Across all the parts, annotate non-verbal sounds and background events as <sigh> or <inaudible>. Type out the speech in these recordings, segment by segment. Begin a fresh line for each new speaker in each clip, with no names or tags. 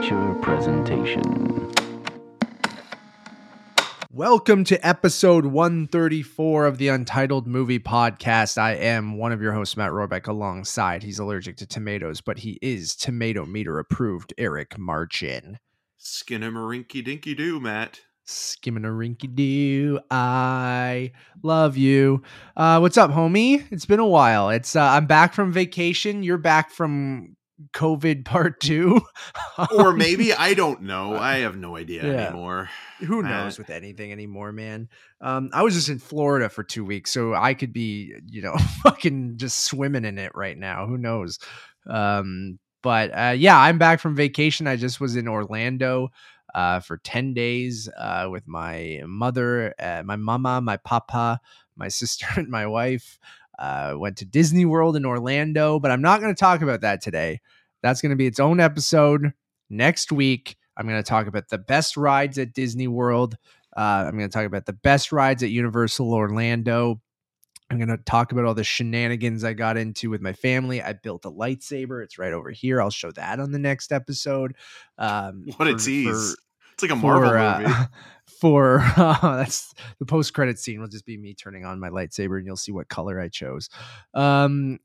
feature presentation.
Welcome to episode 134 of the Untitled Movie Podcast. I am one of your hosts, Matt Rohrbeck, alongside. He's allergic to tomatoes, but he is tomato meter approved, Eric Marchin.
Skinnamarink dinky doo, Matt.
Skimming a rinky doo. I love you. Uh, what's up, homie? It's been a while. It's uh, I'm back from vacation. You're back from COVID part two.
or <laughs> maybe I don't know. I have no idea
Yeah.
anymore.
who
Uh,
knows with anything anymore, man. Um, I was just in Florida for two weeks, so I could be, you know, <laughs> fucking just swimming in it right now. Who knows? Um, but uh, yeah, I'm back from vacation. I just was in Orlando uh, for 10 days uh, with my mother, uh, my mama, my papa, my <laughs> sister, and my wife. Uh, went to Disney World in Orlando, but I'm not going to talk about that today. That's going to be its own episode next week. I'm going to talk about the best rides at Disney World. Uh, I'm going to talk about the best rides at Universal Orlando. I'm going to talk about all the shenanigans I got into with my family. I built a lightsaber. It's right over here. I'll show that on the next episode. Um,
What a
for-
tease.
for-
it's like a Marvel
for, uh,
movie. <laughs>
for uh, <laughs> that's the post credit scene will just be me turning on my lightsaber and you'll see what color I chose. Um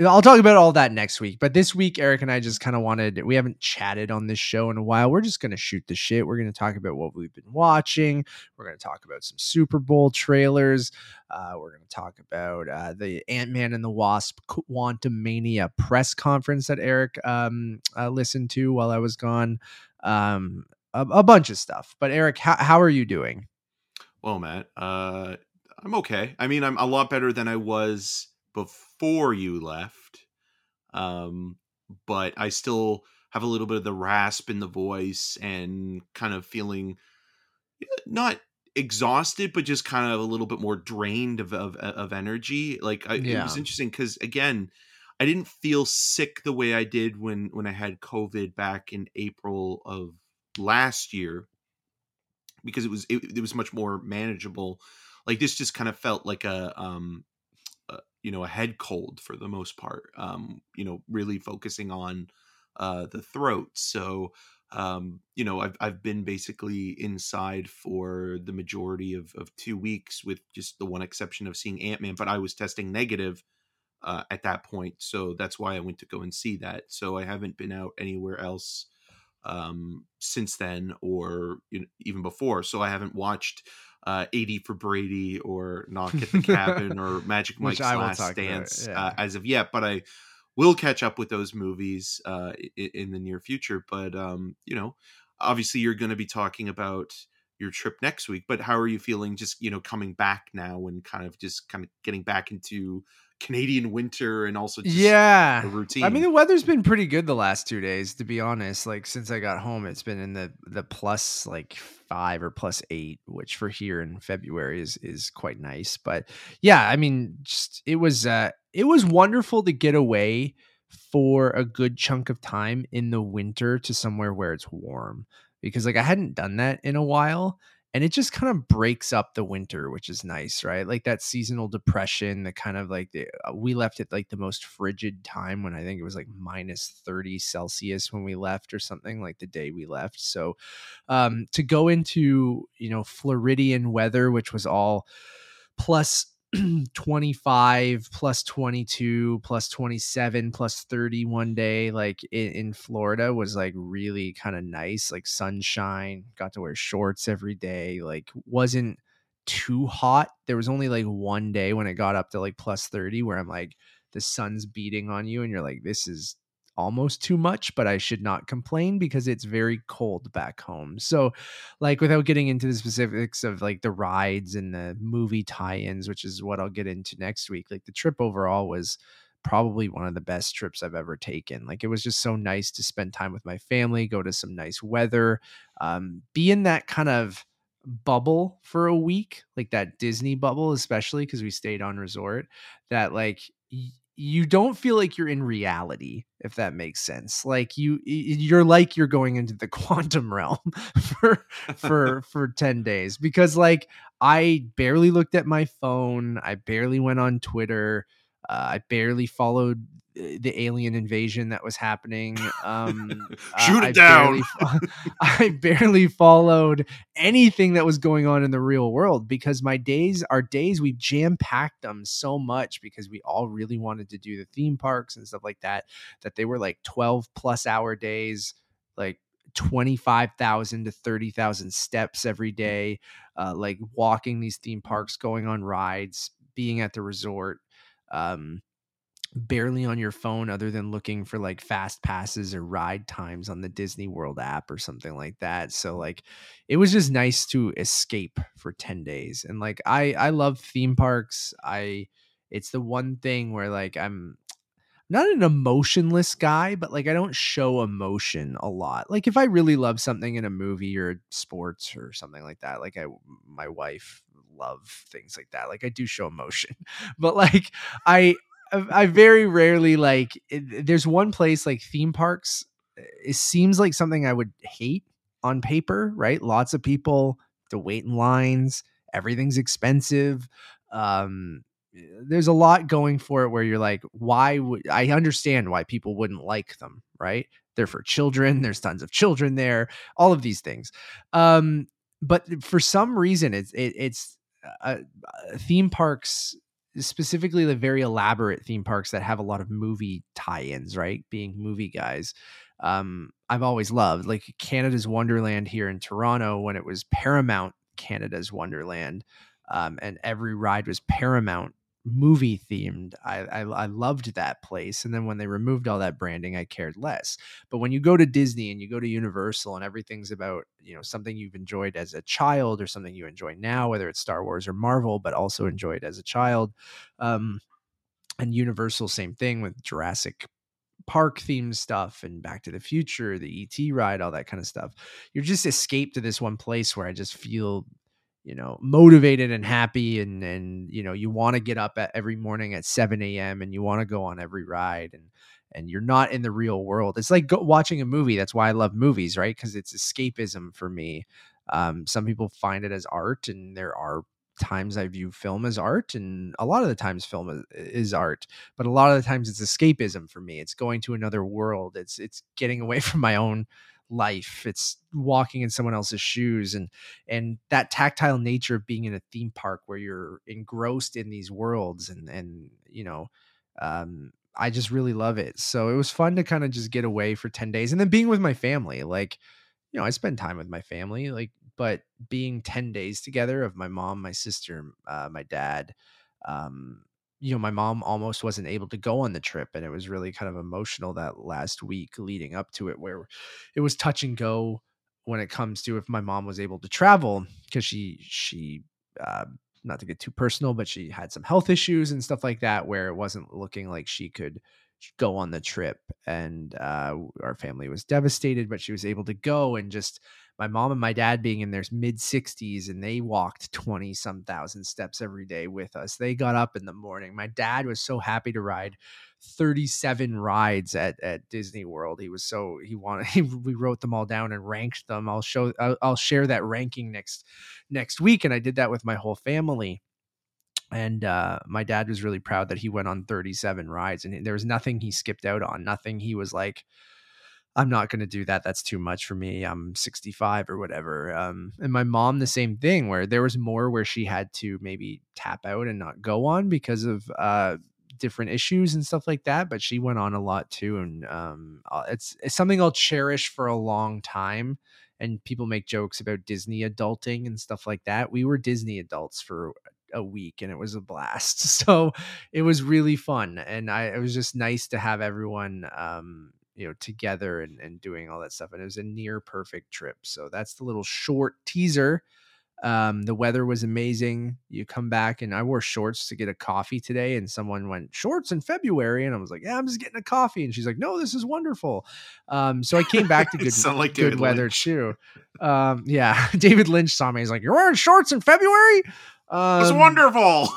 I'll talk about all that next week, but this week Eric and I just kind of wanted we haven't chatted on this show in a while. We're just going to shoot the shit. We're going to talk about what we've been watching. We're going to talk about some Super Bowl trailers. Uh, we're going to talk about uh, the Ant Man and the Wasp Quantumania press conference that Eric um, uh, listened to while I was gone. Um, a, a bunch of stuff. But Eric, how, how are you doing?
Well, Matt, uh, I'm okay. I mean, I'm a lot better than I was before you left. Um, but I still have a little bit of the rasp in the voice and kind of feeling eh, not exhausted, but just kind of a little bit more drained of of, of energy. Like I, it was interesting because again, I didn't feel sick the way I did when when I had COVID back in April of last year because it was it, it was much more manageable. Like this just kind of felt like a um uh, you know a head cold for the most part. Um you know really focusing on uh the throat. So um you know I've I've been basically inside for the majority of of 2 weeks with just the one exception of seeing Ant-Man, but I was testing negative uh, at that point. So that's why I went to go and see that. So I haven't been out anywhere else um, since then or you know, even before. So I haven't watched uh, 80 for Brady or Knock at the Cabin or <laughs> Magic Mike's Last Dance
yeah.
uh, as of yet, but I will catch up with those movies uh, in, in the near future. But, um, you know, obviously you're going to be talking about your trip next week, but how are you feeling just, you know, coming back now and kind of just kind of getting back into Canadian winter and also just
yeah.
routine?
I mean, the weather's been pretty good the last two days, to be honest. Like since I got home, it's been in the the plus like five or plus eight, which for here in February is is quite nice. But yeah, I mean, just it was uh it was wonderful to get away for a good chunk of time in the winter to somewhere where it's warm because like I hadn't done that in a while and it just kind of breaks up the winter which is nice right? Like that seasonal depression the kind of like the uh, we left at like the most frigid time when i think it was like minus 30 celsius when we left or something like the day we left. So um to go into you know floridian weather which was all plus <clears throat> 25 plus 22 plus 27 plus 30 one day like in, in florida was like really kind of nice like sunshine got to wear shorts every day like wasn't too hot. There was only like one day when it got up to like plus 30 where i'm like the sun's beating on you and you're like this is almost too much but i should not complain because it's very cold back home. So like without getting into the specifics of like the rides and the movie tie-ins which is what i'll get into next week like the trip overall was probably one of the best trips i've ever taken. Like it was just so nice to spend time with my family go to some nice weather um, be in that kind of bubble for a week like that disney bubble especially because we stayed on resort that like you don't feel like you're in reality if that makes sense like you you're like you're going into the <laughs> quantum realm for for <laughs> for 10 days because like i barely looked at my phone i barely went on twitter Uh, I barely followed the alien invasion that was happening. Um, <laughs>
Shoot
I
it down.
Barely, <laughs> <laughs> I barely followed anything that was going on in the real world because my days, our days, we jam packed them so much because we all really wanted to do the theme parks and stuff like that, that they were like 12 plus hour days, like 25,000 to 30,000 steps every day, uh, like walking these theme parks, going on rides, being at the resort. Um, barely on your phone other than looking for like fast passes or ride times on the Disney World app or something like that. So like it was just nice to escape for 10 days. And like I I love theme parks. I it's the one thing where like I'm not an emotionless guy, but like I don't show emotion a lot. Like if I really love something in a movie or sports or something like that, like I my wife love things like that. Like I do show emotion. <laughs> But like I I very rarely like. It, there's one place like theme parks. It seems like something I would hate on paper, right? Lots of people to wait in lines. Everything's expensive. Um, there's a lot going for it where you're like, why would I understand why people wouldn't like them, right? They're for children. There's tons of children there. All of these things. Um, but for some reason, it's it, it's uh, uh theme parks specifically the very elaborate theme parks that have a lot of movie tie-ins, right? Being movie guys. Um, I've always loved like Canada's Wonderland here in Toronto when it was Paramount Canada's Wonderland. Um, and every ride was Paramount movie themed. I, I, I loved that place, and then when they removed all that branding, I cared less. But when you go to Disney and you go to Universal and everything's about you know something you've enjoyed as a child or something you enjoy now, whether it's Star Wars or Marvel, but also enjoyed as a child. Um, and Universal, same thing with Jurassic park themed stuff and Back to the Future, the ET ride, all that kind of stuff. You're just escape to this one place where I just feel you know motivated and happy and and you know you want to get up at every morning at 7 a.m and you want to go on every ride and and you're not in the real world. It's like go, watching a movie that's why i love movies right? Because it's escapism for me. Um, some people find it as art and there are times i view film as art and a lot of the times film is, is art but a lot of the times it's escapism for me. It's going to another world. It's it's getting away <laughs> from my own life it's walking in someone else's shoes and and that tactile nature of being in a theme park where you're engrossed in these worlds and and you know um i just really love it. So it was fun to kind of just get away for 10 days and then being with my family like you know i spend time with my family like but being 10 days together of my mom my sister uh, my dad um you know, my mom almost wasn't able to go on the trip. And it was really kind of emotional that last week leading up to it, where it was touch and go when it comes to if my mom was able to travel because she, she, uh, not to get too personal, but she had some health issues and stuff like that, where it wasn't looking like she could go on the trip. And uh, our family was devastated, but she was able to go and just my mom and my dad being in their mid 60s and they walked 20 some thousand steps every day with us. They got up in the morning. My dad was so happy to ride 37 rides at, at Disney World. He was so he wanted <laughs> he, we wrote them all down and ranked them. I'll show I'll, I'll share that ranking next next week and I did that with my whole family and uh, my dad was really proud that he went on 37 rides and there was nothing he skipped out on nothing he was like I'm not going to do that. That's too much for me. I'm 65 or whatever. Um, and my mom, the same thing, where there was more where she had to maybe tap out and not go on because of uh, different issues and stuff like that. But she went on a lot too, and um, uh, it's it's something I'll cherish for a long time. And people make jokes about Disney adulting and stuff like that. We were Disney adults for a week and it was a blast. <laughs> So it was really fun. And I, it was just nice to have everyone, um, you know together and, and doing all that stuff and it was a near perfect trip so that's the little short teaser um, the weather was amazing you come back and i wore shorts to get a coffee today and someone went shorts in february? and i was like yeah i'm just getting a coffee and she's like no this is wonderful um, so i came back to <laughs> good, like good weather Lynch. too um, yeah <laughs> david lynch saw me he's like you're wearing shorts in february?
Um, it's wonderful!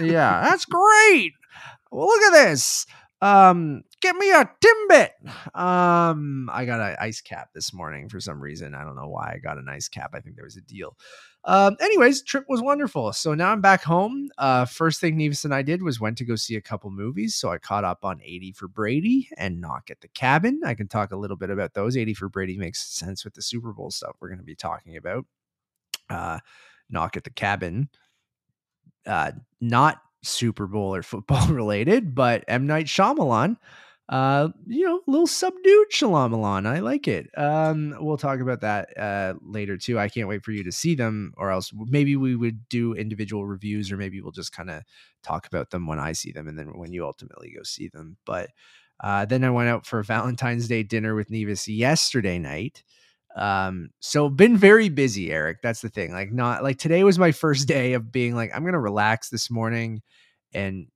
yeah that's great! Well look at this um, get me a Timbit. Um, I got an ice cap this morning for some reason. I don't know why I got an ice cap. I think there was a deal. Um, anyways, trip was wonderful. So now I'm back home. Uh, first thing Nevis and I did was went to go see a couple movies. So I caught up on 80 for Brady and Knock at the Cabin. I can talk a little bit about those. 80 for Brady makes sense with the Super Bowl stuff we're going to be talking about. Uh, Knock at the Cabin. Uh, not Super Bowl or football <laughs> related, but M Night Shyamalan uh you know a little subdued Shyamalan. I like it. Um we'll talk about that uh later too. I can't wait for you to see them or else maybe we would do individual reviews or maybe we'll just kind of talk about them when I see them and then when you ultimately go see them. But uh then I went out for Valentine's Day dinner with Nevis yesterday night. Um so been very busy, Eric. That's the thing. Like not like today was my first day of being like I'm to relax this morning and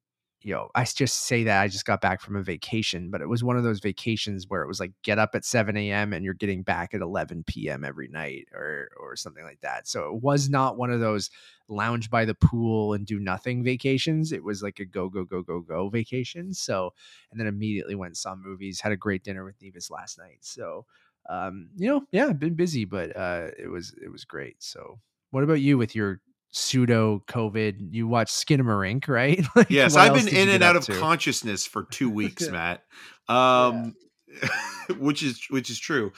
you know, I just say that I just got back from a vacation, but it was one of those vacations where it was like get up at 7 a.m. and you're getting back at 11 p.m. every night or or something like that. So it was not one of those lounge by the pool and do nothing vacations. It was like a go go go go go vacation. So and then immediately went saw movies, had a great dinner with Nevis last night. So um, you know, yeah, been busy, but uh, it was it was great. So what about you with your pseudo COVID. You watch Skinamarink, right? <laughs>
like, yes, I've been in and out of to? consciousness for two weeks. <laughs> Matt. Um, yeah. <laughs> which is which is true.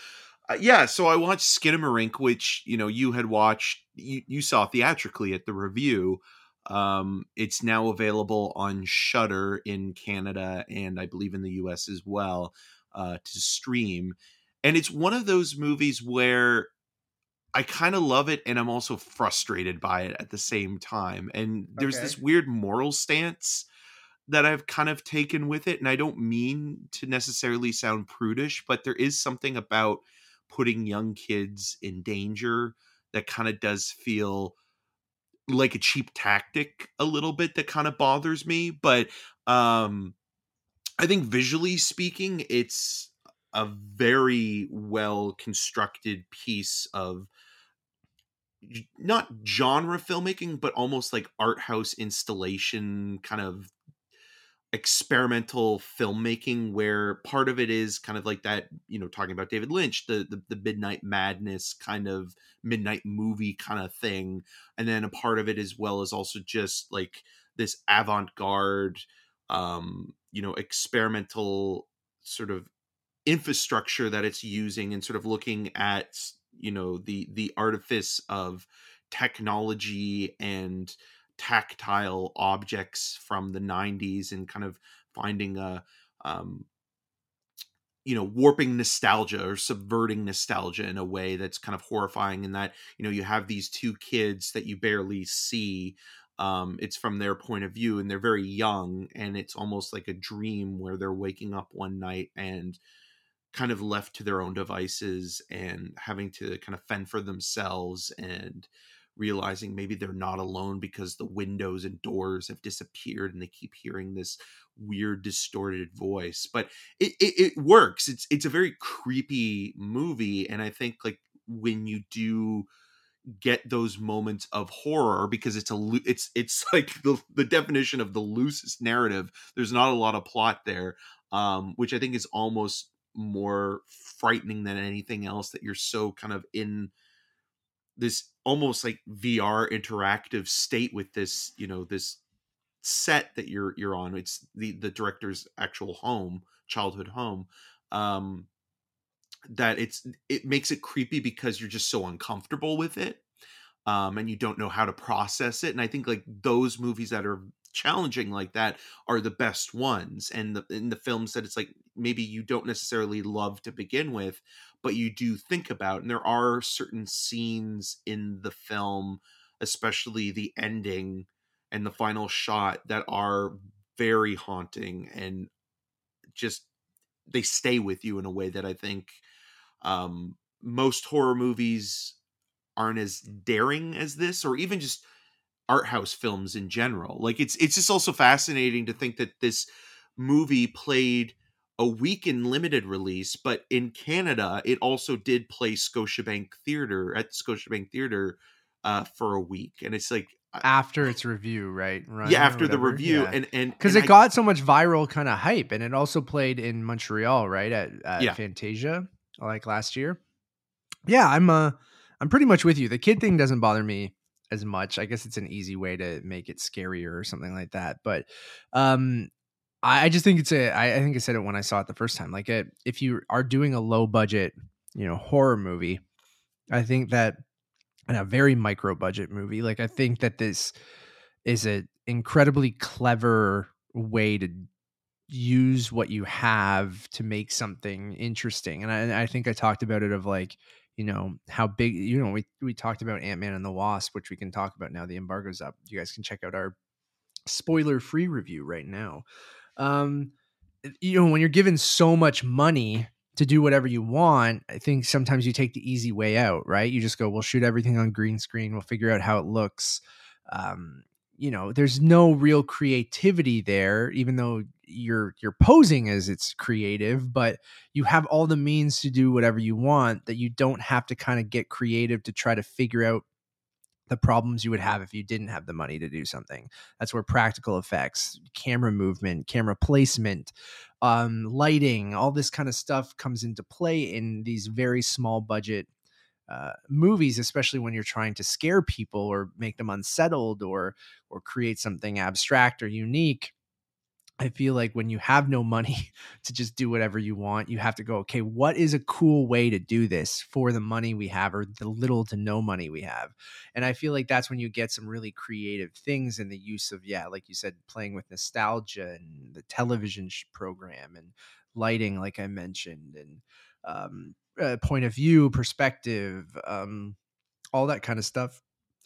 Uh, yeah, so I watched Skinamarink, which you know you had watched. You, you saw theatrically at the Revue. Um, it's now available on Shudder in Canada and I believe in the US as well uh, to stream. And it's one of those movies where I kind of love it and I'm also frustrated by it at the same time. And there's okay. this weird moral stance that I've kind of taken with it. And I don't mean to necessarily sound prudish, but there is something about putting young kids in danger that kind of does feel like a cheap tactic a little bit that kind of bothers me. But um I think visually speaking, it's a very well constructed piece of not genre filmmaking, but almost like art house installation kind of experimental filmmaking where part of it is kind of like that you know talking about david lynch the, the the, midnight madness kind of midnight movie kind of thing. And then a part of it as well is also just like this avant-garde um you know experimental sort of infrastructure that it's using and sort of looking at you know the the artifice of technology and tactile objects from the 90s and kind of finding a um, you know warping nostalgia or subverting nostalgia in a way that's kind of horrifying in that you know you have these two kids that you barely see um, it's from their point of view and they're very young and it's almost like a dream where they're waking up one night and kind of left to their own devices and having to kind of fend for themselves and realizing maybe they're not alone because the windows and doors have disappeared and they keep hearing this weird distorted voice. But it, it, it works. It's it's a very creepy movie and i think like when you do get those moments of horror because it's a it's it's <laughs> like the, the definition of the loosest narrative there's not a lot of plot there um which i think is almost more frightening than anything else that you're so kind of in this almost like VR interactive state with this, you know, this set that you're you're on. It's the the director's actual home, childhood home. Um that it's it makes it creepy because you're just so uncomfortable with it. Um and you don't know how to process it. And I think like those movies that are challenging like that are the best ones and the in the films that it's like maybe you don't necessarily love to begin with but you do think about and there are certain scenes in the film especially the ending and the final shot that are very haunting and just they stay with you in a way that I think um, most horror movies aren't as daring as this or even just art house films in general. Like it's it's just also fascinating to think that this movie played a week in limited release, but in Canada it also did play Scotiabank Theater at the Scotiabank Theater uh, for a week, and it's like
after its Revue, right? Run
yeah, after the Revue,
Yeah.
and and
because it
I-
got so much viral kind of hype, and it also played in Montreal, right at, at
Yeah.
Fantasia, like last year. Yeah, I'm uh, I'm pretty much with you. The kid thing doesn't bother me as much. I guess it's an easy way to make it scarier or something like that. But um, I, I just think it's a. I, I think I said it when I saw it the first time. Like, a, if you are doing a low budget, you know, horror movie, I think that and a very micro budget movie. Like, I think that this is an incredibly clever way to use what you have to make something interesting. And I, I think I talked about it of like, you know, how big, you know, we, we talked about Ant Man and the Wasp, which we can talk about now. The embargo's up. You guys can check out our spoiler free review right now. Um, you know, when you're given so much money to do whatever you want, I think sometimes you take the easy way out, right? You just go, we'll shoot everything on green screen. We'll figure out how it looks. Um, you know, there's no real creativity there, even though you're you're posing as it's creative, but you have all the means to do whatever you want that you don't have to kind of get creative to try to figure out the problems you would have if you didn't have the money to do something. That's where practical effects, camera movement, camera placement, um, lighting, all this kind of stuff comes into play in these very small budget uh, movies, especially when you're trying to scare people or make them unsettled or or create something abstract or unique. I feel like when you have no money <laughs> to just do whatever you want, you have to go, okay, what is a cool way to do this for the money we have or the little to no money we have? And I feel like that's when you get some really creative things in the use of, yeah, like you said, playing with nostalgia and the television program and lighting, like I mentioned, and um, uh, point of view, perspective, um, all that kind of stuff.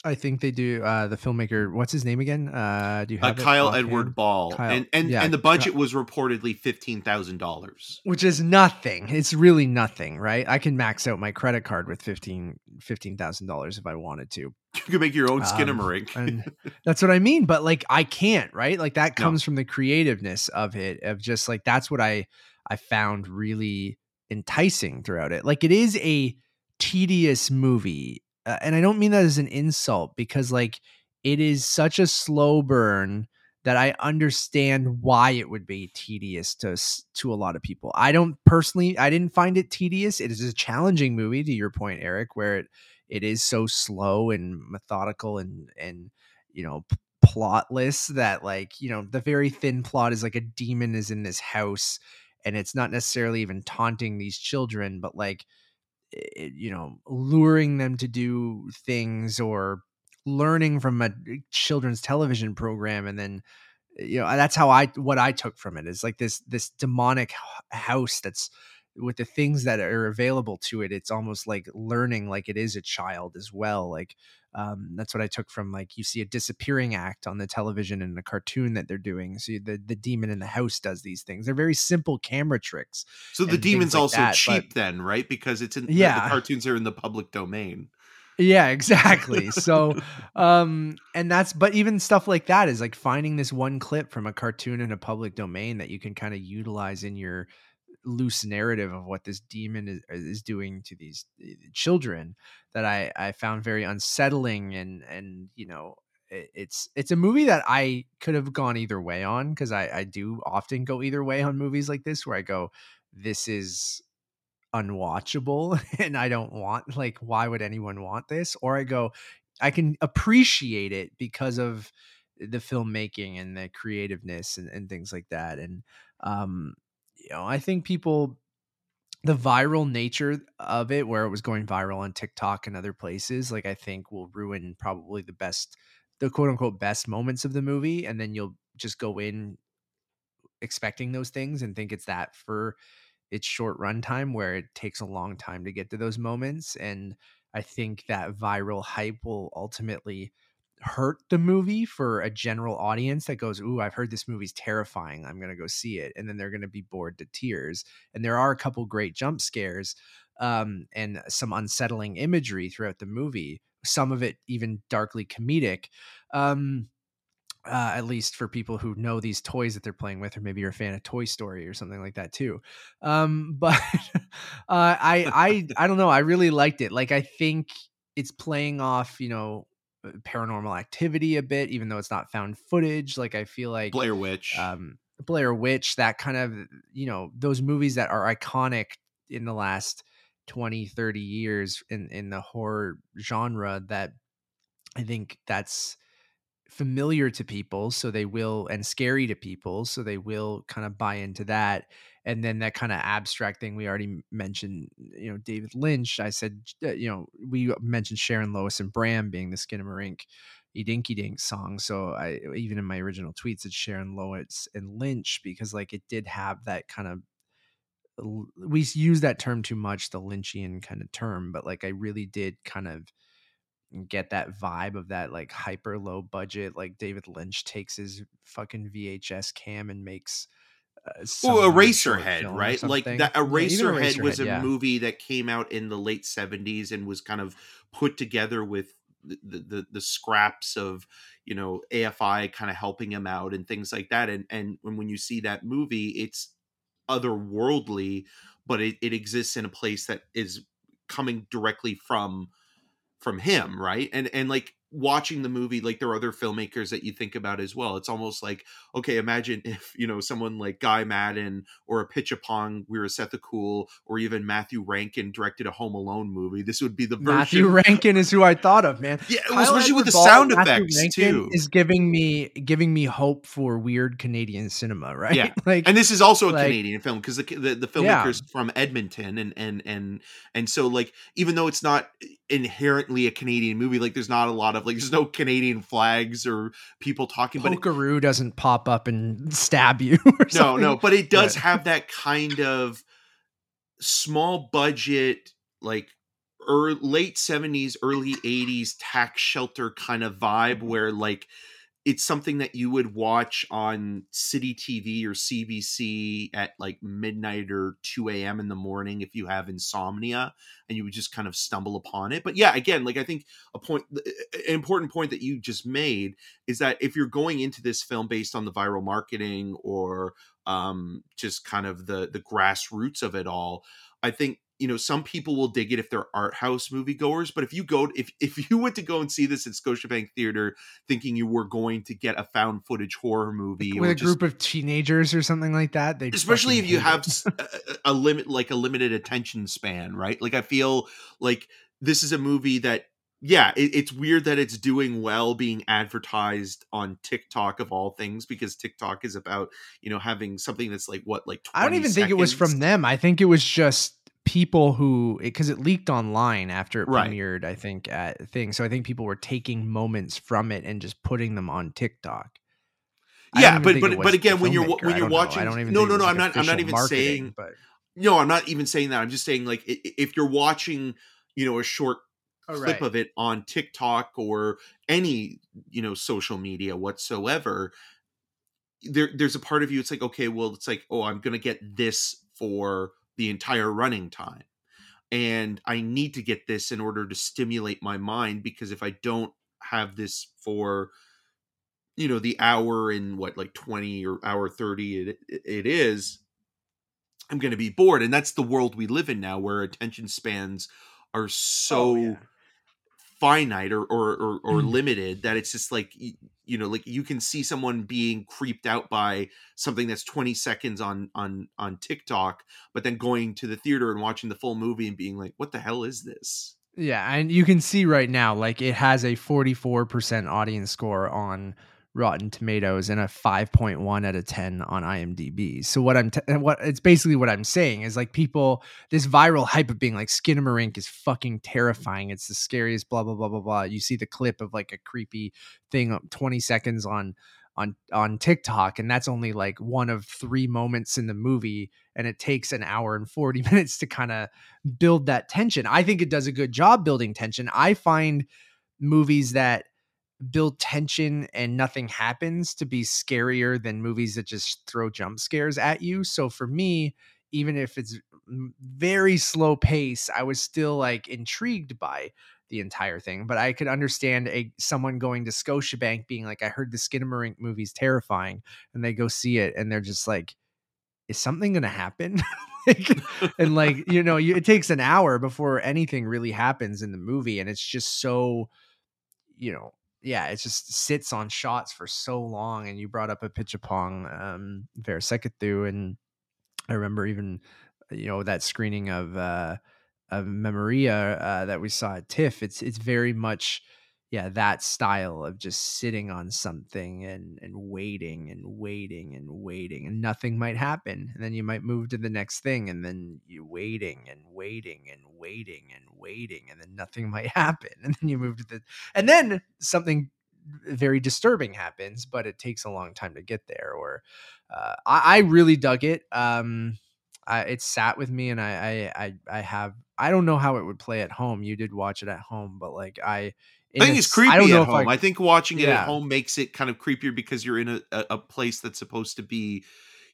I think they do. Uh, the filmmaker, what's his name again? Uh, do you
uh,
have it
Kyle? Edward Ball,
Kyle-
and and
yeah,
and the budget was reportedly fifteen thousand dollars.
which is nothing. It's really nothing, right? I can max out my credit card with fifteen fifteen thousand dollars if I wanted to. <laughs>
You could make your own
Um,
Skinamarink.
and that's what I mean. But like, I can't, right? Like that
No.
comes from the creativeness of it, of just like that's what I I found really enticing throughout it. Like it is a tedious movie, uh, and I don't mean that as an insult because like it is such a slow burn that I understand why it would be tedious to to a lot of people. I don't personally I didn't find it tedious. It is a challenging movie to your point Eric where it it is so slow and methodical and and you know p- plotless that like you know the very thin plot is like a demon is in this house and it's not necessarily even taunting these children but like you know luring them to do things or learning from a eh, children's television program and then eh, you know that's how i what i took from it is like this this demonic house that's with the things that are available to it it's almost like learning like it is a child as well like um, that's what i took from like you see a disappearing act on the television in a cartoon that they're doing so the, the demon in the house does these things they're very simple camera tricks
so the demon's
like
also
that,
cheap
but-
then, right? Because it's in the-
Yeah.
the cartoons are in the public domain.
Yeah, exactly. So, <laughs> um, and that's, but even stuff like that is like finding this one clip from a cartoon in a public domain that you can kind of utilize in your loose narrative of what this demon is, is doing to these uh, children that I, I found very unsettling and, and, you know, it- it's it's a movie that I could have gone either way on because I, I do often go either way on movies like this where I go, this is unwatchable <laughs> and I don't want like why would anyone want this? Or I go, I can appreciate it because of the filmmaking and the creativeness and, and things like that. And um, you know, I think people the viral nature of it where it was going viral on TikTok and other places, like I think will ruin probably the best the quote unquote best moments of the movie. And then you'll just go in expecting those things and think it's that for its short runtime where it takes a long time to get to those moments. And I think that viral hype will ultimately hurt the movie for a general audience that goes, Ooh, I've heard this movie's terrifying. I'm going to go see it. And then they're going to be bored to tears. And there are a couple great jump scares um, and some unsettling imagery throughout the movie, some of it even darkly comedic. Um, uh, at least for people who know these toys that they're playing with, or maybe you're a fan of Toy Story or something like that too. Um, <laughs> but uh, I, I, I don't know. I really liked it. Like I think it's playing off, you know, paranormal activity a bit, even though it's not found footage. Like I feel like
Blair Witch.
um, Blair Witch, that kind of, you know, those movies that are iconic in the last 20, 30 years in, in the horror genre that I think that's familiar to people. So they will, and scary to people. So they will kind of buy into that. And then that kind of abstract thing we already mentioned, you know, David Lynch. I said, uh, you know, we mentioned Sharon Lois and Bram being the Skinamarink Dinky Dink song. So I even in my original tweets it's Sharon Lois and Lynch because like it did have that kind of we use that term too much, the Lynchian kind of term, but like I really did kind of get that vibe of that like hyper low budget, like David Lynch takes his fucking VHS cam and makes
uh, well, Eraserhead, right? Like that Eraserhead, yeah, was a yeah. movie that came out in the late 70s and was kind of put together with the, the the scraps of you know AFI kind of helping him out and things like that. And and when when you see that movie, it's otherworldly, but it, it exists in a place that is coming directly from from him, right? And and like watching the movie like there are other filmmakers that you think about as well. It's almost like okay imagine <laughs> if you know someone like guy maddin or a Apichatpong Weerasethakul or even matthew rankin directed a home alone movie. This would be the version
matthew rankin is who i thought of man.
Yeah especially with the sound effects rankin too.
is giving me giving me hope for weird canadian cinema <laughs> right?
Yeah like and this is also a like, canadian film because the, the, the filmmakers yeah. from edmonton and and and and so like even though it's not inherently a canadian movie like there's not a lot of like there's no Canadian flags or people talking.
But Polkaroo doesn't pop up and stab you. <laughs>
no, no, but it does have that kind of small budget, like er, late seventies, early eighties tax shelter kind of vibe, where like it's something that you would watch on city TV or CBC at like midnight or 2 a.m. in the morning if you have insomnia and you would just kind of stumble upon it. But yeah, again, like I think a point, an important point that you just made is that if you're going into this film based on the viral marketing or um, just kind of the the grassroots of it all, I think you know some people will dig it if they're art house moviegoers but if you go if <laughs> if you went to go and see this at scotiabank theater thinking you were going to get a found footage horror movie
with a just, group of teenagers or something like that they
especially if you have a, a limit like a limited attention span right like i feel like this is a movie that yeah, it, it's weird that it's doing well being advertised on TikTok of all things because TikTok is about you know having something that's like what like
I don't even
seconds.
think it was from them. I think it was just people who because it, leaked online after it right. premiered i think at thing so i think people were taking moments from it and just putting them on tiktok
yeah but but but again when you're when you're watching know. I don't even no no no like i'm not i'm not even saying but no i'm not even saying that i'm just saying like if you're watching you know a short oh, clip right. of it on tiktok or any you know social media whatsoever there there's a part of you it's like okay well it's like oh i'm gonna get this for the entire running time. And I need to get this in order to stimulate my mind because if I don't have this for you know the hour in what like 20 or hour 30 it, it is i'm going to be bored and that's the world we live in now where attention spans are oh, so oh, yeah finite or or or, or mm. limited that it's just like you know like you can see someone being creeped out by something that's 20 seconds on on on TikTok but then going to the theater and watching the full movie and being like what the hell is this
yeah and you can see right now like it has a 44% audience score on Rotten Tomatoes and a 5.1 out of 10 on IMDb. So what I'm t- what it's basically what I'm saying is like people this viral hype of being like Skinamarink is fucking terrifying. It's the scariest blah blah blah blah blah. You see the clip of like a creepy thing 20 seconds on on on TikTok and that's only like one of 3 moments in the movie and it takes an hour and 40 <laughs> minutes to kind of build that tension. I think it does a good job building tension. I find movies that build tension and nothing happens to be scarier than movies that just throw jump scares at you. So for me, even if it's very slow pace, I was still like intrigued by the entire thing. But I could understand a someone going to Scotiabank being like, I heard the Skinamarink movie's terrifying, and they go see it and they're just like, is something gonna happen? <laughs> like, and like, you know, you, it takes an hour before anything really happens in the movie, and it's just so you know yeah, it just sits on shots for so long. And you brought up a Pitchapong, um, Verasekathu, and I remember even, you know, that screening of uh, of Memoria uh, that we saw at TIFF. It's it's very much yeah that style of just sitting on something and and waiting and waiting and waiting and nothing might happen and then you might move to the next thing and then you're waiting and waiting and waiting and waiting and then nothing <laughs> might happen and then you move to the and then something very disturbing happens but it takes a long time to get there or uh, I, I really dug it um I, it sat with me and I, I i i have i don't know how it would play at home you did watch it at home but like i
I think it's creepy
don't know
at home. I, think watching it at home makes it kind of creepier because you're in a, a, a place that's supposed to be,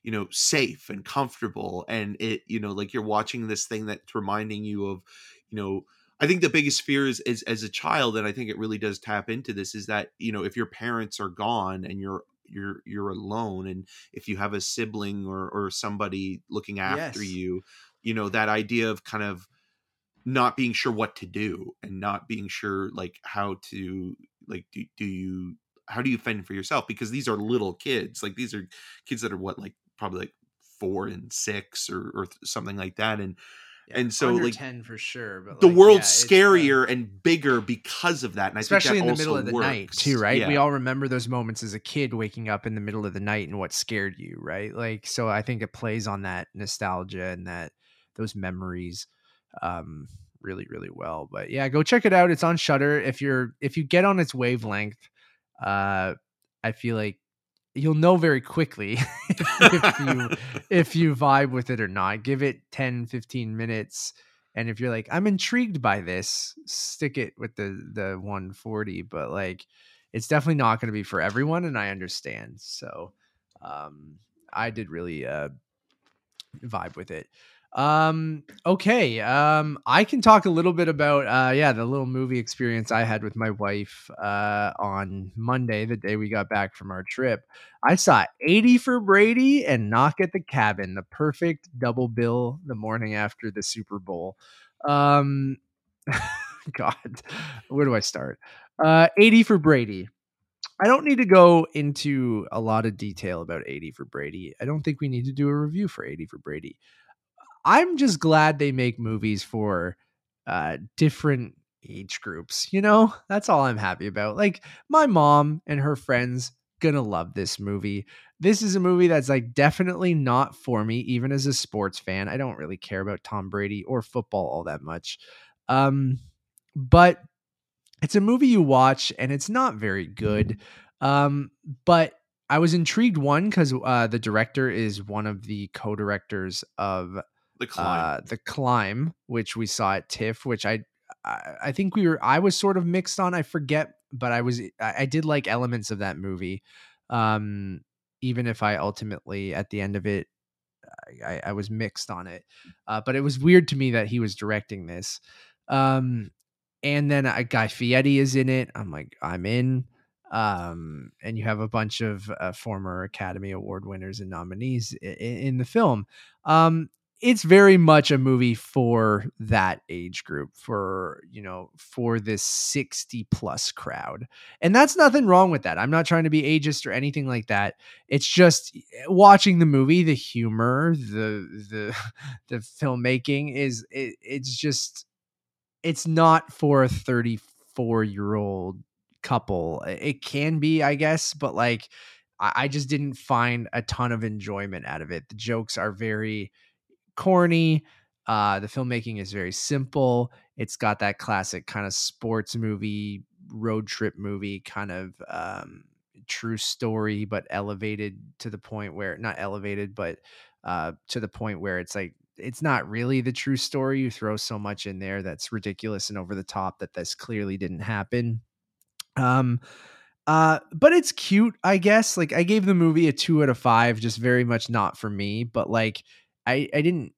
you know, safe and comfortable. And it, you know, like you're watching this thing that's reminding you of, you know, I think the biggest fear is, is as a child, and I think it really does tap into this, is that, you know, if your parents are gone and you're you're you're alone and if you have a sibling or or somebody looking after
Yes.
you, you know, that idea of kind of not being sure what to do and not being sure like how to like do, do you how do you fend for yourself? Because these are little kids like these are kids that are what like probably like four and six or or something like that and
Yeah,
and so, like,
10 for sure but
the
like,
world's
yeah, uh,
scarier and bigger because of that and I think
especially in the middle of the night too right? We all remember those moments as a kid waking up in the middle of the night and what scared you right? Like so i think it plays on that nostalgia and that those memories um really really well but yeah go check it out it's on shudder if you're if you get on its wavelength uh i feel like you'll know very quickly <laughs> if you <laughs> if you vibe with it or not give it 10 15 minutes and if you're like i'm intrigued by this stick it with the the 140 but like it's definitely not going to be for everyone and i understand so um i did really uh vibe with it um okay um i can talk a little bit about uh yeah the little movie experience i had with my wife uh on monday the day we got back from our trip I saw 80 for Brady and Knock at the Cabin, the perfect double bill the morning after the Super Bowl. Um, <laughs> God, where do I start? Uh, 80 for Brady. I don't need to go into a lot of detail about 80 for Brady. I don't think we need to do a review for 80 for Brady. I'm just glad they make movies for uh, different age groups. You know, that's all I'm happy about. Like my mom and her friends gonna love this movie. This is a movie that's like definitely not for me, even as a sports fan. I don't really care about Tom Brady or football all that much. Um, but it's a movie you watch and it's not very good. Um, but I was intrigued one because uh, the director is one of the co-directors of
the climb.
uh, the climb, which we saw at TIFF, which I, I I think we were I was sort of mixed on. I forget, but I was I, I did like elements of that movie, um, even if I ultimately at the end of it, I, I was mixed on it. Uh, but it was weird to me that he was directing this. Um, and then a guy Fieri is in it. I'm like, I'm in. Um, and you have a bunch of uh, former Academy Award winners and nominees in, in the film. Um, it's very much a movie for that age group, for you know, for this 60 plus crowd. And that's nothing wrong with that. I'm not trying to be ageist or anything like that. It's just eh, watching the movie, the humor, the the <laughs> the filmmaking is it, it's just it's not for a 34 year old couple. It can be, I guess, but like I, I just didn't find a ton of enjoyment out of it. The jokes are very corny. Uh, the filmmaking is very simple. It's got that classic kind of sports movie, road trip movie kind of um, true story, but elevated to the point where not elevated, but uh, to the point where it's like it's not really the true story. You throw so much in there that's ridiculous and over the top that this clearly didn't happen. Um, uh, but it's cute, I guess. Like I gave the movie a two out of five, just very much not for me. But like I, I didn't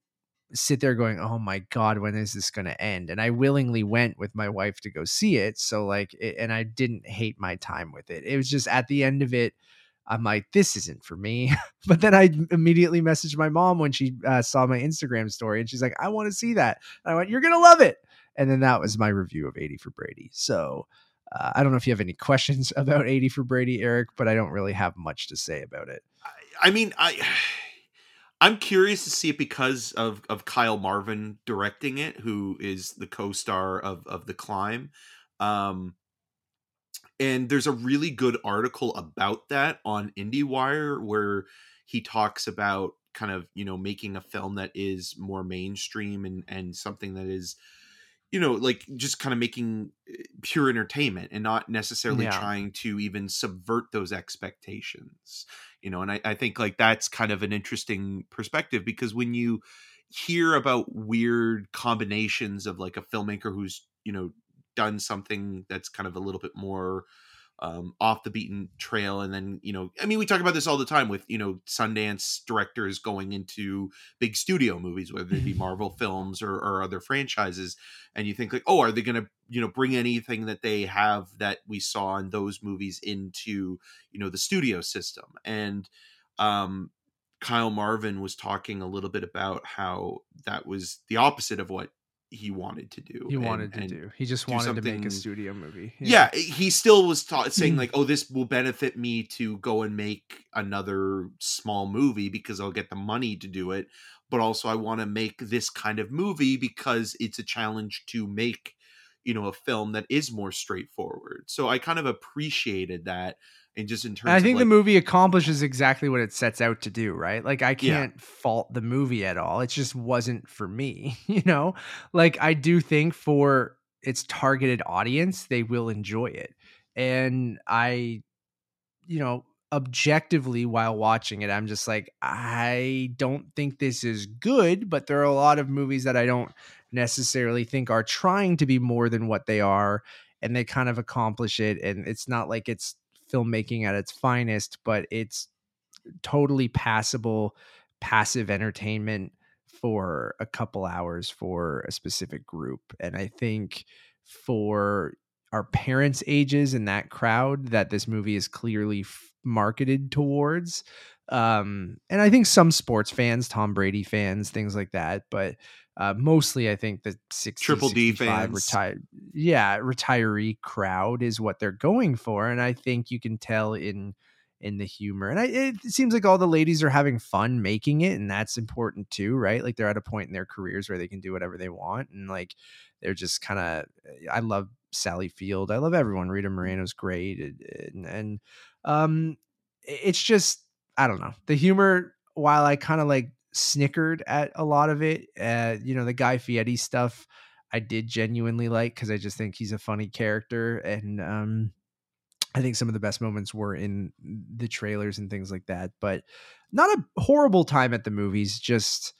sit there going, "Oh my god, when is this going to end?" And I willingly went with my wife to go see it. So like, it, and I didn't hate my time with it. It was just at the end of it, I'm like, "This isn't for me." <laughs> but then I immediately messaged my mom when she uh, saw my Instagram story, and she's like, "I want to see that." And I went, "You're gonna love it." And then that was my review of 80 for Brady. So Uh, I don't know if you have any questions <laughs> about 80 for Brady, Eric, but I don't really have much to say about it.
I, I mean, I <sighs> <sighs> I'm curious to see it because of of Kyle Marvin directing it, who is the co-star of of The Climb. Um, and there's a really good article about that on IndieWire where he talks about kind of you know making a film that is more mainstream and and something that is you know like just kind of making eh, pure entertainment and not necessarily
Yeah.
trying to even subvert those expectations you know and I, I think like that's kind of an interesting perspective because when you hear about weird combinations of like a filmmaker who's you know done something that's kind of a little bit more um, off the beaten trail and then you know i mean we talk about this all the time with you know sundance directors going into big studio movies whether they be <laughs> marvel films or, or other franchises and you think like oh are they going to you know bring anything that they have that we saw in those movies into you know the studio system? And um kyle marvin was talking a little bit about how that was the opposite of what he wanted to do
He
and-
wanted to
and
do. He just
do
wanted to make a studio movie.
yeah, he still was ta- saying like, <clears throat> "Oh, this will benefit me to go and make another small movie because I'll get the money to do it." But also, I want to make this kind of movie because it's a challenge to make, you know, a film that is more straightforward. So I kind of appreciated that, and just in terms,
And I think the movie accomplishes exactly what it sets out to do, right? Like I can't fault the movie at all. It just wasn't for me, <laughs> you know? Like I do think for its targeted audience, they will enjoy it. And I you know, objectively while watching it, I'm just like I don't think this is good, but there are a lot of movies that I don't necessarily think are trying to be more than what they are and they kind of accomplish it and it's not like it's filmmaking at its finest but it's totally passable passive entertainment for a couple hours for a specific group. And i think for our parents ages and that crowd that this movie is clearly f- marketed towards um and i think some sports fans tom brady fans things like that but uh, mostly I think the 60,
Triple D
65
fans.
retired, yeah, retiree crowd is what they're going for, and I think you can tell in in the humor, and I, it seems like all the ladies are having fun making it, and that's important too, right? Like they're at a point in their careers where they can do whatever they want, and like they're just kind of. I love Sally Field. I love everyone. Rita Moreno's great, and, and um, it's just I don't know the humor. While I kind of like snickered at a lot of it. Uh, you know, the Guy Fieri stuff I did genuinely like because I just think he's a funny character. And um, I think some of the best moments were in the trailers and things like that. But not a horrible time at the movies. Just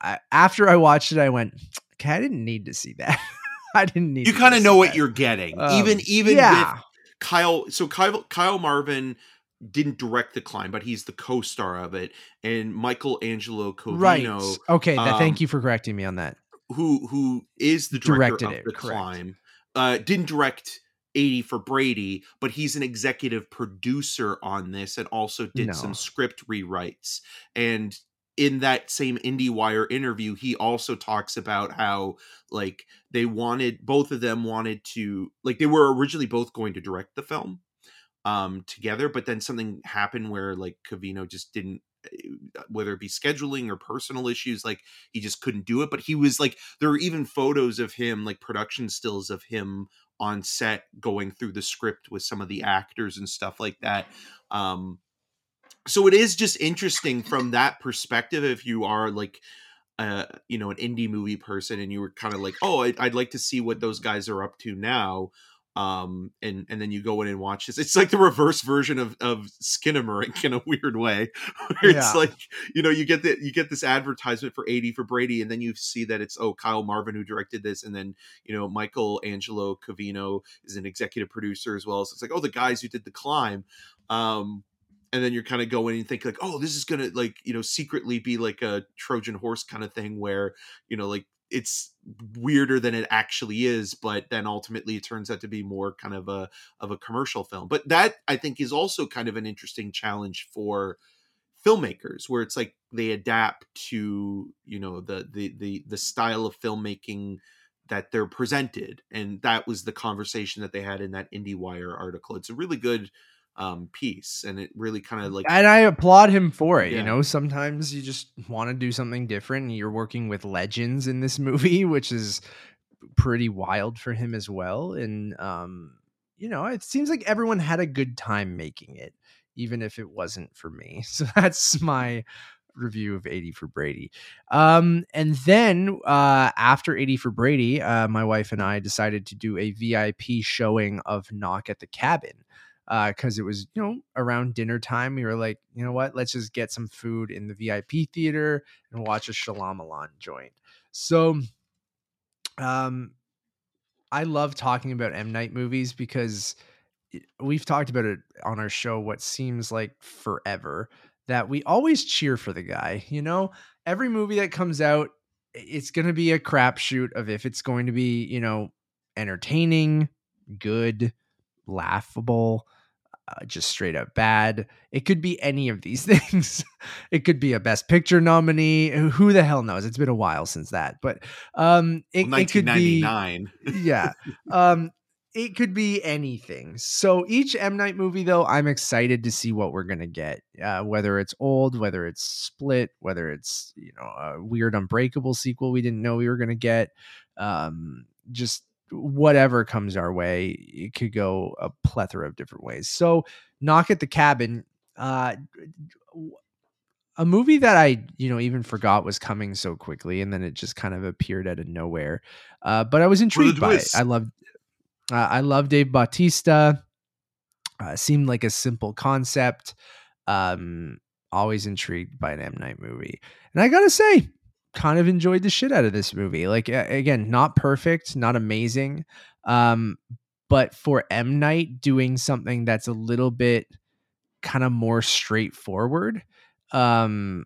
I, after I watched it, I went, okay, I didn't need to see that. <laughs> I didn't need
you kind of know what you're getting,
Um,
even even
yeah.
with Kyle. So Kyle Kyle Marvin didn't direct the climb, but he's the co-star of it, and Michael Angelo Covino.
right. Okay.
Um,
thank you for correcting me on that.
who who is the director
Directed
of
it,
the
correct.
climb uh didn't direct 80 for brady but he's an executive producer on this and also did
No.
some script rewrites and in that same IndieWire interview, he also talks about how like they wanted both of them wanted to like they were originally both going to direct the film um together, but then something happened where like Covino just didn't uh, whether it be scheduling or personal issues like he just couldn't do it but he was like there are even photos of him like production stills of him on set going through the script with some of the actors and stuff like that um so it is just interesting from that perspective if you are like uh you know an indie movie person and you were kind of like oh I'd, I'd like to see what those guys are up to now um and and then you go in and watch this it's like the reverse version of of Skinamarink in a weird way <laughs> where it's
Yeah.
like you know you get the you get this advertisement for 80 for Brady and then you see that it's oh Kyle Marvin who directed this and then you know Michael Angelo Covino is an executive producer as well so it's like oh the guys who did the climb um and then you're kind of going and think like oh this is gonna like you know secretly be like a trojan horse kind of thing where you know like it's weirder than it actually is but then ultimately it turns out to be more kind of a of a commercial film. But that i think is also kind of an interesting challenge for filmmakers where it's like they adapt to you know the the the, the style of filmmaking that they're presented. And that was the conversation that they had in that IndieWire article. It's a really good um piece and it really kind of like
and I applaud him for it. You know, sometimes you just want to do something different. and You're working with legends in this <laughs> movie, which is pretty wild for him as well. And um, you know, it seems like everyone had a good time making it, even if it wasn't for me. <laughs> So that's my review of 80 for Brady. Um, and then uh after 80 for Brady, uh, my wife and I decided to do a VIP showing of Knock at the Cabin because it was you know around dinner time. We were like, you know what, let's just get some food in the VIP theater and watch a Shyamalan joint. So, um, I love talking about M Night movies because we've talked about it on our show. What seems like forever that we always cheer for the guy. You know, every movie that comes out, it's going to be a crapshoot of if it's going to be you know entertaining, good, laughable, uh, just straight up bad. It could be any of these <laughs> things. it could be a best picture nominee. Who the hell knows? It's been a while since that, but um, it, it could be
1999 <laughs>
yeah. Um, it could be anything. So each M Night movie, though, I'm excited to see what we're gonna get. Uh, whether it's old, whether it's split, whether it's you know a weird Unbreakable sequel we didn't know we were gonna get. Um, just whatever comes our way, it could go a plethora of different ways. So knock at the cabin. Uh, a movie that I, you know, even forgot was coming so quickly, and then it just kind of appeared out of nowhere. Uh, but I was intrigued by it. I loved, uh, I love Dave Bautista. Uh, seemed like a simple concept. Um, always intrigued by an M Night movie, and I gotta say, kind of enjoyed the shit out of this movie. Like again, not perfect, not amazing, um, but for M Night doing something that's a little bit kind of more straightforward um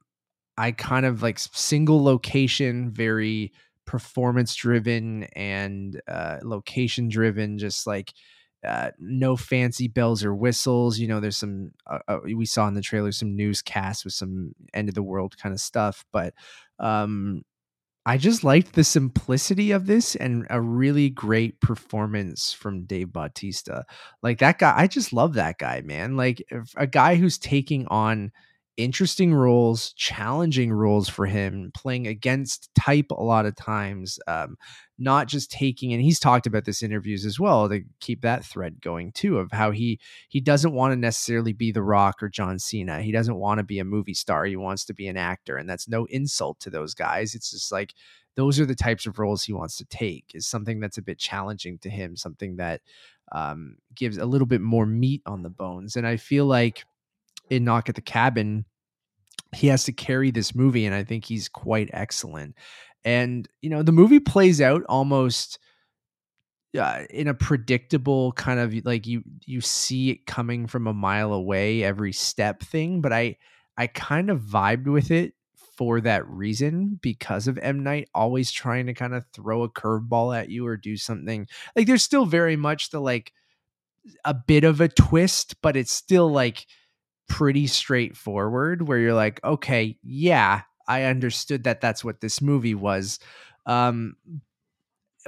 i kind of like single location very performance driven and uh location driven just like uh no fancy bells or whistles you know there's some uh, uh, we saw in the trailer some newscasts with some end of the world kind of stuff but um I just liked the simplicity of this and a really great performance from Dave Bautista. Like that guy, I just love that guy, man. Like a guy who's taking on interesting roles, challenging roles for him, playing against type a lot of times, um, not just taking. And he's talked about this in interviews as well to keep that thread going too of how he he doesn't want to necessarily be The Rock or John Cena. He doesn't want to be a movie star. He wants to be an actor, and that's no insult to those guys. It's just like those are the types of roles he wants to take. Is something that's a bit challenging to him, something that um, gives a little bit more meat on the bones. And I feel like in Knock at the Cabin, he has to carry this movie, and I think he's quite excellent. And you know, the movie plays out almost uh, in a predictable kind of like you you see it coming from a mile away every step thing. But I I kind of vibed with it for that reason because of M Night always trying to kind of throw a curveball at you or do something like there's still very much the like a bit of a twist, but it's still like pretty straightforward where you're like, okay, yeah, I understood that that's what this movie was. Um,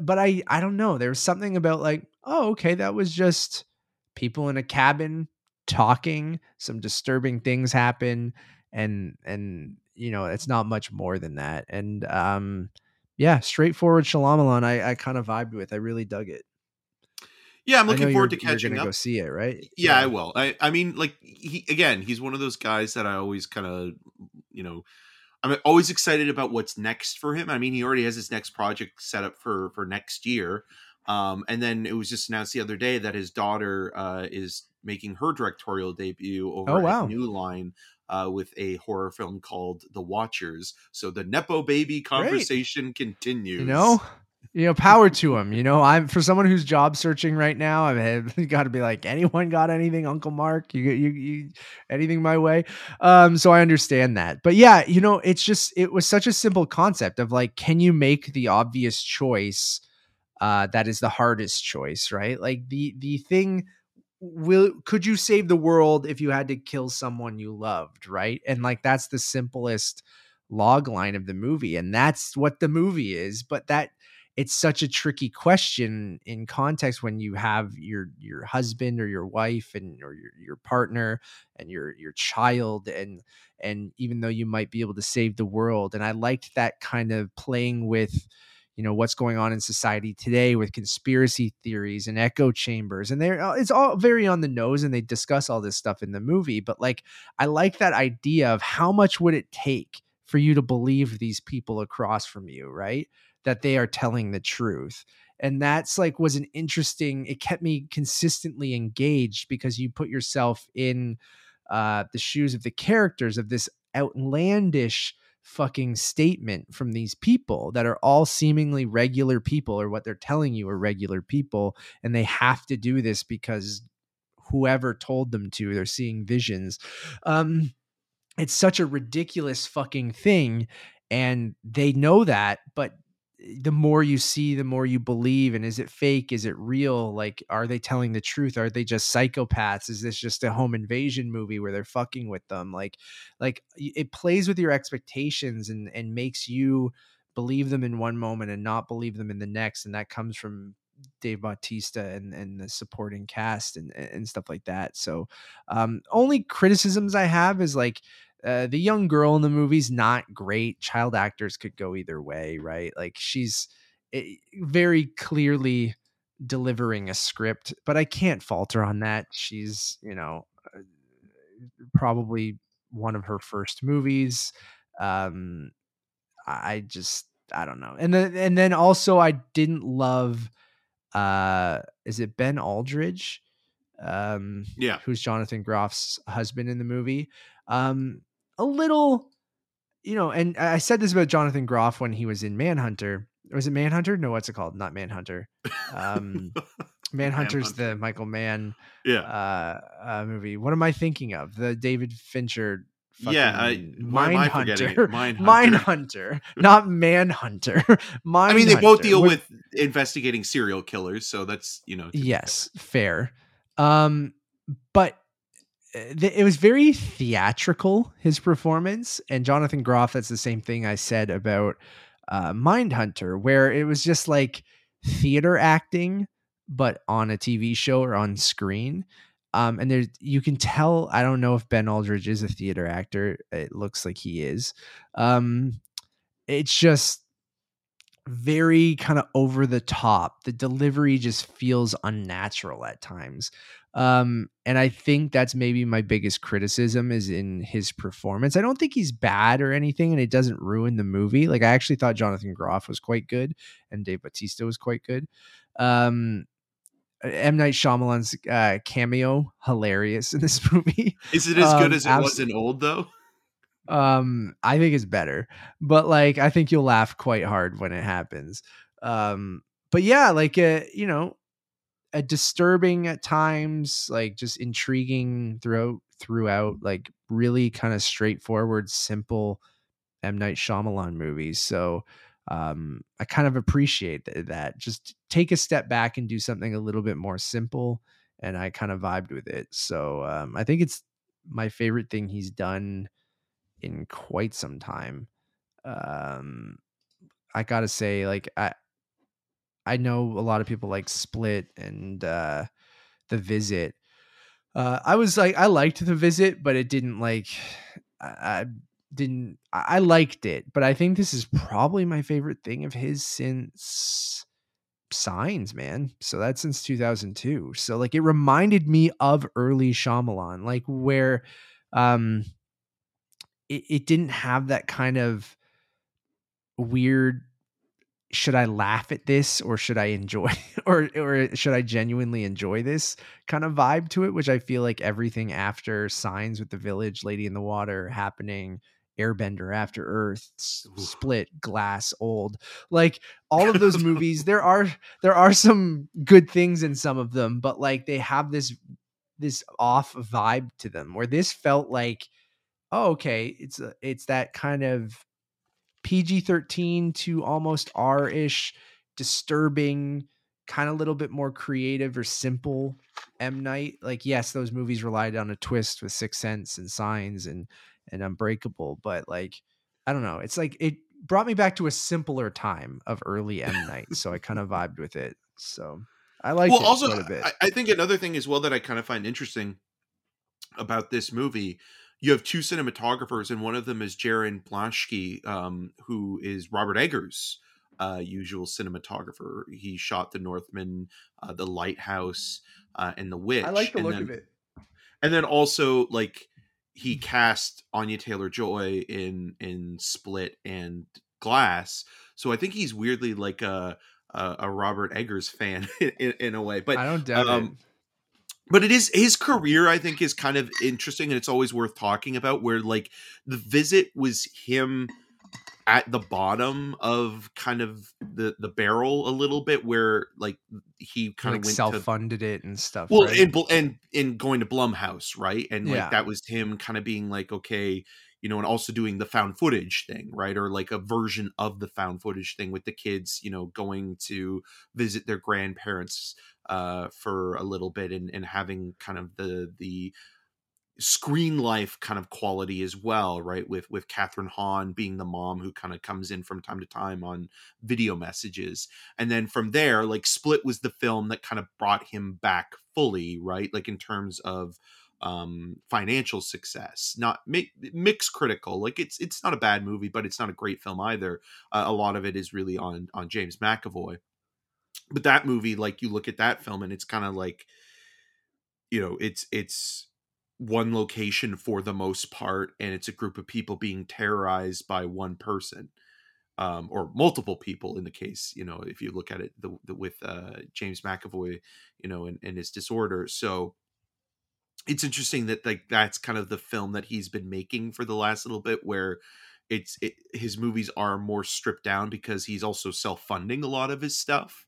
but I, I don't know. There was something about like, oh, okay, that was just people in a cabin talking. Some disturbing things happen, and and you know, it's not much more than that. And um, yeah, straightforward Shyamalan. I, I kind of vibed with. I really dug it.
Yeah i'm looking forward to catching up
Go see it, right?
yeah, I will. I I mean, like he again, he's one of those guys that I always kind of, you know, I'm always excited about what's next for him. I mean, he already has his next project set up for for next year. Um, and then it was just announced the other day that his daughter uh, is making her directorial debut over
Oh, wow.
at New Line uh, with a horror film called The Watchers. So the Nepo baby conversation continues.
you know you know power to him you know? I'm for someone who's job searching right now i've <laughs> got to be like anyone got anything uncle mark? You you, you anything my way? Um so i understand that. But yeah you know it's just it was such a simple concept of like can you make the obvious choice uh that is the hardest choice right? Like the the thing will could you save the world if you had to kill someone you loved right? And like that's the simplest log line of the movie and that's what the movie is but that it's such a tricky question in context when you have your your husband or your wife and or your, your partner and your your child and and even though you might be able to save the world and i liked that kind of playing with you know what's going on in society today with conspiracy theories and echo chambers and they're it's all very on the nose and they discuss all this stuff in the movie but like i like that idea of how much would it take for you to believe these people across from you right that they are telling the truth and that's like was an interesting it kept me consistently engaged because you put yourself in uh the shoes of the characters of this outlandish fucking statement from these people that are all seemingly regular people or what they're telling you are regular people and they have to do this because whoever told them to they're seeing visions. Um it's such a ridiculous fucking thing and they know that but the more you see, the more you believe. And is it fake? Is it real? Like, are they telling the truth? Are they just psychopaths? Is this just a home invasion movie where they're fucking with them? Like, like it plays with your expectations and and makes you believe them in one moment and not believe them in the next. And that comes from Dave Bautista and and the supporting cast and and stuff like that. So, um, only criticisms I have is like uh, the young girl in the movie's not great. Child actors could go either way, right? Like she's eh, very clearly delivering a script, but I can't falter on that. She's, you know, uh, probably one of her first movies. Um, I just, I don't know. And then, and then also I didn't love, uh, is it Ben Aldridge? Um,
yeah,
who's Jonathan Groff's husband in the movie. Um, a little, you know, and I said this about Jonathan Groff when he was in Manhunter. Was it Manhunter? No, what's it called? Not Manhunter. Um, <laughs> Manhunter's Manhunter. the Michael Mann
yeah.
uh, uh, movie. What am I thinking of? The David Fincher.
Yeah, I, Mind Hunter.
Mind Hunter. Not Manhunter. Mind <laughs>
I mean, they
Hunter.
both deal with, with investigating serial killers, so that's you know.
Yes, fair. Um, but it was very theatrical his performance and jonathan groff that's the same thing i said about uh, mindhunter where it was just like theater acting but on a tv show or on screen. Um, and there's you can tell i don't know if ben aldridge is a theater actor it looks like he is. Um, it's just very kind of over the top the delivery just feels unnatural at times um, and I think that's maybe my biggest criticism is in his performance. I don't think he's bad or anything, and it doesn't ruin the movie. Like I actually thought Jonathan Groff was quite good, and Dave Bautista was quite good. Um, M Night Shyamalan's uh, cameo hilarious in this <laughs> movie.
Is it as um, good as it abs- was in Old though?
Um, I think it's better, but like I think you'll laugh quite hard when it happens. Um, but yeah, like uh, you know, a disturbing at times, like just intriguing throughout throughout, like really kind of straightforward, simple M Night Shyamalan movies. So um, I kind of appreciate th- that. Just take a step back and do something a little bit more simple, and I kind of vibed with it. So um, I think it's my favorite thing he's done in quite some time. Um, I gotta say, like I I know a lot of people like Split and uh, The Visit. Uh, I was like, I liked The Visit, but it didn't like, I, I didn't, I liked it, but I think this is probably my favorite thing of his since Signs, man. So that's since 2002. So like, it reminded me of early Shyamalan, like where, um, it, it didn't have that kind of weird should I laugh at this or should I enjoy <laughs> or or should I genuinely enjoy this? kind of vibe to it, which I feel like everything after Signs with the Village, Lady in the Water, happening, Airbender, After Earth, Split, Glass, Old, like all of those <laughs> movies, there are there are some good things in some of them, but like they have this this off vibe to them where this felt like, oh, okay, it's a, it's that kind of PG 13 to almost R ish, disturbing, kind of a little bit more creative or simple M Night. Like, yes, those movies relied on a twist with Sixth Sense and Signs and and Unbreakable, but like, I don't know. It's like it brought me back to a simpler time of early M Night, so I kind of <laughs> vibed with it. So I like
well,
it
also,
quite a bit.
I, I think another thing as well that I kind of find interesting about this movie, you have two cinematographers, and one of them is Jarin Blaschke, um, who is Robert Eggers' uh, usual cinematographer. He shot The Northman, uh, The Lighthouse, uh, and The Witch.
I like the
and
look
then,
of it.
And then also like he cast Anya Taylor Joy in in Split and Glass. So I think he's weirdly like a a, a Robert Eggers fan <laughs> in, in a way. But
I don't doubt
um, but it is his career i think is kind of interesting and it's always worth talking about where like the visit was him at the bottom of kind of the the barrel a little bit where like he kind
Like
of went
self
to
funded it and stuff.
well
right?
and and in going to blumhouse right and like
Yeah.
that was him kind of being like okay you know and also doing the found footage thing right? Or like a version of the found footage thing with the kids you know going to visit their grandparents uh for a little bit and and having kind of the the screen life kind of quality as well right? With with kathryn hahn being the mom who kind of comes in from time to time on video messages. And then from there like split was the film that kind of brought him back fully right? Like in terms of um financial success not mi- mixed critical like it's it's not a bad movie but it's not a great film either. Uh, a lot of it is really on on james mcavoy. But that movie like you look at that film and it's kind of like you know it's it's one location for the most part and it's a group of people being terrorized by one person um, or multiple people in the case you know if you look at it the, the, with uh, james mcavoy you know and, and his disorder. So it's interesting that like that's kind of the film that he's been making for the last little bit where it's it, his movies are more stripped down because he's also self-funding a lot of his stuff.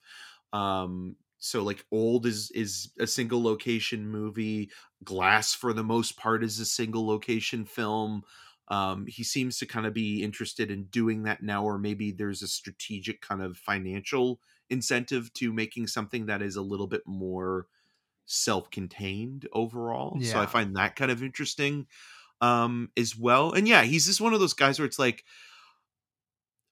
Um so like old is is a single location movie. Glass for the most part is a single location film. Um he seems to kind of be interested in doing that now or maybe there's a strategic kind of financial incentive to making something that is a little bit more self-contained overall so i find that kind of interesting um as well and yeah he's just one of those guys where it's like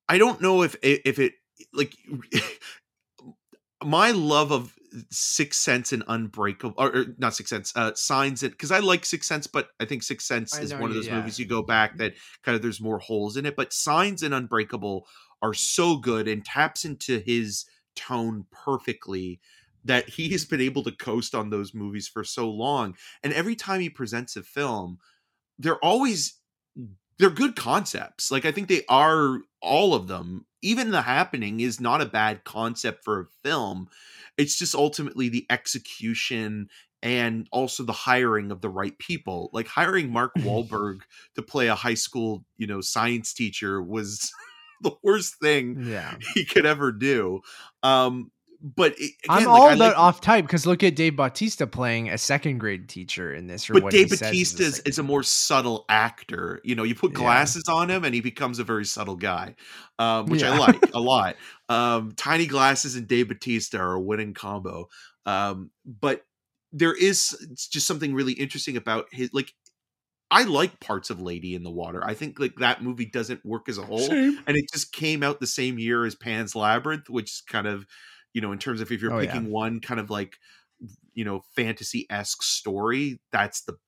i don't know if if it like <laughs> my love of Six Sense and Unbreakable, or, or not Six Sense, uh, Signs, and because I like Six Sense, but I think Six Sense is one of those
yeah.
movies you go back that kind of there's more holes in it. But Signs and Unbreakable are so good and taps into his tone perfectly that he has been able to coast on those movies for so long. And every time he presents a film, they're always they're good concepts. Like I think they are all of them. Even the happening is not a bad concept for a film. It's just ultimately the execution and also the hiring of the right people. Like hiring Mark <laughs> Wahlberg to play a high school, you know, science teacher was <laughs> the worst thing
yeah.
he could ever do. Um but it,
I'm all
like,
about
like-
off type because look at Dave Bautista playing a second grade teacher in this.
But Dave
Bautista
is, is a more subtle actor. You know, you put
Yeah.
glasses on him and he becomes a very subtle guy, um, which I like <laughs> a lot. Um, tiny glasses and Dave Bautista are a winning combo. Um, but there is just something really interesting about his like. I like parts of Lady in the Water. I think like that movie doesn't work as a whole, and it just came out the same year as Pan's Labyrinth, which is kind of, you know, in terms of if you're
Oh, yeah.
picking one kind of like, you know, fantasy esque story, that's the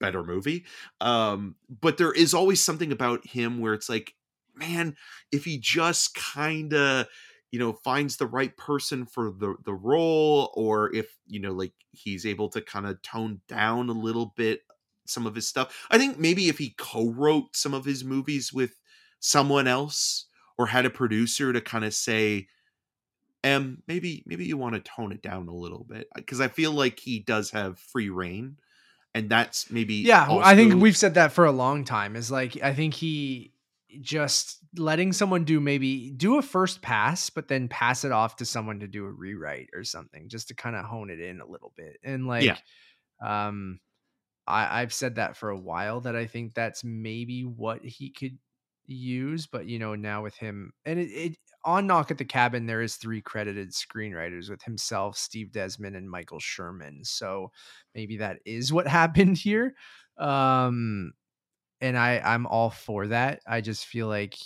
better movie. Um, but there is always something about him where it's like, man, if he just kind of, you know, finds the right person for the the role, or if you know, like he's able to kind of tone down a little bit some of his stuff. I think maybe if he co-wrote some of his movies with someone else or had a producer to kind of say um maybe maybe you want to tone it down a little bit because i feel like he does have free reign and that's maybe
Yeah, I think we've said that for a long time. Is like I think he just letting someone do maybe do a first pass, but then pass it off to someone to do a rewrite or something, just to kind of hone it in a little bit. And like, yeah. um, I I've said that for a while that I think that's maybe what he could use, but you know now with him and it, it on Knock at the Cabin there is three credited screenwriters with himself, Steve Desmond, and Michael Sherman. So maybe that is what <laughs> happened here. Um and I I'm all for that. I just feel like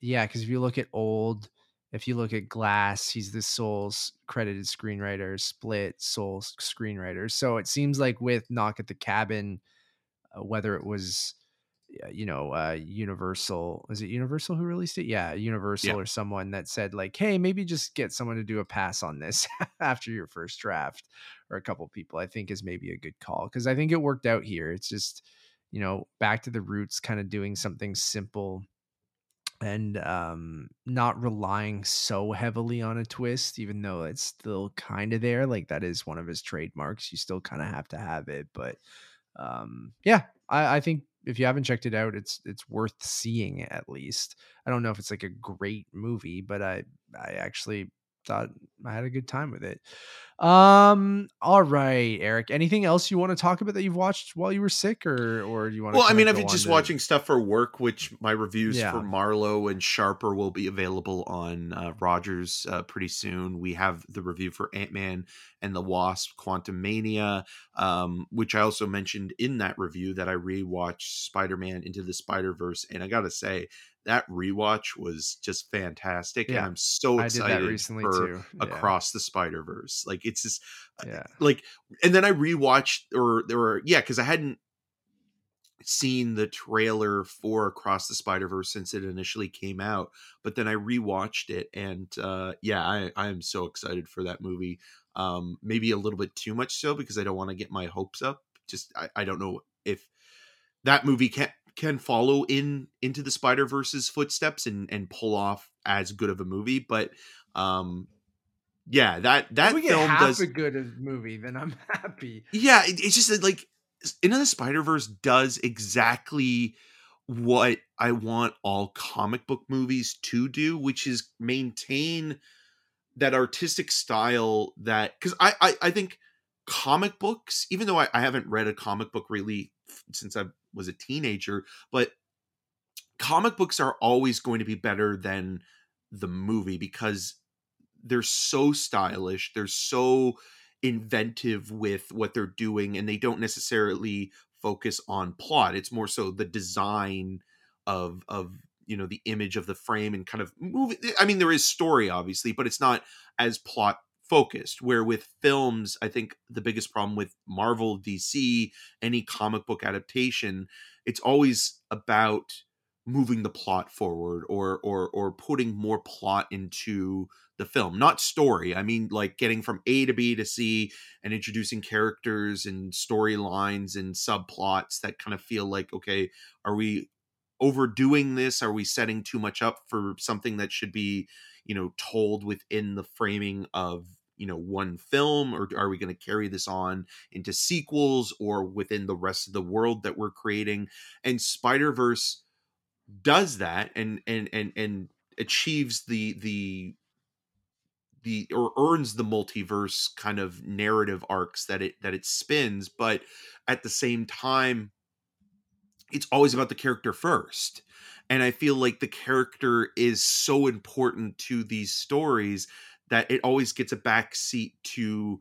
Yeah, because if you look at old, if you look at Glass, he's the sole credited screenwriter. Split, sole screenwriter. So it seems like with Knock at the Cabin, uh, whether it was you know, uh, Universal. is it Universal who released it? Yeah, Universal
Yeah.
or someone that said like, "Hey, maybe just get someone to do a pass on this <laughs> after your first draft," or a couple people. I think is maybe a good call because I think it worked out here. It's just, you know, back to the roots, kind of doing something simple and um not relying so heavily on a twist even though it's still kind of there like that is one of his trademarks you still kind of have to have it but um yeah I, I think if you haven't checked it out it's it's worth seeing at least. I don't know if it's like a great movie but i i actually thought i had a good time with it um all right eric anything else you want to talk about that you've watched while you were sick or or do you want to
Well, I mean, I've been just watching stuff for work, which my reviews
Yeah.
for Marlowe and Sharper will be available on uh, Rogers uh, pretty soon. We have the review for Ant Man and the Wasp: Quantumania, um, which I also mentioned in that review that I rewatched Spider Man Into the Spider Verse, and I gotta say that rewatch was just fantastic, and I'm so excited for
too Yeah.
Across the Spider Verse. Like it's just
yeah
like and then i rewatched or there were yeah because i hadn't seen the trailer for across the spider verse since it initially came out but then i rewatched it and uh yeah i i am so excited for that movie um maybe a little bit too much so because i don't want to get my hopes up just I, I don't know if that movie can can follow in into the spider verse's footsteps and and pull off as good of a movie but um yeah that that
if we get
film
half
does
a good movie, then I'm <laughs> happy.
yeah it, it's just like into the spider verse does exactly what i want all comic book movies to do which is maintain that artistic style that because I, I i think comic books even though I, I haven't read a comic book really since i was a teenager but comic books are always going to be better than the movie because they're so stylish they're so inventive with what they're doing and they don't necessarily focus on plot. It's more so the design of of you know the image of the frame and kind of movie i mean there is story obviously but it's not as plot focused where with films i think the biggest problem with marvel dc any comic book adaptation it's always about moving the plot forward or or or putting more plot into the film not story i mean like getting from a to b to c and introducing characters and storylines and subplots that kind of feel like okay are we overdoing this? Are we setting too much up for something that should be you know told within the framing of you know one film or are we going to carry this on into sequels or within the rest of the world that we're creating? And spider verse does that and and and and achieves the the the or earns the multiverse kind of narrative arcs that it that it spins but at the same time it's always about the character first. And i feel like the character is so important to these stories that it always gets a back seat to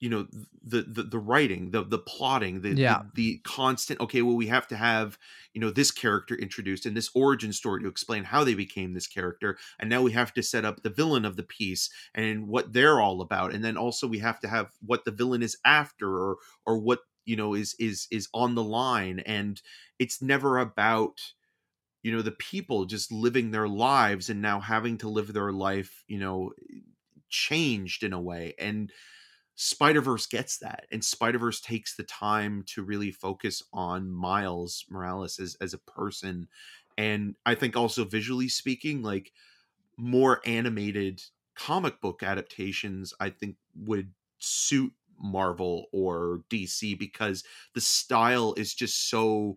you know the the, the writing the the plotting the,
Yeah.
the the constant okay well we have to have you know this character introduced and this origin story to explain how they became this character and now we have to set up the villain of the piece and what they're all about and then also we have to have what the villain is after or or what you know is is is on the line and it's never about you know the people just living their lives and now having to live their life you know changed in a way and spider-verse gets that and spider-verse takes the time to really focus on miles morales as, as a person and i think also visually speaking like more animated comic book adaptations i think would suit marvel or dc because the style is just so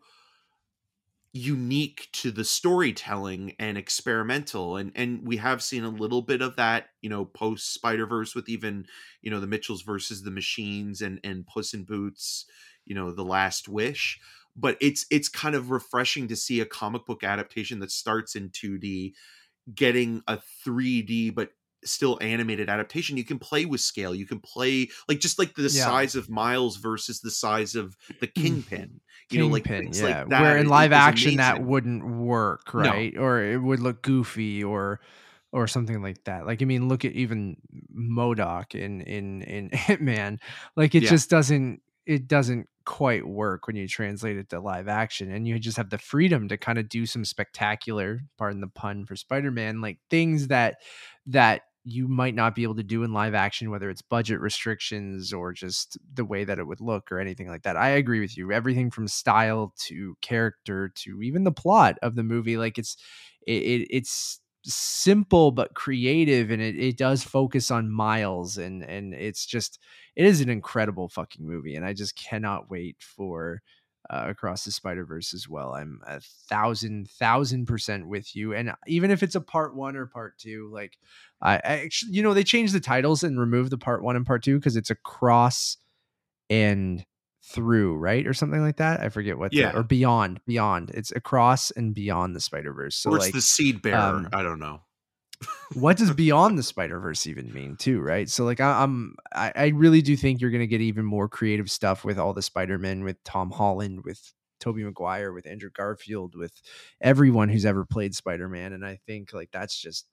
unique to the storytelling and experimental and and we have seen a little bit of that you know post spider verse with even you know the mitchells versus the machines and and puss in boots you know the last wish. But it's it's kind of refreshing to see a comic book adaptation that starts in 2d getting a 3d but still animated adaptation you can play with scale you can play like just like the
Yeah.
size of miles versus the size of the mm-hmm. kingpin you know like
Kingpin,
things
yeah.
like that
Where in live action that wouldn't work, right? Or it would look goofy or or something like that. Like I mean, look at even MODOK in in in <laughs> Hitman. Like it
Yeah.
just doesn't it doesn't quite work when you translate it to live action and you just have the freedom to kind of do some spectacular pardon the pun for spider-man like things that that you might not be able to do in live action whether it's budget restrictions or just the way that it would look or anything like that. I agree with you everything from style to character to even the plot of the movie like it's it, it it's simple but creative and it, it does focus on miles and and it's just it is an incredible fucking movie and i just cannot wait for uh, across the spider verse as well i'm a thousand thousand percent with you and even if it's a part one or part two like i, I actually you know they changed the titles and removed the part one and part two because it's across and through right or something like that i forget what the-
Yeah.
or beyond beyond it's across and beyond the spider verse so
or it's
like
the seed bearer
um,
i don't know
what does beyond the spider verse even mean too right? So like I, i'm I, I really do think you're gonna get even more creative stuff with all the spider-men with tom holland with tobey maguire with andrew garfield with everyone who's ever played spider-man and i think like that's just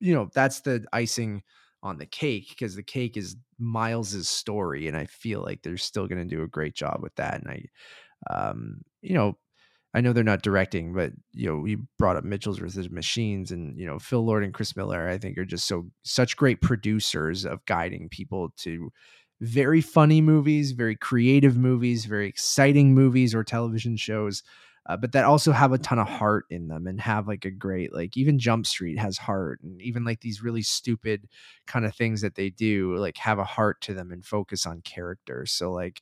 you know that's the icing on the cake because the cake is miles's story and i feel like they're still going to do a great job with that and i um you know I know they're not directing, but you know, we brought up Mitchell's versus Machines, and you know, Phil Lord and Chris Miller, I think, are just so such great producers of guiding people to very funny movies, very creative movies, very exciting movies or television shows, uh, but that also have a ton of heart in them and have like a great like even Jump Street has heart, and even like these really stupid kind of things that they do like have a heart to them and focus on character. So like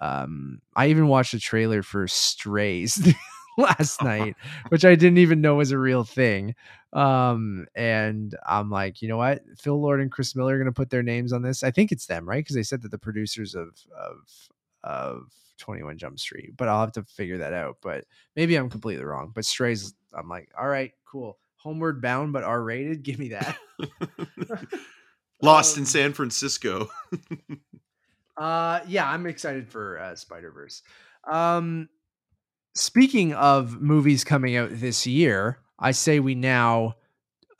um i even watched a trailer for strays <laughs> last <laughs> night which i didn't even know was a real thing um and i'm like you know what? Phil lord and chris miller are going to put their names on this. I think it's them right? Because they said that the producers of of of 21 jump street but i'll have to figure that out but maybe i'm completely wrong but strays i'm like all right cool. Homeward bound but r-rated? Give me that. <laughs>
Lost in
Um,
san francisco
Uh, yeah, I'm excited for uh, Spider Verse. Um, speaking of movies coming out this year, I say we now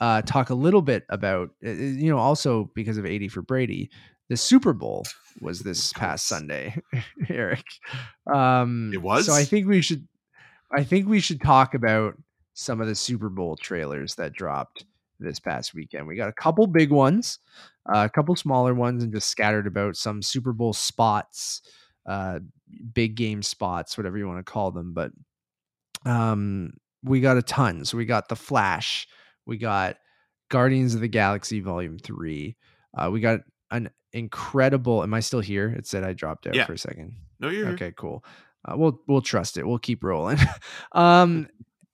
uh, talk a little bit about uh, you know also because of 80 for Brady, the Super Bowl was this past. Sunday, <laughs> Eric. Um,
It was?
so I think we should I think we should talk about some of the Super Bowl trailers that dropped this past weekend. We got a couple big ones, uh, a couple smaller ones, and just scattered about some Super Bowl spots, uh, big game spots, whatever you want to call them. But um, we got a ton. So we got The Flash, we got Guardians of the Galaxy Volume Three, uh, we got an incredible. Am I still here? It said I dropped out
Yeah.
for a second.
no you're here.
Okay, cool. Uh, we'll we'll trust it. We'll keep rolling. <laughs> um,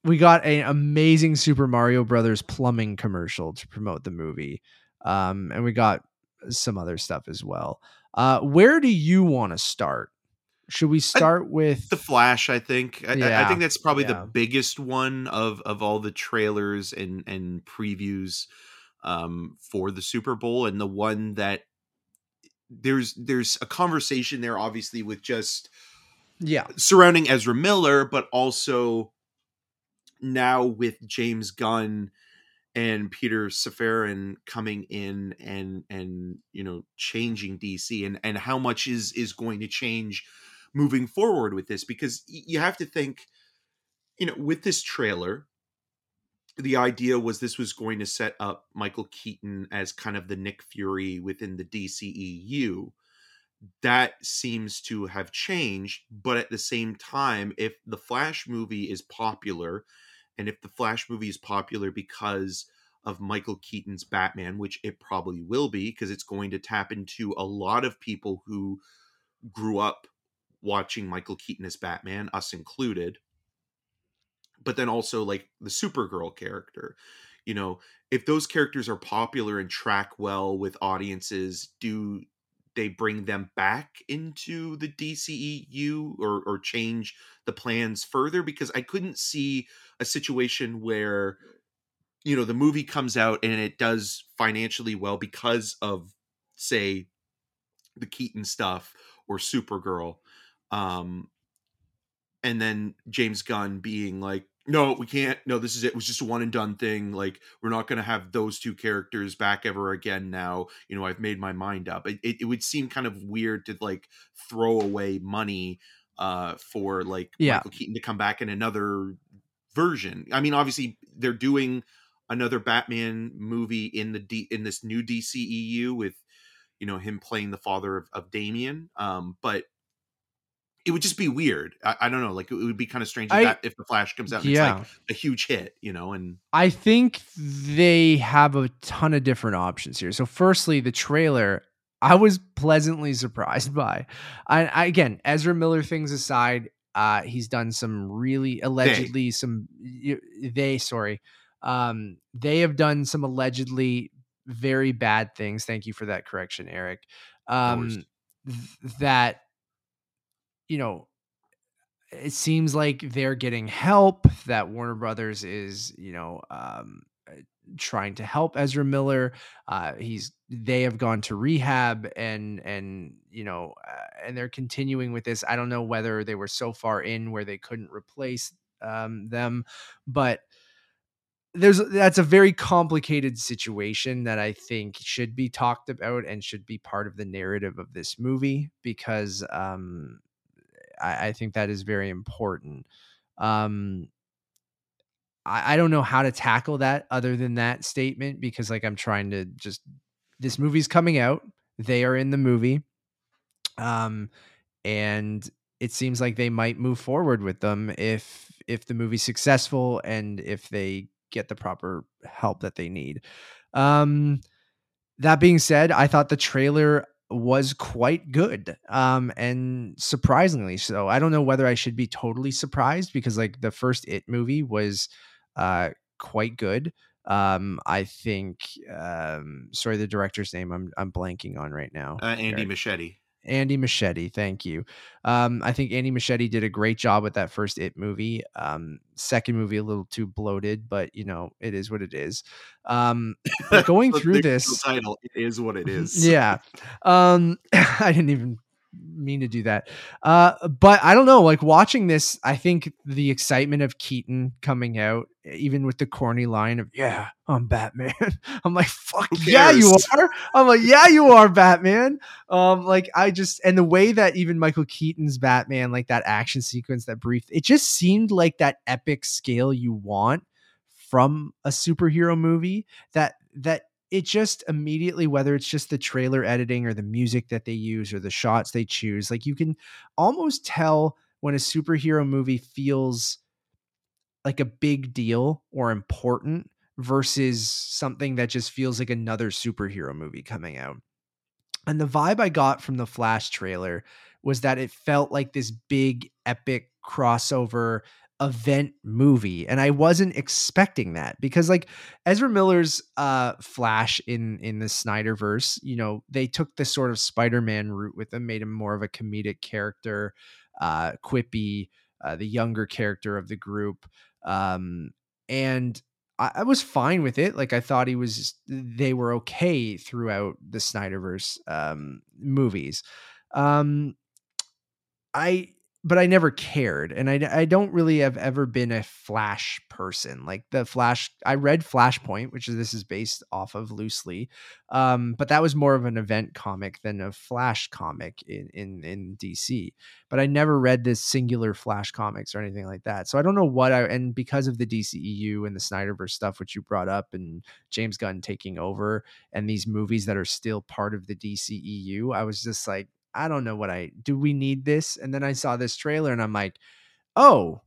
we got an amazing Super Mario Brothers plumbing commercial to promote the movie, um, and we got some other stuff as well. Uh, where do you want to start? Should we start with
the flash i think I, I- I think that's probably
yeah.
the biggest one of of all the trailers and and previews um for the super bowl and the one that there's there's a conversation there obviously with just
yeah,
surrounding ezra miller but also now with james gunn and peter Safran coming in and and you know changing dc and and how much is is going to change moving forward with this because you have to think you know with this trailer the idea was this was going to set up michael keaton as kind of the nick fury within the dceu that seems to have changed but at the same time if the flash movie is popular and if the flash movie is popular because of michael keaton's batman which it probably will be because it's going to tap into a lot of people who grew up watching michael keaton as batman us included but then also like the supergirl character. You know if those characters are popular and track well with audiences do they bring them back into the DCEU or or change the plans further? Because I couldn't see a situation where you know the movie comes out and it does financially well because of say the Keaton stuff or Supergirl um and then James Gunn being like no we can't no this is it. it was just a one and done thing like we're not going to have those two characters back ever again now you know I've made my mind up it, it, it would seem kind of weird to like throw away money uh for like
Yeah.
Michael Keaton to come back in another version I mean obviously they're doing another Batman movie in the D, in this new DCEU with you know him playing the father of, of Damian. Um, but it would just be weird. I, I don't know. Like it would be kind of strange if,
I-
that, if the Flash comes out and
Yeah.
it's like a huge hit, you know. And
I think they have a ton of different options here. So, firstly, the trailer I was pleasantly surprised <laughs> by. I, I again, Ezra Miller things aside, uh, he's done some really allegedly some they sorry, um, they have done some allegedly very bad things. Thank you for that correction, Eric. Um, th- that you know it seems like they're getting help that warner brothers is you know um trying to help ezra miller uh he's they have gone to rehab and and you know uh, and they're continuing with this i don't know whether they were so far in where they couldn't replace um them but there's that's a very complicated situation that I think should be talked about and should be part of the narrative of this movie because um, I, I think that is very important. Um, I, I don't know how to tackle that other than that statement because like I'm trying to just this movie's coming out. They are in the movie. Um, and it seems like they might move forward with them if if the movie's successful and if they get the proper help that they need. Um, that being said, I thought the trailer was quite good um and surprisingly so i don't know whether i should be totally surprised because like the first it movie was uh quite good um i think um sorry the director's name i'm i'm blanking on right now
uh, Andy
Eric.
Muschietti.
Andy Muschietti, thank you. Um, I think Andy Muschietti did a great job with that first It movie. Um, second movie a little too bloated, but you know it is what it is. Um, <laughs> going through this,
title it is what it <laughs> is.
yeah, um, <laughs> I didn't even mean to do that. Uh, but I don't know. Like watching this, I think the excitement of Keaton coming out, even with the corny line of "Yeah, I'm Batman." <laughs> I'm like, "Fuck yeah, you are." I'm like, "Yeah, you are Batman." Um, like I just and the way that even Michael Keaton's Batman, like that action sequence, that brief, it just seemed like that epic scale you want from a superhero movie. That that it just immediately, whether it's just the trailer editing or the music that they use or the shots they choose, like you can almost tell when a superhero movie feels like a big deal or important versus something that just feels like another superhero movie coming out. And the vibe I got from the Flash trailer was that it felt like this big, epic crossover event movie. And I wasn't expecting that because like Ezra Miller's uh Flash in in the Snyderverse, you know, they took the sort of Spider-Man route with him, made him more of a comedic character, uh quippy, uh, the younger character of the group. Um and I, I was fine with it. Like I thought he was they were okay throughout the Snyderverse um movies. Um I but I never cared, and I I don't really have ever been a Flash person. Like the Flash, I read Flashpoint, which is this is based off of loosely, um, but that was more of an event comic than a Flash comic in in in DC. But I never read this singular Flash comics or anything like that. So I don't know what I and because of the DCEU and the Snyderverse stuff, which you brought up, and James Gunn taking over, and these movies that are still part of the DCEU, I was just like. I don't know what I do. We need this. And then I saw this trailer and I'm like, oh,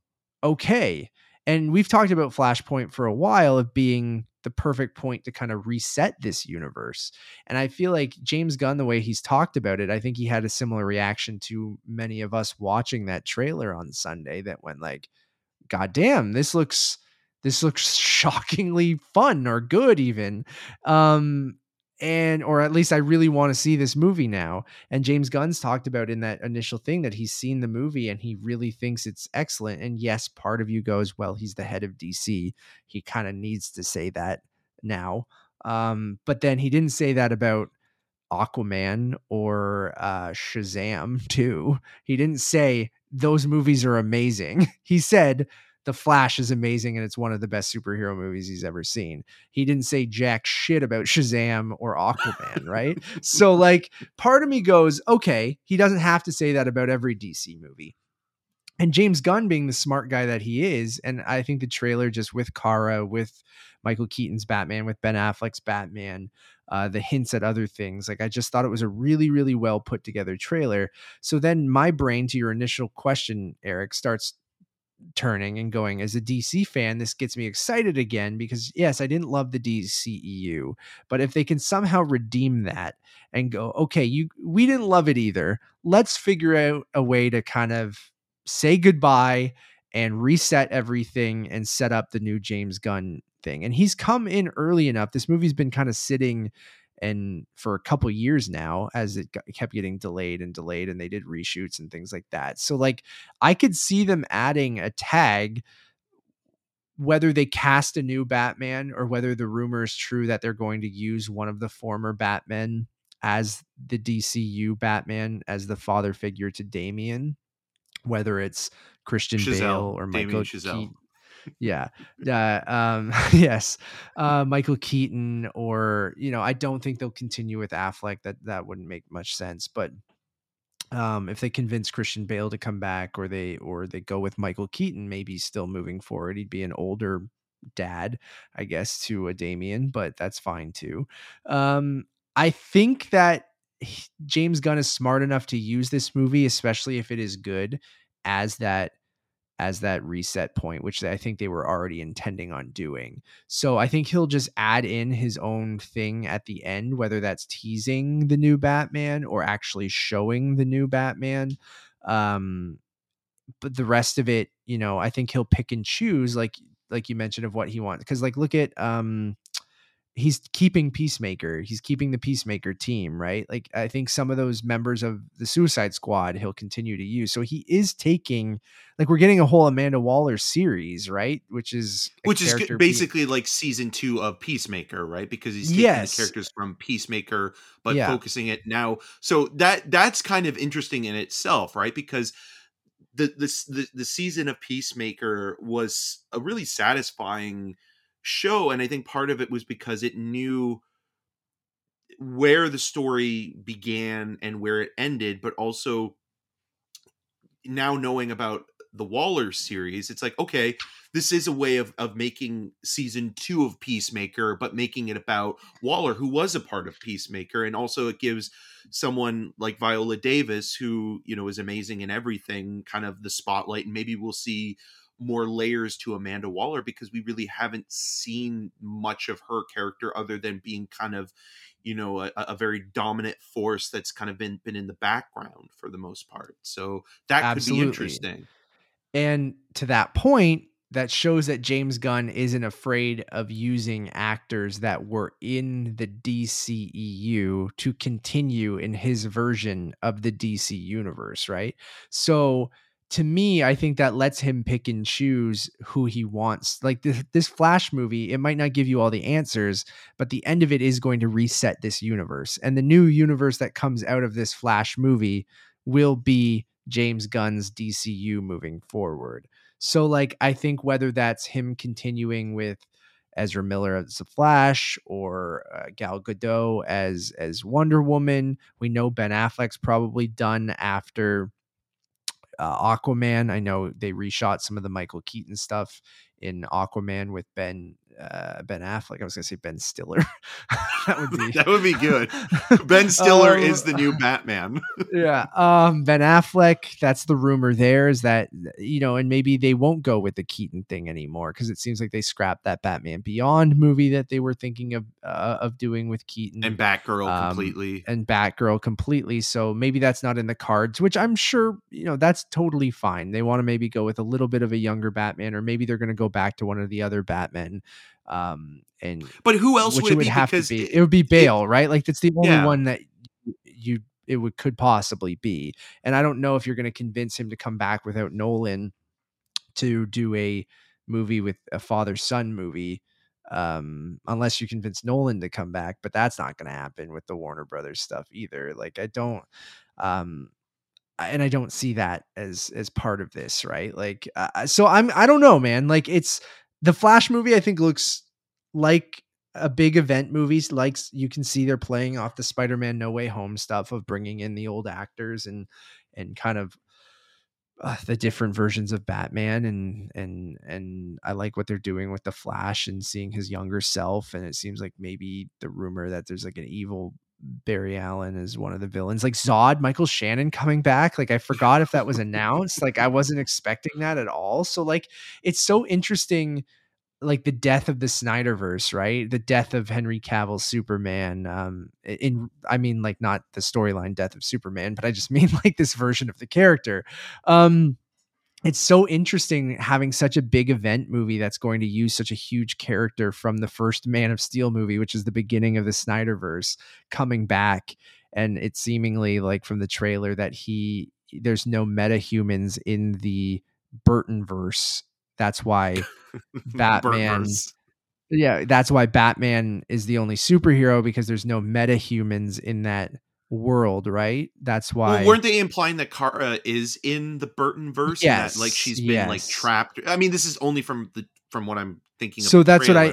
okay. And we've talked about Flashpoint for a while of being the perfect point to kind of reset this universe. And I feel like James Gunn, the way he's talked about it, I think he had a similar reaction to many of us watching that trailer on Sunday that went like, God damn, this looks this looks <laughs> shockingly fun or good even. Um and or at least I really want to see this movie now. And James Gunn's talked about in that initial thing that he's seen the movie and he really thinks it's excellent. And yes, part of you goes, well, he's the head of DC. He kind of needs to say that now. Um, but then he didn't say that about Aquaman or uh, Shazam <laughs> too. He didn't say those movies are amazing. He said the Flash is amazing and it's one of the best superhero movies he's ever seen. He didn't say jack shit about Shazam or Aquaman, right? so <laughs> like part of me goes, okay, he doesn't have to say that about every DC movie. And James Gunn being the smart guy that he is, and I think the trailer just with Kara, with Michael Keaton's Batman, with Ben Affleck's Batman, uh, the hints at other things. Like I just thought it was a really, really well put together trailer. So then my brain, to your initial question, Eric, starts turning and going as a DC fan this gets me excited again because yes I didn't love the DCEU but if they can somehow redeem that and go okay you we didn't love it either. Let's figure out a way to kind of say goodbye and reset everything and set up the new James Gunn thing. And he's come in early enough. This movie's been kind of sitting and for a couple years now as it got, kept getting delayed and delayed and they did reshoots and things like that so like i could see them adding a tag whether they cast a new batman or whether the rumor is true that they're going to use one of the former batmen as the dcu batman as the father figure to damian whether it's christian
Chazelle,
bale or
Damien
michael
Chazelle.
Keaton yeah uh, um <laughs> yes uh michael keaton or you know i don't think they'll continue with affleck that that wouldn't make much sense but um if they convince christian bale to come back or they or they go with michael keaton maybe still moving forward he'd be an older dad i guess to a damien but that's fine too. Um i think that james gunn is smart enough to use this movie especially if it is good as that as that reset point, which I think they were already intending on doing. So I think he'll just add in his own thing at the end, whether that's teasing the new Batman or actually showing the new Batman. Um, but the rest of it, you know, I think he'll pick and choose, like like you mentioned, of what he wants. Because like, look at um, he's keeping Peacemaker. He's keeping the Peacemaker team, right? Like I think some of those members of the Suicide Squad he'll continue to use. So he is taking like we're getting a whole Amanda Waller series, right? Which is
which is g-
being-
basically like season two of Peacemaker, right? Because he's taking
Yes.
the characters from Peacemaker, but
Yeah.
focusing it now. So that that's kind of interesting in itself, right? Because the this the, the season of Peacemaker was a really satisfying show, and I think part of it was because it knew where the story began and where it ended, but also now knowing about the Waller series, it's like, okay, this is a way of of making season two of Peacemaker, but making it about Waller, who was a part of Peacemaker, and also it gives someone like Viola Davis, who you know is amazing in everything, kind of the spotlight, and maybe we'll see more layers to Amanda Waller because we really haven't seen much of her character other than being kind of you know a, a very dominant force that's kind of been been in the background for the most part so that
Absolutely.
could be interesting
And to that point, that shows that James Gunn isn't afraid of using actors that were in the DCEU to continue in his version of the DC universe, right? So to me, I think that lets him pick and choose who he wants. Like this, this Flash movie, it might not give you all the answers, but the end of it is going to reset this universe. And the new universe that comes out of this Flash movie will be James Gunn's DCU moving forward. So like I think whether that's him continuing with Ezra Miller as Flash or uh, Gal Gadot as as Wonder Woman, we know Ben Affleck's probably done after uh, Aquaman. I know they reshot some of the Michael Keaton stuff in Aquaman with Ben uh, Ben Affleck. I was gonna say Ben Stiller. <laughs> that would be <laughs>
that would be good <laughs> ben stiller
Um,
is the new batman
yeah um ben affleck that's the rumor there is that you know and maybe they won't go with the keaton thing anymore because it seems like they scrapped that batman beyond movie that they were thinking of uh, of doing with keaton
and batgirl
Um,
completely
and batgirl completely so maybe that's not in the cards which i'm sure you know that's totally fine they want to maybe go with a little bit of a younger batman or maybe they're going to go back to one of the other batmen Um, and
But who else would
it would
be?
have
Because
to be. It would be Bale, right? Like that's the only
Yeah.
one that you, you it would could possibly be. And I don't know if you're going to convince him to come back without Nolan to do a movie with a father son movie um unless you convince Nolan to come back but that's not going to happen with the Warner Brothers stuff either like I don't um and I don't see that as as part of this right like uh, so I'm I don't know man like it's the Flash movie I think looks like a big event movies like you can see they're playing off the Spider-Man No Way Home stuff of bringing in the old actors and and kind of uh, the different versions of Batman and and and I like what they're doing with the Flash and seeing his younger self and it seems like maybe the rumor that there's like an evil Barry Allen is one of the villains like Zod Michael Shannon coming back like I forgot if that was announced like I wasn't expecting that at all so like it's so interesting like the death of the Snyderverse, right? The death of Henry Cavill's Superman. Um, in I mean, like not the storyline death of Superman, but I just mean <laughs> like this version of the character. Um, it's so interesting having such a big event movie that's going to use such a huge character from the first Man of Steel movie, which is the beginning of the Snyderverse, coming back. And it's seemingly like from the trailer that he there's no metahumans in the Burton verse. That's why <laughs> Batman- yeah, that's why Batman is the only superhero because there's no metahumans in that world, right? That's why
Well, weren't they implying that Kara is in the Burton verse?
Yes,
that, like she's been like trapped. I mean, this is only from the from what I'm thinking. Of
So that's what I-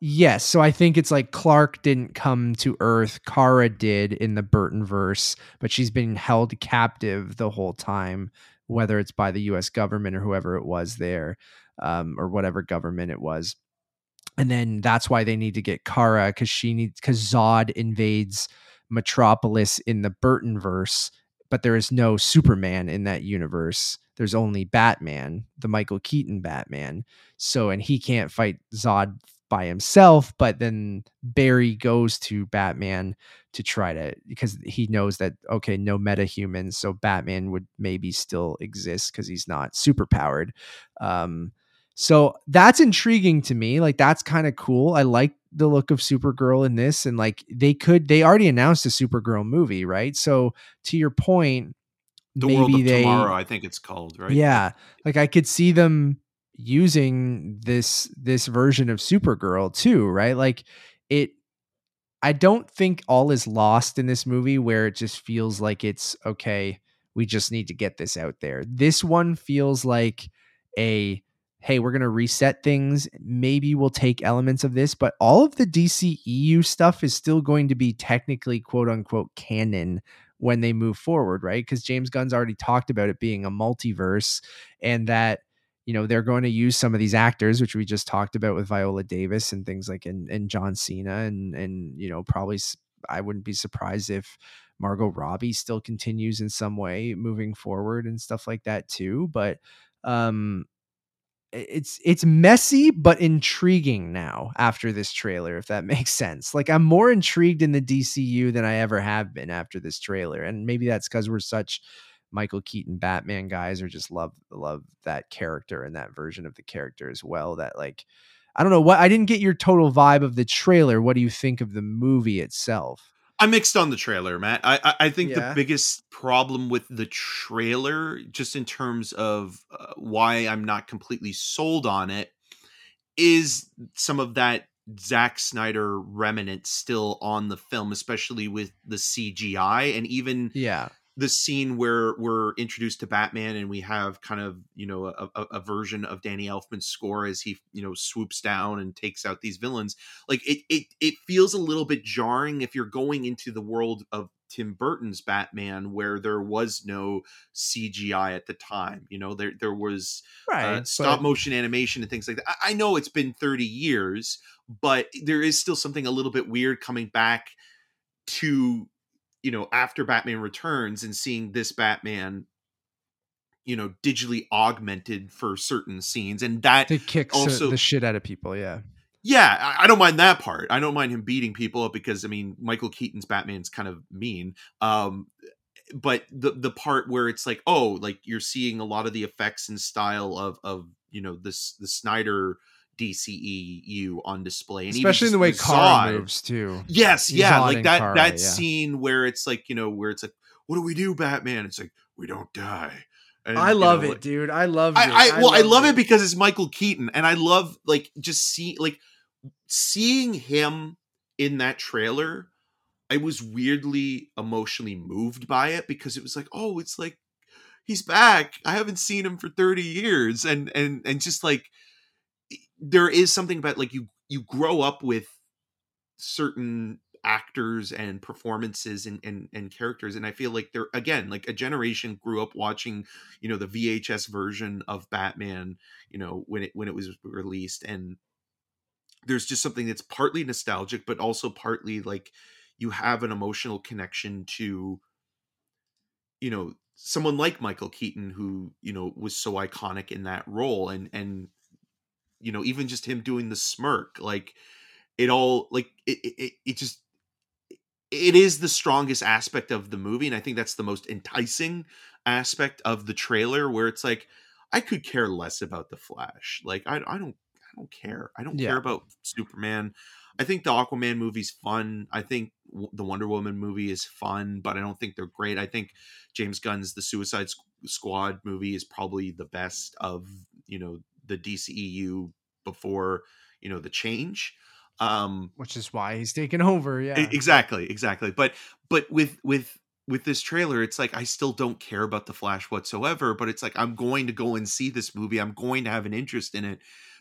Yes, so I think it's like Clark didn't come to Earth, Kara did in the Burton verse, but she's been held captive the whole time, whether it's by the US government or whoever it was there, um, or whatever government it was. And then that's why they need to get Kara because she needs because Zod invades Metropolis in the Burton verse, but there is no Superman in that universe. There's only Batman, the Michael Keaton Batman. So, and he can't fight Zod by himself, but then Barry goes to Batman to try to because he knows that okay, no metahumans, so Batman would maybe still exist because he's not super powered. Um, so that's intriguing to me. Like that's kind of cool. I like the look of Supergirl in this, and like they could they already announced a Supergirl movie, right? So to your point,
the
maybe
world of
they
tomorrow. I think it's called right.
yeah, like I could see them using this this version of Supergirl too, right? Like it I don't think all is lost in this movie where it just feels like it's okay, we just need to get this out there. This one feels like a hey, we're going to reset things. Maybe we'll take elements of this, but all of the DCEU stuff is still going to be technically quote unquote canon when they move forward, right? Because James Gunn's already talked about it being a multiverse and that you know they're going to use some of these actors which we just talked about with Viola Davis and things like and, and John Cena and and you know probably I wouldn't be surprised if Margot Robbie still continues in some way moving forward and stuff like that too but um it's it's messy but intriguing now after this trailer if that <laughs> makes sense. Like i'm more intrigued in the dcu than i ever have been after this trailer and maybe that's because we're such michael keaton batman guys or just love love that character and that version of the character as well that like i don't know what i didn't get your total vibe of the trailer. What do you think of the movie itself
I'm mixed on the trailer, Matt. I I, I think
Yeah.
the biggest problem with the trailer, just in terms of uh, why I'm not completely sold on it, is some of that Zack Snyder remnant still on the film, especially with the CGI and even
yeah
the scene where we're introduced to Batman and we have kind of you know a, a, a version of Danny Elfman's score as he you know swoops down and takes out these villains. Like it it it feels a little bit jarring if you're going into the world of Tim Burton's Batman where there was no CGI at the time. You know there there was uh, stop motion animation and things like that. I, I know it's been 30 years, but there is still something a little bit weird coming back to you know after Batman Returns and seeing this Batman you know digitally augmented for certain scenes and that
to kick
also-
the shit out of people yeah.
Yeah I, I don't mind that part. I don't mind him beating people up because i mean michael keaton's batman's kind of mean um but the the part where it's like oh like you're seeing a lot of the effects and style of of you know this the snyder DCEU on display, and
especially in the way Kara moves too.
Yes, yeah, like that
Kara,
that
yeah.
scene where it's like you know where it's like, what do we do, Batman? It's like we don't die. And,
I
you
love
know,
it,
like-
dude. I love it.
I, I well, I love it because it's Michael Keaton, and I love like just see like seeing him in that trailer. I was weirdly emotionally moved by it because it was like, oh, it's like he's back. I haven't seen him for thirty years, and and and just like there is something about like you you grow up with certain actors and performances and, and and characters and i feel like they're again like a generation grew up watching you know the vhs version of batman you know when it when it was released and there's just something that's partly nostalgic but also partly like you have an emotional connection to you know someone like michael keaton who you know was so iconic in that role and and you know even just him doing the smirk like it all like it it, it just it is the strongest aspect of the movie and i think that's the most enticing aspect of the trailer where it's like i could care less about the flash. Like i, I don't i don't care. I don't
Yeah.
care about superman. I think the aquaman movie's fun. I think w- the wonder woman movie is fun but i don't think they're great. I think james gunn's the suicide Squ- squad movie is probably the best of you know the dceu before you know the change um
which is why he's taken over. Yeah,
exactly exactly but but with with with this trailer it's like i still don't care about the flash whatsoever but it's like i'm going to go and see this movie i'm going to have an interest in it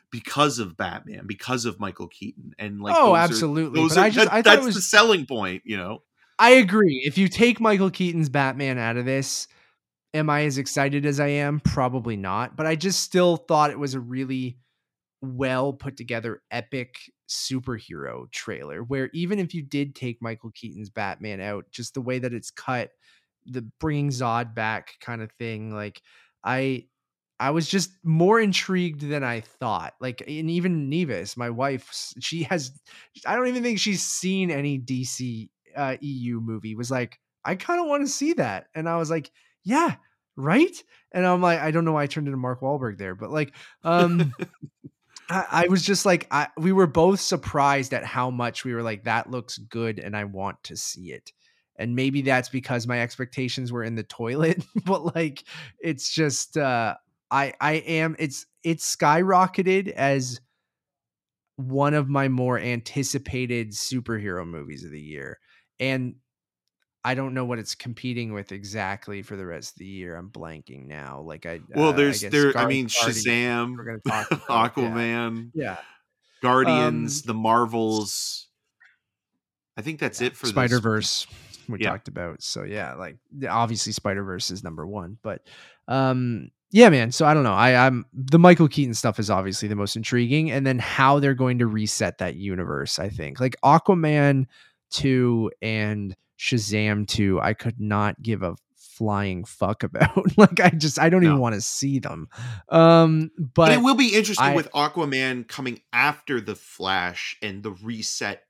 because of batman because of michael keaton and like
oh,
are-
absolutely.
those
but
are,
I just
that-
I thought
that's
it was
the selling point you know
I agree. If you take Michael Keaton's Batman out of this, am I as excited as I am? Probably not. But I just still thought it was a really well put together, epic superhero trailer where even if you did take Michael Keaton's Batman out, just the way that it's cut, the bringing Zod back kind of thing, like I. I was just more intrigued than I thought. Like, and even Nevis, my wife, she has, I don't even think she's seen any DC uh, EU movie was like, I kind of want to see that. And I was like, yeah, right. And I'm like, I don't know why I turned into Mark Wahlberg there, but like, um, <laughs> I, I was just like, I, we were both surprised at how much we were like, that looks good and I want to see it. And maybe that's because my expectations were in the toilet, <laughs> but like, it's just, uh, I, I am, it's, it's skyrocketed as one of my more anticipated superhero movies of the year. And I don't know what it's competing with exactly for the rest of the year. I'm blanking now. Like I
well
uh,
there's there i mean
Guardians,
shazam
we're gonna <laughs> talk about, yeah.
aquaman
Yeah.
guardians
Um,
the marvels i think that's it for
Spider Verse we
Yeah.
talked about. So yeah, like obviously Spider Verse is number one, but um yeah, man. So I don't know. I I'm the Michael Keaton stuff is obviously the most intriguing, and then how they're going to reset that universe. I think like Aquaman two and Shazam two. I could not give a flying fuck <laughs> about. like I just I don't even want to see them. Um,
but,
but,
it will be interesting
I-
with Aquaman coming after the Flash and the reset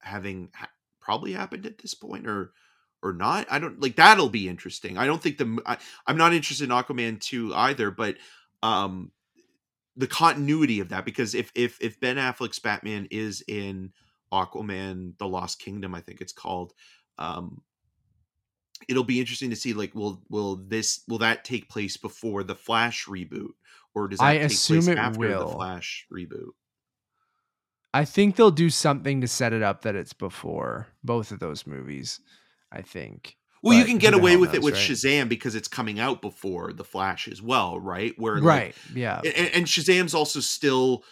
having ha- probably happened at this point, or or not. I don't like that'll be interesting. I don't think the I, am not interested in Aquaman two either, but um the continuity of that because if if if Ben Affleck's Batman is in Aquaman the Lost Kingdom, I think it's called. Um, it'll be interesting to see like will will this will that take place before the Flash reboot or does that
I
take
assume
place
it
after the
will.
Flash reboot?
I think they'll do something to set it up that it's before both of those movies. I think.
Well, you can get away with it with
right?
Shazam because it's coming out before the Flash as well, right? Where like,
right. Yeah.
and, and Shazam's also still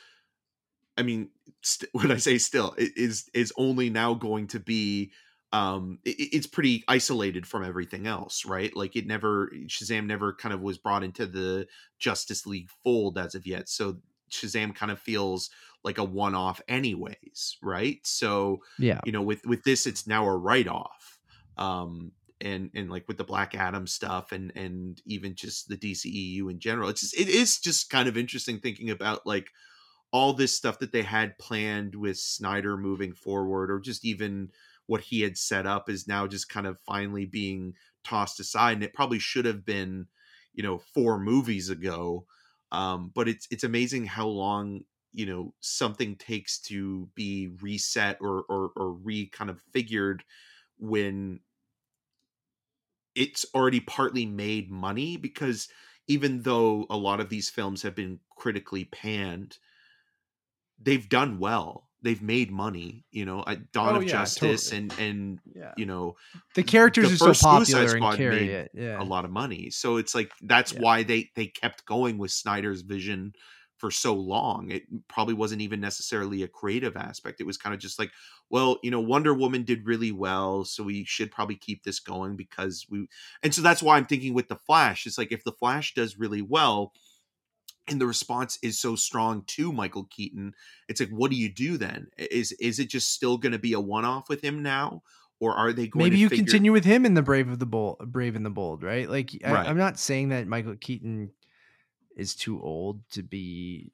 I mean st- <laughs> when I say still it is is only now going to be um it, it's pretty isolated from everything else right like it never Shazam never kind of was brought into the Justice League fold as of yet so Shazam kind of feels like a one off anyways right so
Yeah.
you know with with this it's now a write off um and and like with the black adam stuff and and even just the dceu in general it's just it is just kind of interesting thinking about like all this stuff that they had planned with snyder moving forward or just even what he had set up is now just kind of finally being tossed aside and it probably should have been you know four movies ago um but it's it's amazing how long you know something takes to be reset or or, or re kind of figured when it's already partly made money because even though a lot of these films have been critically panned they've done well they've made money you know dawn
Oh,
of
yeah,
justice
totally.
and and
Yeah.
you know
The characters
the
are so
Suicide
popular and
Squad made
it. Yeah.
a lot of money so it's like that's why they they kept going with snyder's vision for so long it probably wasn't even necessarily a creative aspect it was kind of just like well you know wonder woman did really well so we should probably keep this going because we and so that's why i'm thinking with the flash it's like if the flash does really well and the response is so strong to michael keaton it's like what do you do then is is it just still going to be a one-off with him now or are they going
Maybe
to
you
figure-
continue with him in the Brave of the Bold, Brave and the Bold, right? Like I,
Right.
I'm not saying that Michael Keaton is too old to be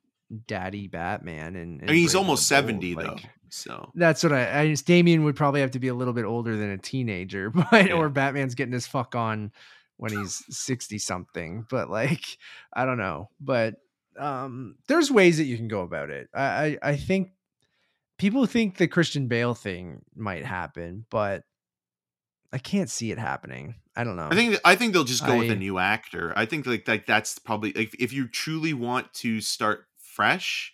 Daddy Batman, and,
I mean, he's
Brave and
almost 70 though so
That's what I. I just, Damien would probably have to be a little bit older than a teenager, <laughs> but
Yeah.
or Batman's getting his fuck on when he's sixty something. But like, I don't know. But um, there's ways that you can go about it. I I, I think people think the Christian Bale thing might happen, but I can't see it happening. I don't know.
I think I think they'll just go with a new actor. I think like like that's probably like if you truly want to start fresh,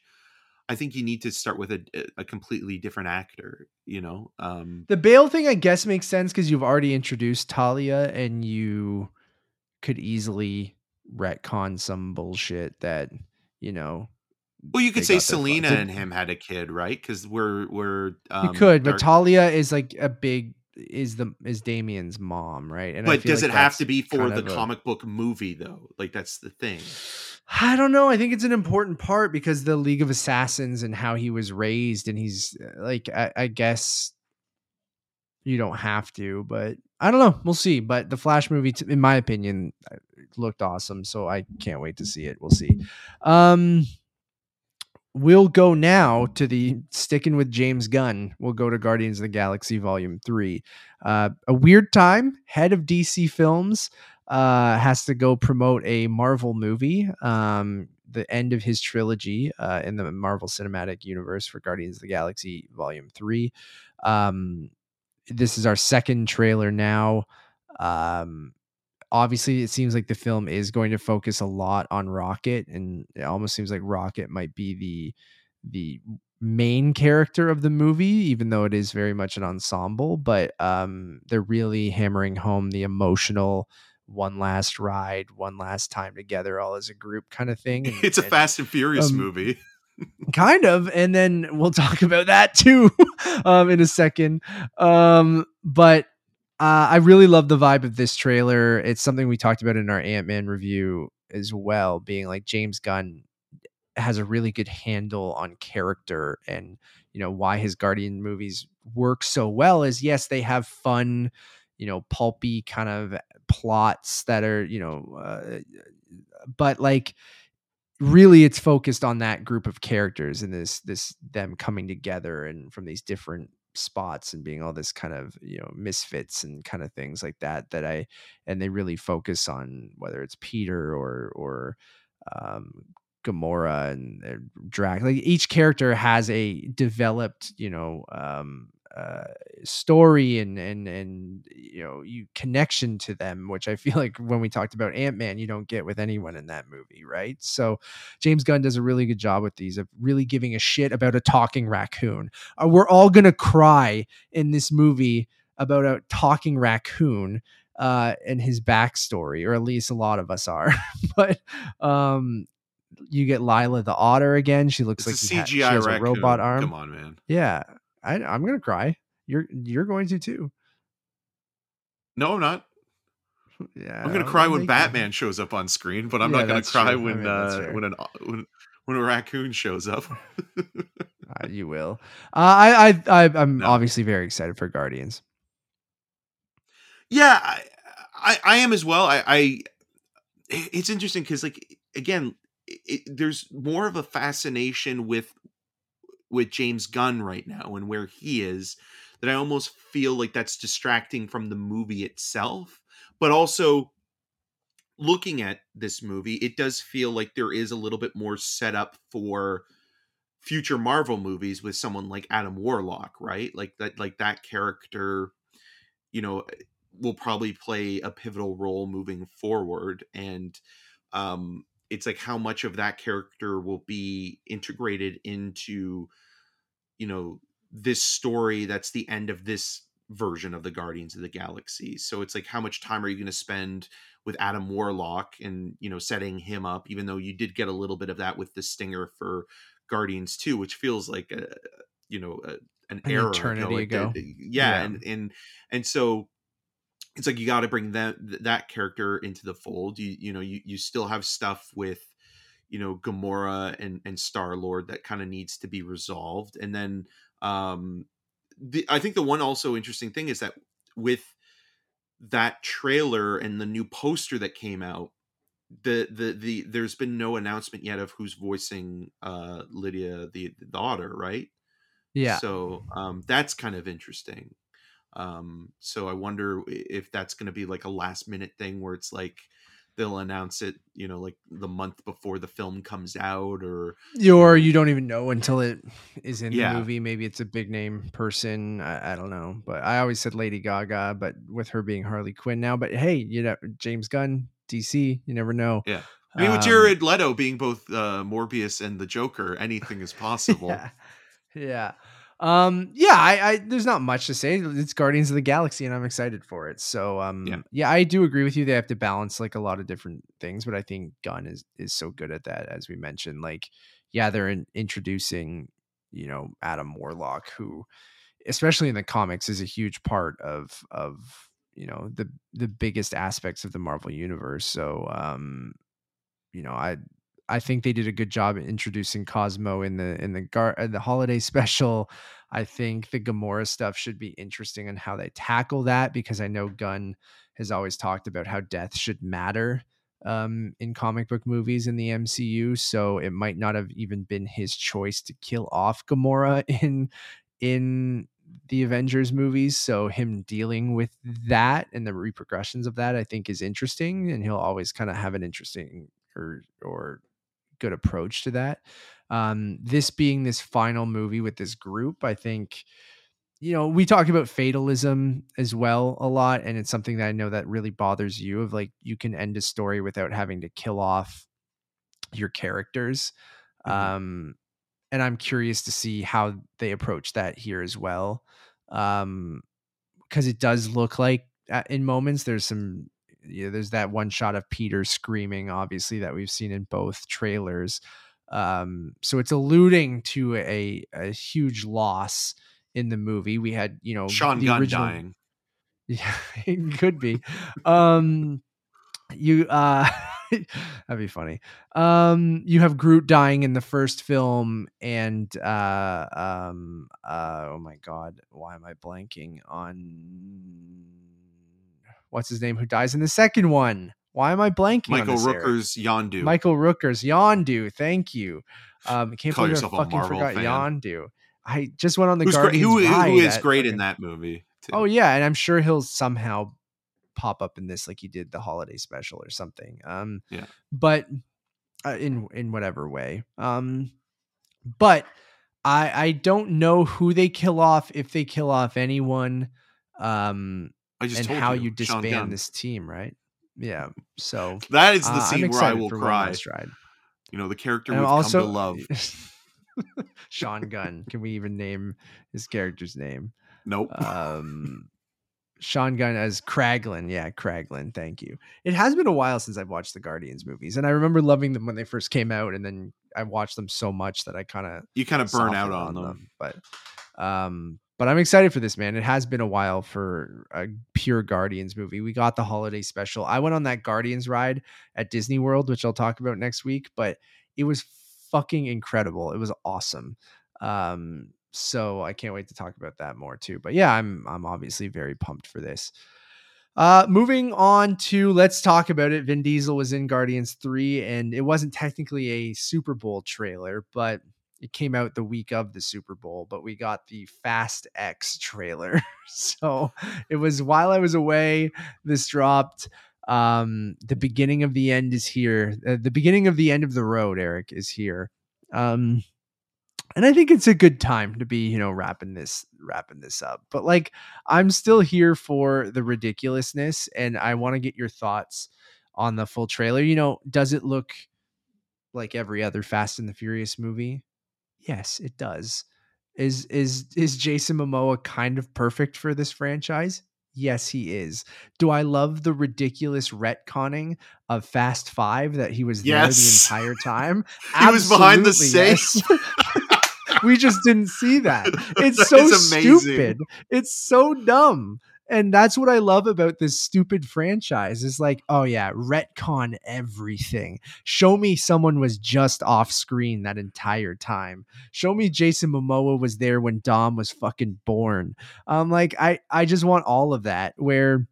I think you need to start with a a completely different actor. You know, um,
The Bale thing, I guess, makes sense because you've already introduced Talia, and you could easily retcon some bullshit that you know
well, you could say
Selina
and him had a kid, right? Because we're we're um,
you could, but Talia is like a big is the is Damien's mom, right? And I
but does
like
it have to be for the
of a-
comic book movie though? Like that's the thing.
I don't know. I think it's an important part because the League of Assassins and how he was raised, and he's uh, like, I, I guess you don't have to, but I don't know. We'll see. But the Flash movie, in my opinion, uh, looked awesome, so I can't wait to see it. We'll see. Um, we'll go now to the sticking with James Gunn. We'll go to Guardians of the Galaxy Volume Three. Uh, a weird time. Head of DC Films uh, has to go promote a Marvel movie. Um, the end of his trilogy uh, in the Marvel Cinematic Universe for Guardians of the Galaxy Volume Three. Um, this is our second trailer now. Um, obviously, it seems like the film is going to focus a lot on Rocket, and it almost seems like Rocket might be the the main character of the movie, even though it is very much an ensemble. But um, they're really hammering home the emotional one last ride, one last time together, all as a group kind of thing. and-
It's a
and-
Fast and Furious
um,
movie. <laughs>
kind of and then we'll talk about that too <laughs> um in a second um but uh, i really love the vibe of this trailer it's something we talked about in our ant-man review as well being like james gunn has a really good handle on character and you know why his guardian movies work so well is yes they have fun you know pulpy kind of plots that are you know uh, but like really it's focused on that group of characters and this this them coming together and from these different spots and being all this kind of you know misfits and kind of things like that that i and they really focus on whether it's peter or or um Gamora and Drax. Like each character has a developed, you know, um, uh, story and and and you know, you connection to them, which I <laughs> feel like when we talked about Ant Man, you don't get with anyone in that movie, right? So James Gunn does a really good job with these of really giving a shit about a talking raccoon. Uh, we're all gonna cry in this movie about a talking raccoon uh and his backstory or at least a lot of us are <laughs> but um you get Lylla the otter again. She looks
It's
like
a CGI
she has
raccoon.
a robot arm.
Come on, man.
Yeah, I, I'm gonna cry. You're you're going to too.
No, I'm not. <laughs>
Yeah,
I'm gonna cry when Batman shows up on screen, but I'm
Yeah,
not gonna cry
true. I
when
mean,
uh, when an when when a raccoon shows up. <laughs>
Uh, you will. Uh, I I, I I'm
No.
obviously very excited for Guardians.
yeah, I, I I am as well. I, I it's interesting because like again, it, there's more of a fascination with with James Gunn right now and where he is that I almost feel like that's distracting from the movie itself, but also looking at this movie, it does feel like there is a little bit more set up for future Marvel movies with someone like Adam Warlock, right? Like that like that character, you know, will probably play a pivotal role moving forward and um it's like how much of that character will be integrated into you know this story that's the end of this version of the Guardians of the Galaxy. So it's like how much time are you going to spend with Adam Warlock and you know setting him up even though you did get a little bit of that with the stinger for Guardians 2 which feels like a you know a, an,
An
era
eternity
ago.
ago.
Yeah,
Yeah.
and and and so it's like you got to bring that that character into the fold. You you know you you still have stuff with you know Gamora and and Star Lord that kind of needs to be resolved, and then um the I think the one also interesting thing is that with that trailer and the new poster that came out the the the there's been no announcement yet of who's voicing uh Lydia the, the daughter right
Yeah.
so um that's kind of interesting um so i wonder if that's going to be like a last minute thing where it's like they'll announce it you know like the month before the film comes out or
or you don't even know until it is in
Yeah.
the movie. Maybe it's a big name person. I, I don't know. But I always said Lady Gaga, but with her being Harley Quinn now. But hey, you know, James Gunn, DC, you never know.
Yeah. i mean with
Um,
jared leto being both uh morbius and the joker anything is <laughs> possible
Yeah. Yeah. Um, yeah, I, I there's not much to say. It's Guardians of the Galaxy, and I'm excited for it. So um
Yeah.
yeah, I do agree with you. They have to balance like a lot of different things, but I think Gunn is is so good at that, as we mentioned. Like, yeah, they're in, introducing, you know, Adam Warlock, who especially in the comics is a huge part of of you know the the biggest aspects of the Marvel universe. So um you know, I I think they did a good job introducing Cosmo in the in the gar the holiday <laughs> special. I think the Gamora stuff should be interesting on how they tackle that because I know Gunn has always talked about how death should matter um, in comic book movies in the MCU. So it might not have even been his choice to kill off Gamora <laughs> in in the Avengers movies. So him dealing with that and the repercussions of that, I think, is interesting, and he'll always kind of have an interesting or good approach to that. Um, this being this final movie with this group, I think, you know, we talk about fatalism as well a lot, and it's something that I know that really bothers you. Of like, you can end a story without having to kill off your characters.
Mhm.
Um, and I'm curious to see how they approach that here as well. Um, because it does look like uh, in moments there's some you know, there's that one shot of Peter screaming, obviously that we've seen in both trailers. Um, so it's alluding to a a huge loss in the movie. We had you know
sean
the
gunn
original-
dying <laughs>
yeah, it could be. Um, you uh, <laughs> that'd be funny. Um, you have Groot dying in the first film, and uh, um, uh, oh my god, why am I blanking on what's his name who dies in the second one? Why am I blanking? on
michael
Eric?
rooker's yondu
Michael Rooker's, Yondu. Thank you. Um, can't
Call
believe I
yourself a
fucking
Marvel
forgot
fan.
Yondu. I just went on the
who's
Guardians
who, who is
at
great in that movie too.
Oh yeah, and I'm sure he'll somehow pop up in this like he did the holiday special or something. Um
Yeah.
but uh, in in whatever way. Um but I I don't know who they kill off if they kill off anyone um
i just
and how
you,
you disband this team, right? Yeah. So
that is the
uh,
scene where i will cry you know the character we've
I'm
come to love <laughs>
Sean Gunn. Can we even name his character's name?
nope
um Sean Gunn as Kraglin. Yeah, Kraglin. Thank you. It has been a while since I've watched the Guardians movies, and I remember loving them when they first came out, and then I watched them so much that I kind of
you kind of burn out on, them.
But um, but I'm excited for this, man. It has been a while for a pure Guardians movie. We got the holiday special. I went on that Guardians ride at Disney World, which I'll talk about next week, but it was fucking incredible. It was awesome. Um, so I can't wait to talk about that more too. But yeah, I'm I'm obviously very pumped for this. Uh, moving on to let's talk about it. Vin Diesel was in Guardians 3, and it wasn't technically a Super Bowl trailer, but it came out the week of the Super Bowl. But we got the Fast X trailer. <laughs> so it was while I was away, this dropped. Um, the beginning of the end is here. Uh, the beginning of the end of the road, Eric, is here. Um, and I think it's a good time to be, you know, wrapping this wrapping this up. But like I'm still here for the ridiculousness and I want to get your thoughts on the full trailer. You know, does it look like every other Fast and the Furious movie? Yes, it does. Is is is Jason Momoa kind of perfect for this franchise? Yes, he is. Do I love the ridiculous retconning of Fast Five that he was
Yes.
there the entire time? <laughs>
He was behind the
Absolutely,
safe.
yes. <laughs> we just didn't see that. <laughs> It's
That
so stupid. It's so dumb. And that's what I love about this stupid franchise. Is like, oh yeah, retcon everything. Show me someone was just off screen that entire time. Show me Jason Momoa was there when Dom was fucking born. Um, like I, I just want all of that. Where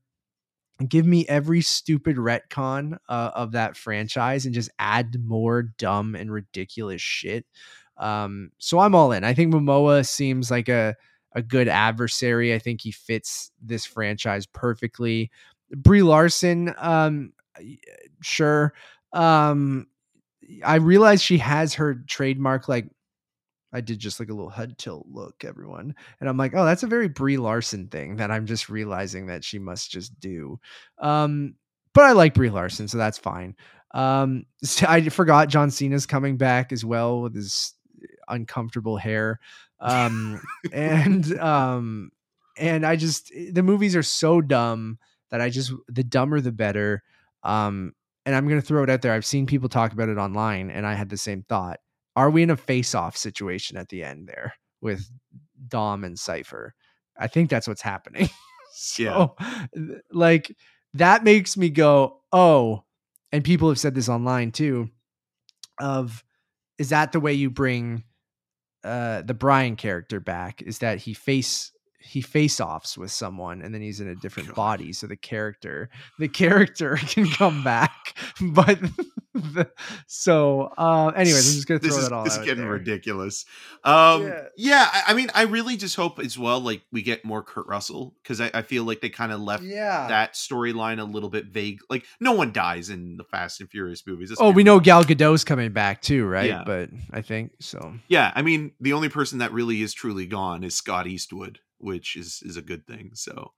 give me every stupid retcon uh, of that franchise and just add more dumb and ridiculous shit. Um, so I'm all in. I think Momoa seems like a a good adversary. I think he fits this franchise perfectly. Brie Larson, um, sure. Um, I realize she has her trademark. Like, I did just like a little head tilt look, everyone, and I'm like, oh, that's a very Brie Larson thing that I'm just realizing that she must just do. Um, but I like Brie Larson, so that's fine. Um, so <laughs> I forgot John Cena's coming back as well with his uncomfortable hair. Um, <laughs> and um, and I just the movies are so dumb that I just the dumber the better. Um, and I'm gonna throw it out there. I've seen people talk about it online, and I had the same thought. Are we in a face-off situation at the end there with Dom and Cipher? I think that's what's happening. <laughs> so, th- like that makes me go, oh, and people have said this online too. Of is that the way you bring uh the Brian character back? Is that he face he face offs with someone and then he's in a different
God.
body so the character the character <laughs> can come back <laughs> but the, so uh anyways i'm just gonna throw
this is,
that all
this is getting
there.
ridiculous. Um,
Yeah.
yeah, I, I mean, I really just hope as well, like we get more Kurt Russell because I, I feel like they kind of left
yeah
that storyline a little bit vague. Like no one dies in the Fast and Furious movies. Let's
oh we know gal gadot's coming back too right
Yeah.
but i think so
Yeah, I mean, the only person that really is truly gone is Scott Eastwood, which is is a good thing. So,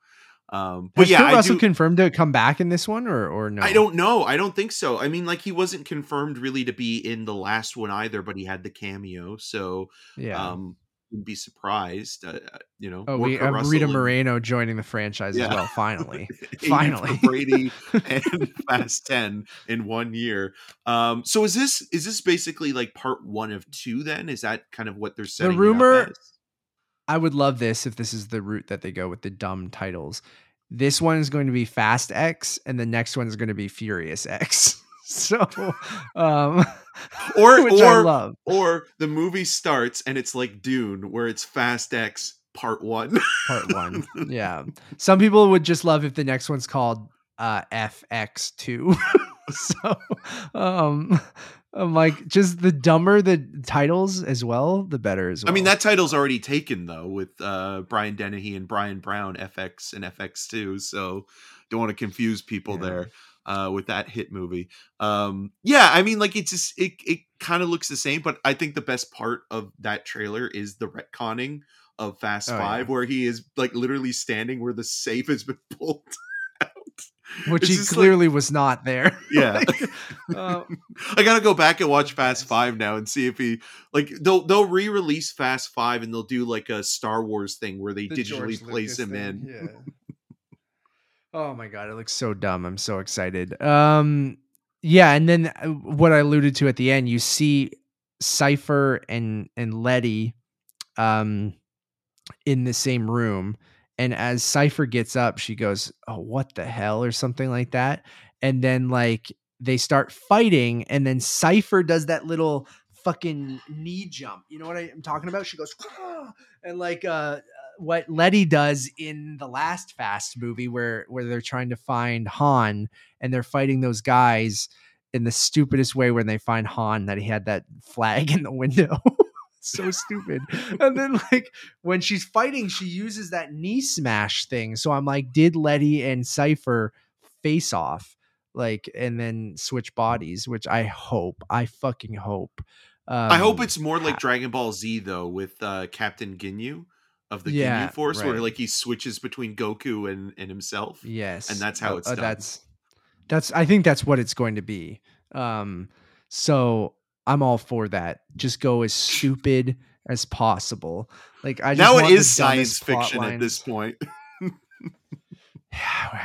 um, but
Has
yeah,
Kurt Russell
do-
confirmed to come back in this one or or no
I don't know. I don't think so. I mean, like he wasn't confirmed really to be in the last one either, but he had the cameo, so
yeah
um, wouldn't be surprised. Uh, uh, you know,
oh we have rita
and
moreno joining the franchise
Yeah.
as well <laughs> finally finally.
Brady <laughs> and <laughs> Fast Ten in one year. Um, so is this is this basically like part one of two? Then is that kind of what they're saying? up
rumor-? I would love this if this is the route that they go with the dumb titles. This one is going to be Fast X, and the next one is going to be Furious X. <laughs> so, um, <laughs>
Or-
which I
or-
love.
or the movie starts and it's like Dune, where it's Fast X Part One.
Part <laughs> one, yeah. Some people would just love if the next one's called uh, FX two. so, um, I'm like, just the dumber the titles as well, the better as well.
I mean, that title's already taken though with uh, Brian Dennehy and Bryan Brown, FX and FX2. So don't want to confuse people
Yeah.
there uh, with that hit movie. Um, yeah, I mean, like it's just it it kind of looks the same, but I think the best part of that trailer is the retconning of Fast
Oh,
Five,
yeah.
where he is like literally standing where the safe has been <laughs> pulled. <laughs>
which
it's
he
just like-
clearly was not there.
Yeah.
Like, <laughs> uh,
I gotta go back and watch Fast Five now and see if he like they'll they'll re-release Fast Five and they'll do like a Star Wars thing where they
the
digitally
George
place
Lucas
him
thing,
in.
Yeah. <laughs> oh my god, it looks so dumb. I'm so excited. Um, yeah, and then uh, what I alluded to at the end, you see Cipher and and Letty, um, in the same room, and as Cipher gets up, she goes, "Oh, what the hell?" or something like that, and then like they start fighting, and then Cipher does that little fucking knee jump. You know what I- I'm talking about? She goes, "Ah," and like uh what Letty does in the last Fast movie where where they're trying to find Han and they're fighting those guys in the stupidest way when they find Han that he had that flag <laughs> in the window. So stupid. And then like when she's fighting, she uses that knee smash thing. So I'm like, did Letty and Cypher face off? Like and then switch bodies, which I hope, I fucking hope.
I hope
Um,
it's more like Dragon Ball Z though, with uh, Captain Ginyu of the
Yeah,
Ginyu Force, where like he switches between Goku and and himself.
Yes,
and that's how
Uh,
it's
uh,
done.
That's that's. I think that's what it's going to be. Um, so I'm all for that. Just go as stupid as possible. Like I just
now it
the
science fiction at this point. <laughs>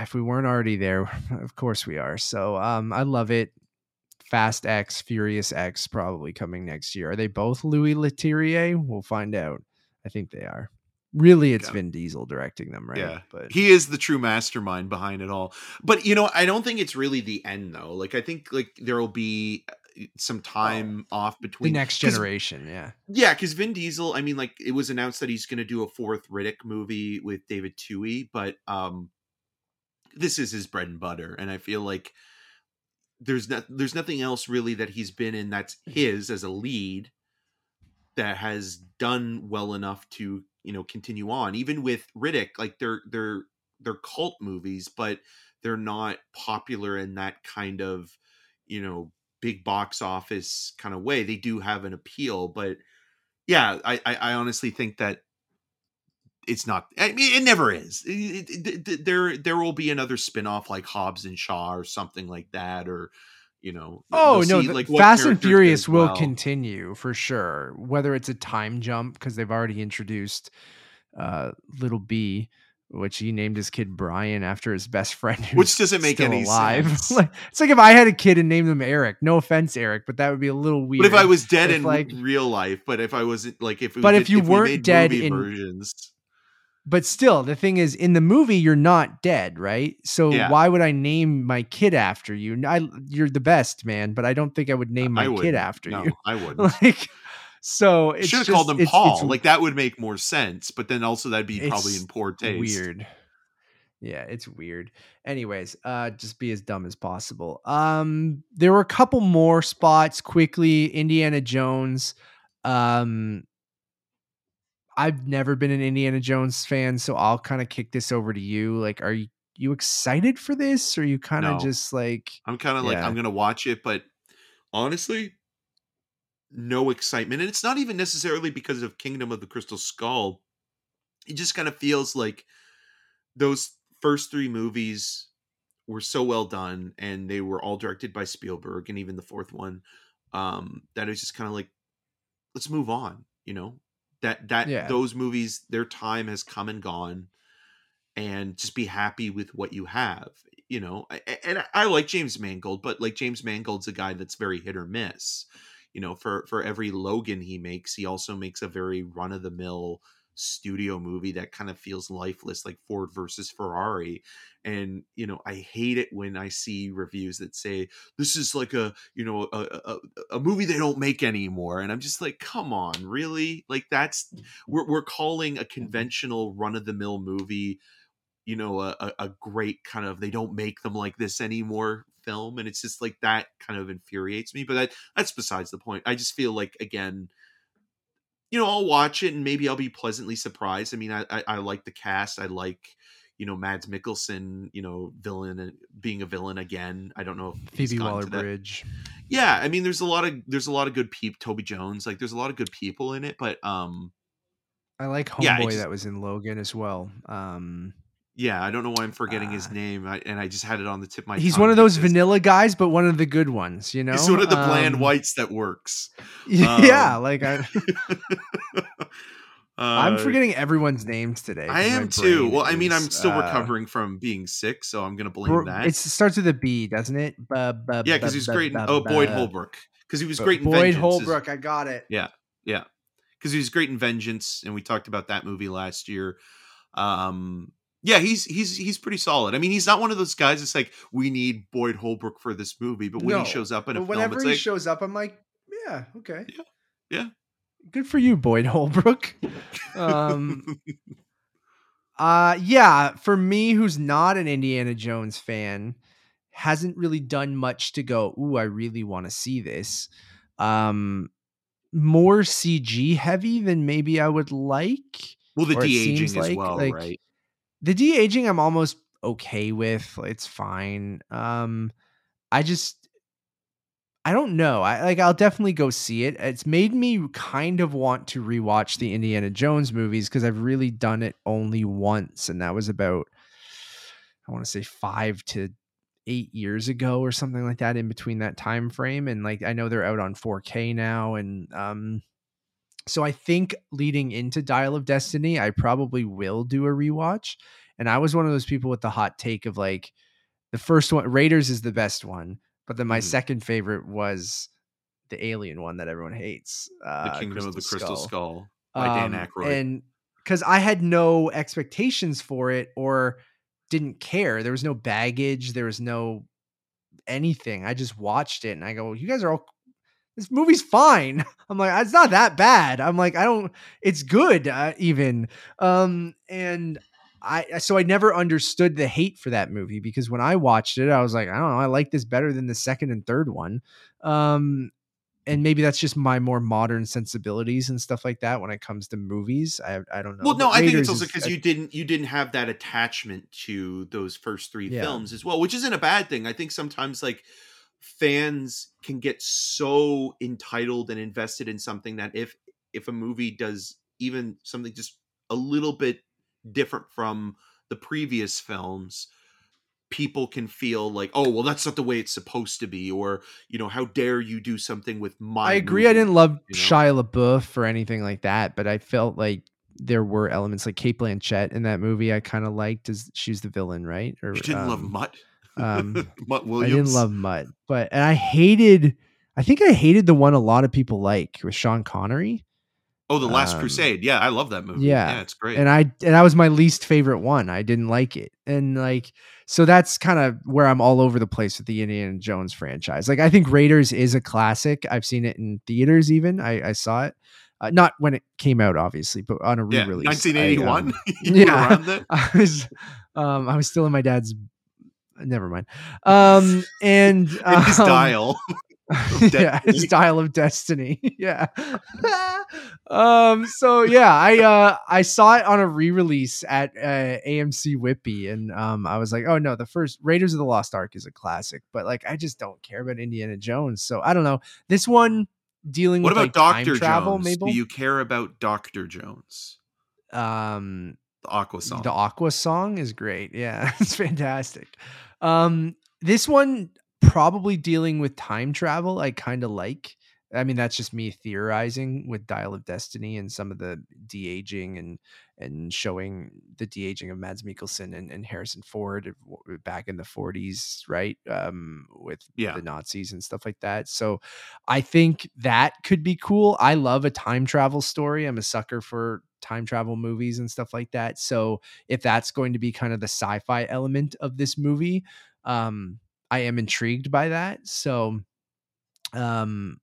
if we weren't already there, of course we are. So um, I love it. Fast X, Furious X, probably coming next year. Are they both Louis Leterrier? We'll find out. I think they are. Really, it's
Yeah.
Vin Diesel directing them, right?
Yeah.
but
he is the true mastermind behind it all but you know i don't think it's really the end though like i think like there will be some time off between
the
next
generation, yeah.
yeah because vin diesel i mean like it was announced that he's going to do a fourth riddick movie with david twohy but um this is his bread and butter and i feel like there's not there's nothing else really that he's been in that's his as a lead that has done well enough to you know continue on even with riddick like they're they're they're cult movies but they're not popular in that kind of you know big box office kind of way they do have an appeal but yeah i i, I honestly think that it's not i mean it never is It- it- it- there there will be another spin-off like hobbs and shaw or something like that or you know
Oh no,
see, like
Fast and Furious will
well.
continue for sure. Whether it's a time jump because they've already introduced uh, Little B, which he named his kid Brian after his best friend,
Which doesn't make any
alive.
sense. <laughs>
Like, it's like if I had a kid and named him Eric. No offense, Eric, but that would be a little weird.
But if I was dead
if,
in
like-
real life, but if I wasn't like if we
But
did-
if you
we
weren't
made
dead in-
versions,
but still, the thing is, in the movie, you're not dead, right? So
Yeah.
why would I name my kid after you? I, you're the best, man, but I don't think I would name my kid after
no,
you.
I <laughs> wouldn't.
like so it's
Should have called him
it's-
Paul.
it's
like that would make more sense. But then also that'd be probably in poor taste.
weird yeah it's weird anyways uh just be as dumb as possible um there were a couple more spots quickly indiana jones um i've never been an indiana jones fan so i'll kind of kick this over to you like are you you excited for this or you kind of
No.
just like
I'm kind of like I'm gonna watch it, but honestly, no excitement. And it's not even necessarily because of Kingdom of the Crystal Skull. It just kind of feels like those first three movies were so well done and they were all directed by Spielberg and even the fourth one um that it's just kind of like let's move on you know that that
Yeah.
those movies their time has come and gone and just be happy with what you have you know and i like james mangold but like james mangold's a guy that's very hit or miss you know for for every logan he makes he also makes a very run of the mill studio movie that kind of feels lifeless like ford versus ferrari. And you know i hate it when i see reviews that say this is like a you know a, a, a movie they don't make anymore. And i'm just like come on really? Like that's we're, we're calling a conventional run-of-the-mill movie you know a, a, a great kind of they don't make them like this anymore film and it's just like that kind of infuriates me but that that's besides the point. I just feel like again you know i'll watch it and maybe i'll be pleasantly surprised. I mean i i, I like the cast. I like you know mads mikkelsen you know villain and being a villain again. I don't know if
phoebe waller bridge
yeah i mean there's a lot of there's a lot of good people toby jones like there's a lot of good people in it but um
i like homeboy
Yeah, just-
that was in logan as well um
yeah i don't know why i'm forgetting his
Uh,
name I, and i just had it on the tip of my
he's one of those vanilla guys but one of the good ones you know
he's one of the bland
Um,
whites that works <laughs>
yeah
Um,
like i <laughs> I'm
Uh,
forgetting everyone's names today.
I am too. Well, I mean, I'm still
uh,
recovering from being sick, so I'm gonna blame that.
It starts with a B, doesn't it? Bu- bu-
yeah, because he's
bu-
great. In, oh, Boyd Holbrook, because he was great in
Boyd
Vengeance.
Holbrook. I got it.
Yeah, yeah, because he was great in Vengeance, and we talked about that movie last year. Um, yeah, he's he's he's pretty solid. I mean, he's not one of those guys that's like we need Boyd Holbrook for this movie, but when
No,
he shows up in a
But
film,
whenever
it's
he
like
shows up, I'm like, yeah, okay,
Yeah, yeah.
good for you, Boyd Holbrook. Um, <laughs> uh, yeah, for me, who's not an Indiana Jones fan, hasn't really done much to go. Ooh, I really want to see this. Um, more CG heavy than maybe I would like.
well, the
or
de aging as
like-
well,
like,
right?
The de-aging i'm almost okay with it's fine um i just I don't know. I like I'll definitely go see it. It's made me kind of want to rewatch the Indiana Jones movies because I've really done it only once and that was about I want to say 5 to 8 years ago or something like that in between that time frame and like I know they're out on 4K now and um so I think leading into Dial of Destiny, I probably will do a rewatch. And I was one of those people with the hot take of like the first one Raiders is the best one but then my
Mhm.
second favorite was the alien one that everyone hates.
The
Uh,
Kingdom of the Crystal Skull, by Dan
Um,
Aykroyd.
And because I had no expectations for it or didn't care. There was no baggage. There was no anything. I just watched it and I go, you guys are all this movie's fine. <laughs> I'm like, it's not that bad. I'm like, I don't, it's good, uh, even. Um, and I, so I never understood the hate for that movie because when I watched it, I was like, I don't know, I like this better than the second and third one. Um, and maybe that's just my more modern sensibilities and stuff like that when it comes to movies. I, I don't know.
well, no, I think it's also because you didn't you didn't have that attachment to those first three
Yeah.
films as well, which isn't a bad thing. I think sometimes like fans can get so entitled and invested in something that if if a movie does even something just a little bit different from the previous films people can feel like oh well that's not the way it's supposed to be or you know how dare you do something with my
I agree. I didn't love
you know?
Shia LaBeouf or anything like that, but I felt like there were elements like Cate Blanchett in that movie. I kind of liked as she's the villain, right? Or
you didn't love
um,
mutt
um, <laughs>
mutt
I didn't love Mutt, but and I hated. I think I hated the one a lot of people like with Sean Connery,
Oh, the Last
Um,
Crusade. Yeah, I love that movie.
yeah,
Yeah, it's great.
and I and that was my least favorite one. I didn't like it, and like so that's kind of where I'm all over the place with the Indiana Jones franchise. Like I think Raiders is a classic. I've seen it in theaters. Even I, I saw it, uh, not when it came out, obviously, but on a
yeah,
re-release.
1981.
I, um, <laughs> <laughs> yeah. I was, um, I was still in my dad's. Never mind. Um, and <laughs>
In his
um,
dial. <laughs>
yeah, his dial of destiny. <laughs> yeah. um. So yeah, I uh I saw it on a re-release at uh, AMC Whippy, and um I was like, oh no, the first Raiders of the Lost Ark is a classic, but like I just don't care about Indiana Jones, so I don't know. This one dealing
What
with
about
like
Doctor
time travel,
Jones?
Mabel.
Do you care about Doctor Jones?
um
The Aqua song.
The Aqua song is great. Yeah, it's fantastic. Um, this one probably dealing with time travel. I kind of like. I mean, that's just me theorizing with Dial of Destiny and some of the de aging and and showing the de aging of Mads Mikkelsen and, and Harrison Ford back in the 40s, right? Um, with
Yeah.
the Nazis and stuff like that. So, I think that could be cool. I love a time travel story. I'm a sucker for time travel movies and stuff like that. So, if that's going to be kind of the sci-fi element of this movie, um, I am intrigued by that. So, um,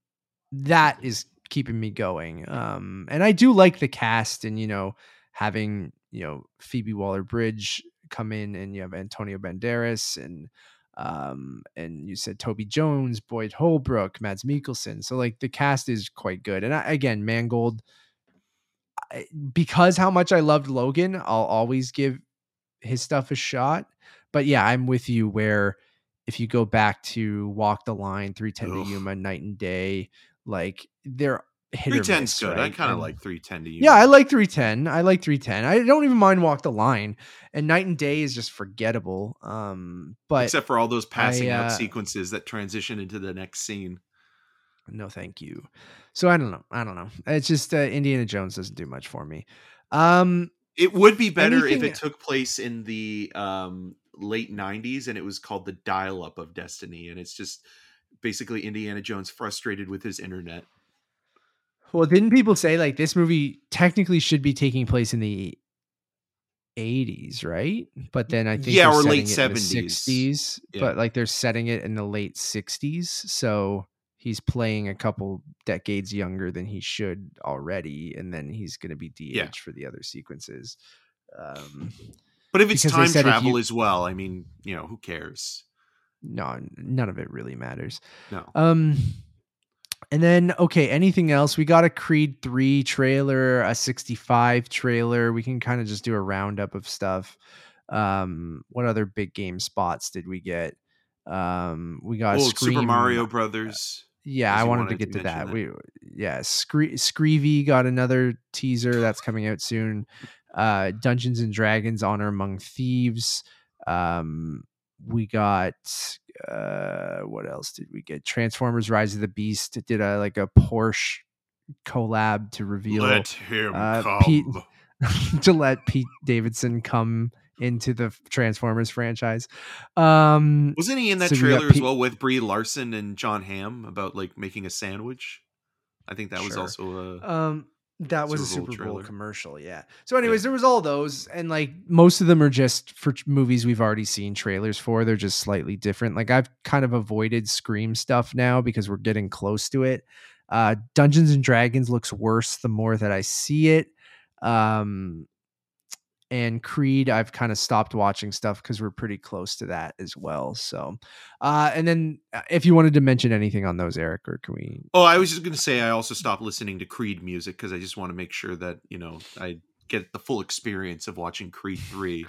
that is keeping me going. Um, and I do like the cast, and you know, having you know Phoebe Waller Bridge come in, and you have Antonio Banderas, and um, and you said Toby Jones, Boyd Holbrook, Mads Mikkelsen. So like the cast is quite good. And I, again, Mangold, I, because how much I loved Logan, I'll always give his stuff a shot. But yeah, I'm with you where if you go back to Walk the Line, 310
Ugh.
to Yuma, Night and Day, like they're hit
310's
miss,
good. I kind of like 310 to you.
yeah, I like 310. I like 310. I don't even mind Walk the Line. And Night and Day is just forgettable. Um, but
Except for all those passing
uh,
out sequences that transition into the next scene.
no thank you. So I don't know. I don't know. It's just uh, Indiana Jones doesn't do much for me. Um,
It would be better if it took place in the um, late 90s and it was called the dial up of destiny. And it's just basically Indiana Jones frustrated with his internet.
well, didn't people say like this movie technically should be taking place in the 80s, right? But then I think
Yeah, or late
setting it in the
70s.
60s,
Yeah.
but like they're setting it in the late 60s. So he's playing a couple decades younger than he should already, and then he's going to be DH
Yeah.
for the other sequences. Um,
But if it's time travel
you-
as well, I mean, you know, who cares?
No, none of it really matters.
No.
Um, and then okay, anything else? We got a Creed three trailer, a sixty five trailer. We can kind of just do a roundup of stuff. Um, what other big game spots did we get? Um, we got
oh,
Scream,
Super Mario Brothers.
yeah, I wanted to
wanted to
get to that.
that.
We yeah, Scree- Screevy got another teaser that's coming out soon. Uh, Dungeons and Dragons: Honor Among Thieves. Um, we got uh, what else did we get? Transformers: Rise of the Beast did a like a Porsche collab to reveal
Let him
uh,
come.
Pete- <laughs> to let Pete Davidson come into the Transformers franchise. Um,
Wasn't he in that
So
trailer as
Pete-
well with Brie Larson and Jon Hamm about like making a sandwich? I think that was also a
Um, that was a
Super Bowl
Super Bowl
trailer.
commercial, yeah. So, anyways, there was all those, and like most of them are just for movies we've already seen trailers for. They're just slightly different. Like I've kind of avoided Scream stuff now because we're getting close to it. Uh, Dungeons and Dragons looks worse the more that I see it. Um, and Creed, I've kind of stopped watching stuff because we're pretty close to that as well. So, uh, and then uh, if you wanted to mention anything on those, Eric, or can we?
Oh, I was just going to say I also stopped listening to Creed music because I just want to make sure that you know I get the full experience of watching Creed <laughs> three.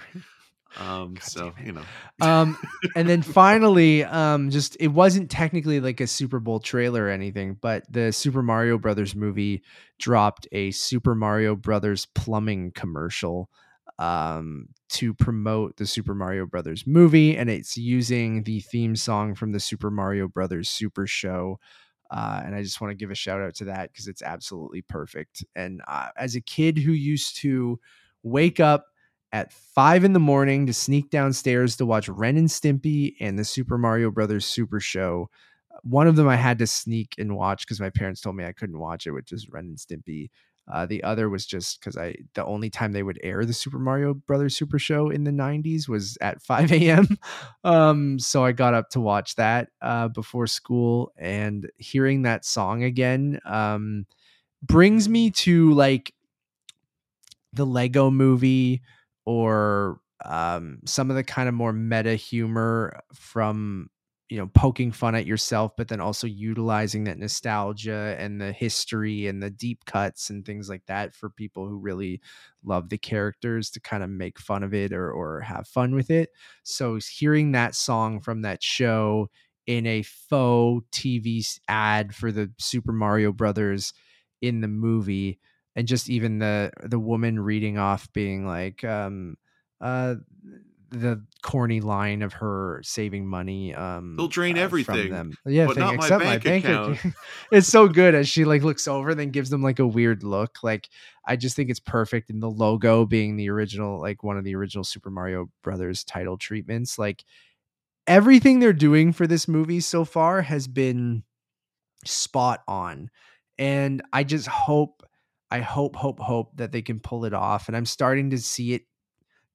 Um,
God
so you know,
um and then <laughs> finally um just it wasn't technically like a super bowl trailer or anything but the super mario brothers movie dropped a super mario brothers plumbing commercial um to promote the super mario brothers movie and it's using the theme song from the super mario brothers super show uh, and I just want to give a shout out to that because it's absolutely perfect. And uh, as a kid who used to wake up at five in the morning to sneak downstairs to watch Ren and Stimpy and the Super Mario Brothers Super Show. One of them I had to sneak and watch because my parents told me I couldn't watch it, which is Ren and Stimpy. Uh, the other was just because I the only time they would air the Super Mario Brothers Super Show in the '90s was at <laughs> 5 a.m. Um, so I got up to watch that uh, before school, and hearing that song again um, brings me to like the Lego Movie or um, some of the kind of more meta humor from you know poking fun at yourself but then also utilizing that nostalgia and the history and the deep cuts and things like that for people who really love the characters to kind of make fun of it or or have fun with it. So hearing that song from that show in a faux TV ad for the Super Mario Brothers in the movie and just even the the woman reading off being like um uh the corny line of her saving money um
They'll drain
uh, from
everything,
them. yeah
but
thing,
not my
except
bank
my bank
account.
account <laughs> it's so good as she like looks over then gives them like a weird look like i just think it's perfect and the logo being the original like one of the original super mario brothers title treatments like everything they're doing for this movie so far has been spot on and i just hope i hope hope hope that they can pull it off and i'm starting to see it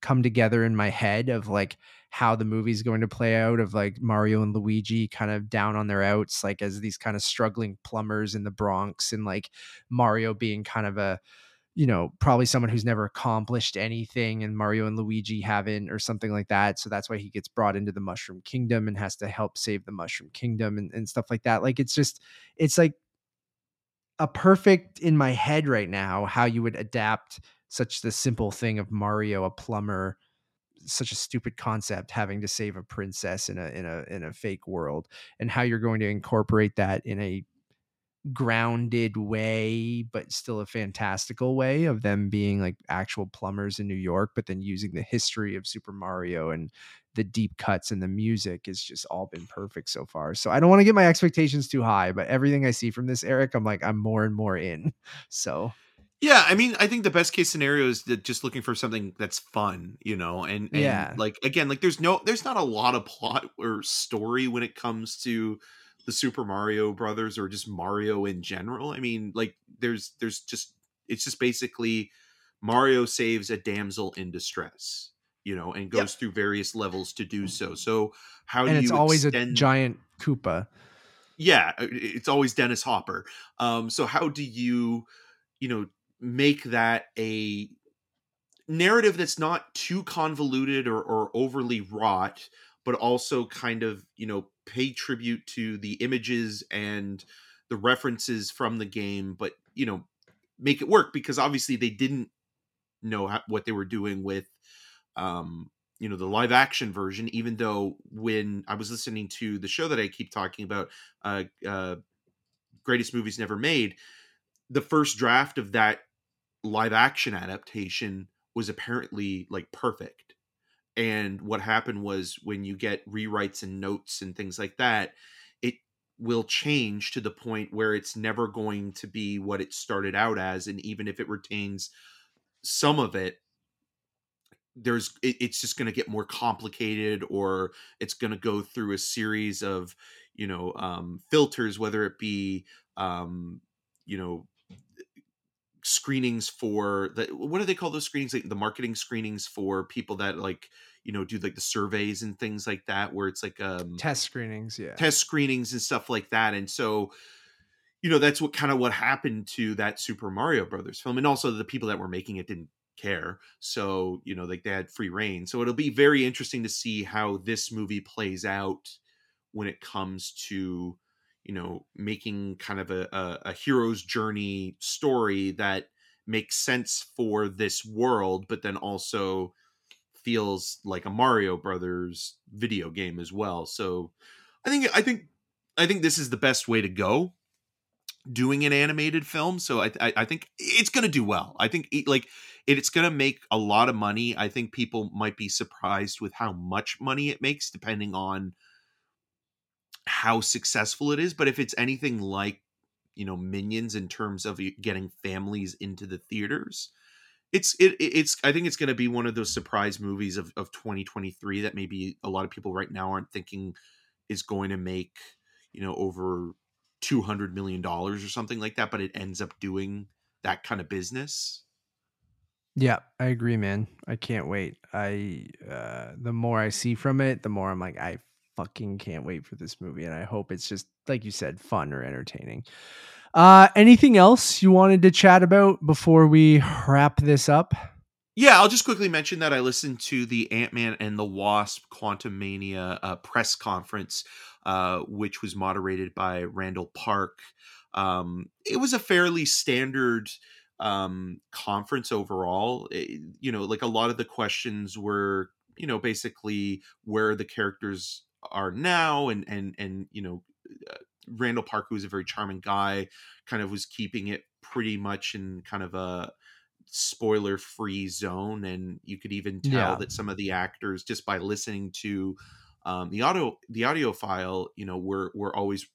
come together in my head of like how the movie's going to play out of like Mario and Luigi kind of down on their outs like as these kind of struggling plumbers in the Bronx and like Mario being kind of a you know probably someone who's never accomplished anything and Mario and Luigi haven't or something like that. So that's why he gets brought into the Mushroom Kingdom and has to help save the Mushroom Kingdom and, and stuff like that. Like it's just it's like a perfect in my head right now how you would adapt such the simple thing of Mario, a plumber, such a stupid concept having to save a princess in a in a in a fake world, and how you're going to incorporate that in a grounded way, but still a fantastical way of them being like actual plumbers in New York, but then using the history of Super Mario and the deep cuts and the music has just all been perfect so far. So I don't want to get my expectations too high, but everything I see from this, Eric, I'm like, I'm more and more in. <laughs> So
Yeah, I mean, I think the best case scenario is that just looking for something that's fun, you know, and, and
Yeah.
like again, like there's no, there's not a lot of plot or story when it comes to the Super Mario Brothers or just Mario in general. I mean, like there's, there's just, it's just basically Mario saves a damsel in distress, you know, and goes
Yep.
through various levels to do so. So how do you
and
do
it's
you
always a giant Koopa.
yeah uh, it's always dennis hopper um so how do you you know make that a narrative that's not too convoluted or, or overly wrought but also kind of you know pay tribute to the images and the references from the game but you know make it work because obviously they didn't know what they were doing with um you know the live action version even though when i was listening to the show that i keep talking about uh uh greatest movies never made. The first draft of that live action adaptation was apparently like perfect. And what happened was when you get rewrites and notes and things like that, it will change to the point where it's never going to be what it started out as. And even if it retains some of it, there's it, it's just going to get more complicated or it's going to go through a series of you know um filters whether it be um you know screenings for the what do they call those screenings like the marketing screenings for people that like you know do like the surveys and things like that where it's like um
Test screenings, yeah.
test screenings and stuff like that and so you know that's what kind of what happened to that super mario brothers film and also the people that were making it didn't care so you know like they had free reign so it'll be very interesting to see how this movie plays out when it comes to you know making kind of a, a, a hero's journey story that makes sense for this world but then also feels like a mario brothers video game as well. So i think i think i think this is the best way to go doing an animated film. So i i, I think it's gonna do well. I think it, like it, it's gonna make a lot of money i think people might be surprised with how much money it makes depending on how successful it is but if it's anything like you know minions in terms of getting families into the theaters it's it it's i think it's going to be one of those surprise movies of, of 2023 that maybe a lot of people right now aren't thinking is going to make you know over 200 million dollars or something like that but it ends up doing that kind of business
Yeah, I agree, man. I can't wait. I uh the more I see from it, the more I'm like, I fucking can't wait for this movie. And I hope it's just, like you said, fun or entertaining. Uh anything else you wanted to chat about before we wrap this up?
Yeah, I'll just quickly mention that I listened to the Ant Man and the Wasp Quantumania uh, press conference, uh, which was moderated by Randall Park. Um, it was a fairly standard um, conference overall. It- you know, like a lot of the questions were, you know, basically where the characters are now, and and and you know, uh, Randall Park, who's a very charming guy, kind of was keeping it pretty much in kind of a spoiler free zone and you could even tell
Yeah.
that some of the actors just by listening to um, the audio the audio file you know we're we're always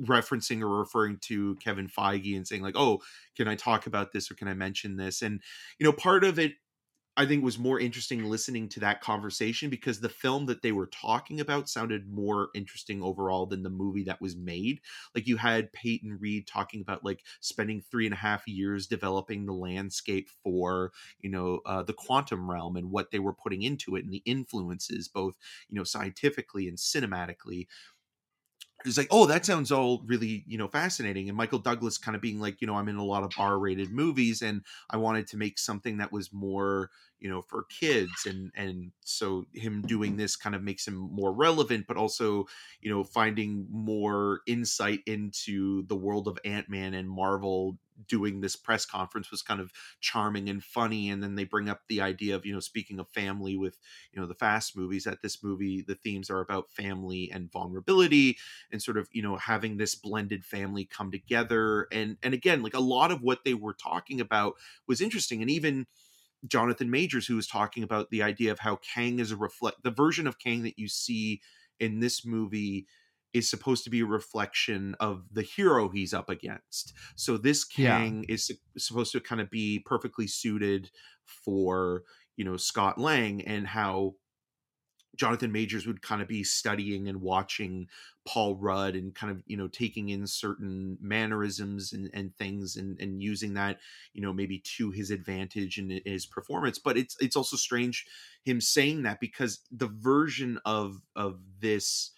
referencing or referring to Kevin Feige and saying like oh can I talk about this or can I mention this and you know part of it I think was more interesting listening to that conversation because the film that they were talking about sounded more interesting overall than the movie that was made. Like you had Peyton Reed talking about like spending three and a half years developing the landscape for you know uh, the quantum realm and what they were putting into it and the influences both you know scientifically and cinematically it's like, oh, that sounds all really, you know, fascinating. And Michael Douglas kind of being like, you know, I'm in a lot of R-rated movies, and I wanted to make something that was more, you know, for kids, and and so him doing this kind of makes him more relevant, but also, you know, finding more insight into the world of Ant Man and Marvel. Doing this press conference was kind of charming and funny, and then they bring up the idea of, you know, speaking of family with, you know, the Fast movies. That this movie, the themes are about family and vulnerability, and sort of you know having this blended family come together and and again like a lot of what they were talking about was interesting and even jonathan majors who was talking about the idea of how kang is a reflect the version of kang that you see in this movie is supposed to be a reflection of the hero he's up against so this
Yeah.
kang is supposed to kind of be perfectly suited for you know scott lang and how Jonathan Majors would kind of be studying and watching Paul Rudd and kind of you know taking in certain mannerisms and, and things and, and using that you know maybe to his advantage in his performance. But it's it's also strange him saying that because the version of of this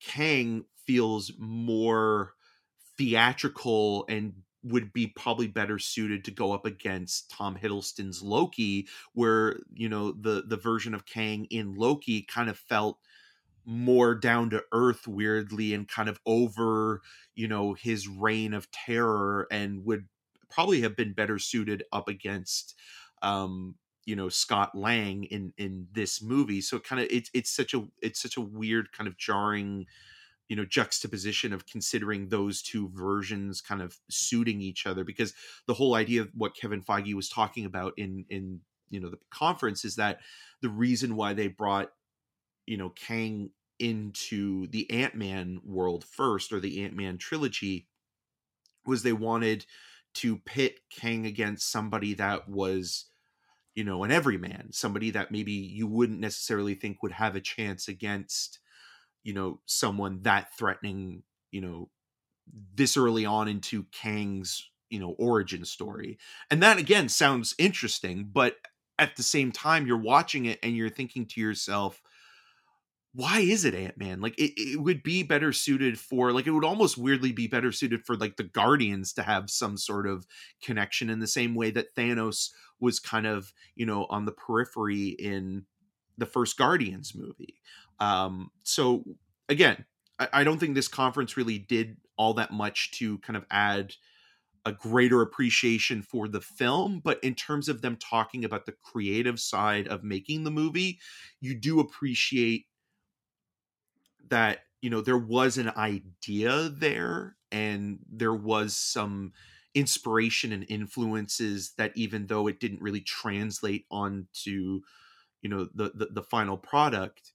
Kang feels more theatrical and would be probably better suited to go up against Tom Hiddleston's Loki, where you know the the version of Kang in Loki kind of felt more down to earth weirdly and kind of over you know his reign of terror and would probably have been better suited up against um you know Scott Lang in in this movie. So kind of it's it's such a it's such a weird kind of jarring you know juxtaposition of considering those two versions kind of suiting each other because the whole idea of what Kevin Feige was talking about in in you know the conference is that the reason why they brought you know Kang into the Ant-Man world first or the Ant-Man trilogy was they wanted to pit Kang against somebody that was you know an everyman somebody that maybe you wouldn't necessarily think would have a chance against you know someone that threatening you know this early on into Kang's you know origin story. And that again sounds interesting but at the same time you're watching it and you're thinking to yourself why is it ant-man? Like it, it would be better suited for like it would almost weirdly be better suited for like the guardians to have some sort of connection in the same way that thanos was kind of you know on the periphery in the first guardians movie um so again I, I don't think this conference really did all that much to kind of add a greater appreciation for the film but in terms of them talking about the creative side of making the movie you do appreciate that you know there was an idea there and there was some inspiration and influences that even though it didn't really translate onto you know the the, the final product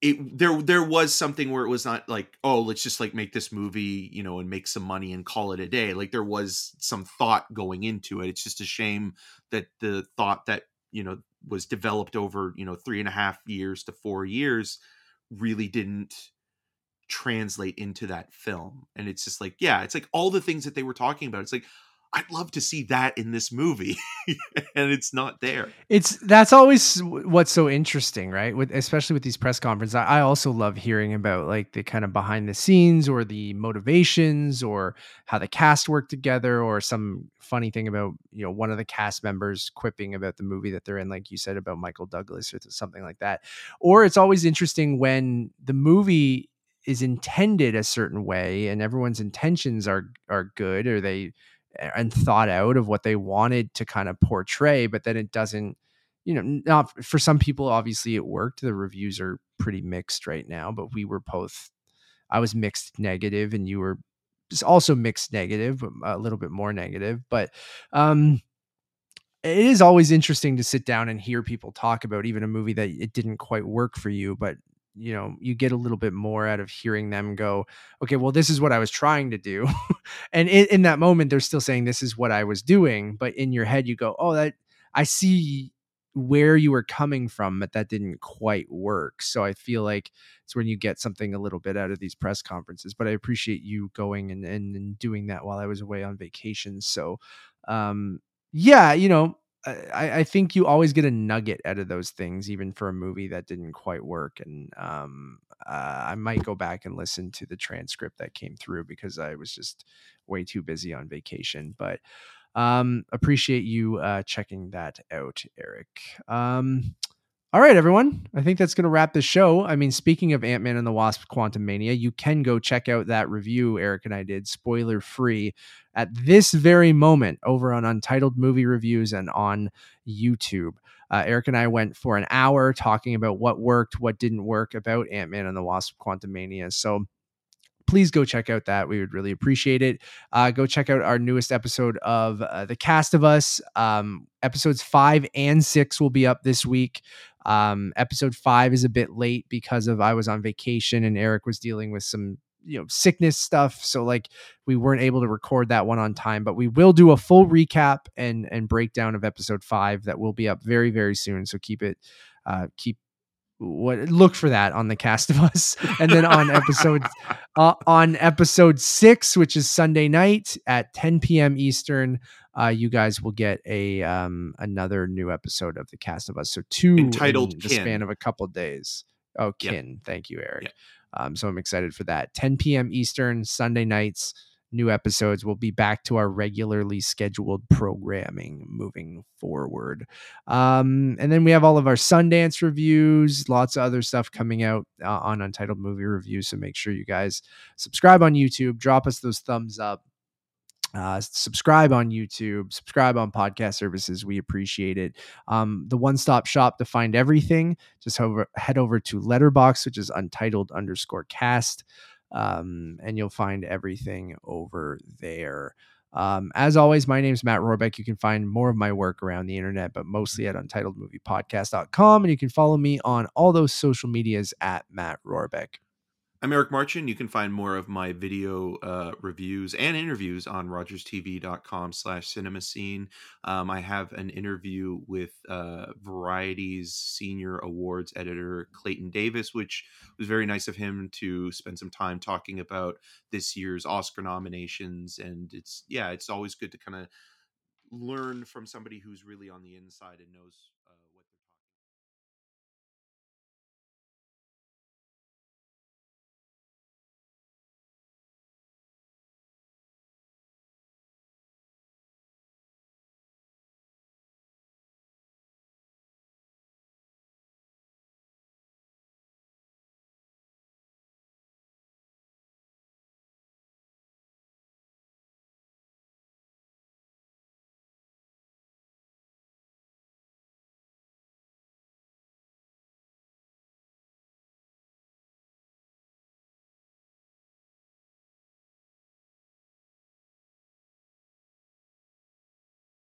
it there there was something where it was not like oh let's just like make this movie you know and make some money and call it a day. Like there was some thought going into it. It's just a shame that the thought that you know was developed over you know three and a half years to four years really didn't translate into that film. And it's just like yeah it's like all the things that they were talking about. It's like I'd love to see that in this movie, <laughs> and it's not there.
It's that's always what's so interesting, right? With especially with these press conferences, I, I also love hearing about like the kind of behind the scenes or the motivations or how the cast worked together or some funny thing about you know one of the cast members quipping about the movie that they're in, like you said about Michael Douglas or something like that. Or it's always interesting when the movie is intended a certain way and everyone's intentions are are good or they and thought out of what they wanted to kind of portray, but then it doesn't, you know, not for some people, obviously it worked. The reviews are pretty mixed right now, but we were both, I was mixed negative and you were also mixed negative, a little bit more negative, but, um, it is always interesting to sit down and hear people talk about even a movie that it didn't quite work for you, but you know you get a little bit more out of hearing them go okay well this is what i was trying to do. <laughs> And in, in, that moment they're still saying this is what i was doing but in your head you go oh that i see where you were coming from but that didn't quite work. So i feel like it's when you get something a little bit out of these press conferences but i appreciate you going and, and, and doing that while i was away on vacation. So um yeah you know I, I, think you always get a nugget out of those things, even for a movie that didn't quite work. And um, uh, I might go back and listen to the transcript that came through because I was just way too busy on vacation. But um, appreciate you uh, checking that out, Eric. Um, all right, everyone. I think that's going to wrap the show. I mean, speaking of Ant Man and the Wasp Quantumania, you can go check out that review Eric and I did, spoiler free, at this very moment over on Untitled Movie Reviews and on YouTube. Uh, Eric and I went for an hour talking about what worked, what didn't work about Ant Man and the Wasp Quantumania. So, please go check out that. We would really appreciate it. Uh, go check out our newest episode of uh, The Cast of Us. Um, episodes five and six will be up this week. Um, episode five is a bit late because of I was on vacation and Eric was dealing with some you know sickness stuff. So like we weren't able to record that one on time but we will do a full recap and and breakdown of episode five that will be up very very soon. So keep it uh keep what look for that on the cast of us <laughs> and then on episode <laughs> uh, on episode six which is sunday night at 10 p.m eastern uh, you guys will get a um, another new episode of the cast of us. So two
entitled
in the span of a couple of days. Oh, kin. Yep. Thank you, Eric. Yep. Um, so I'm excited for that. 10 p.m. Eastern, Sunday nights, new episodes. We'll be back to our regularly scheduled programming moving forward. Um, and then we have all of our Sundance reviews, lots of other stuff coming out uh, on Untitled Movie Reviews. So make sure you guys subscribe on YouTube, drop us those thumbs up Uh, subscribe on YouTube, subscribe on podcast services. We appreciate it. Um, the one stop shop to find everything, just over, head over to Letterbox, which is untitled underscore cast, um, and you'll find everything over there. Um, as always, my name is Matt Rohrbeck. You can find more of my work around the internet, but mostly at untitledmoviepodcast.com. And you can follow me on all those social medias at Matt Rohrbeck.
I'm Eric Marchin. You can find more of my video uh, reviews and interviews on rogerstv.com slash cinema scene. Um, I have an interview with uh, Variety's senior awards editor, Clayton Davis, which was very nice of him to spend some time talking about this year's Oscar nominations. And it's, yeah, it's always good to kind of learn from somebody who's really on the inside and knows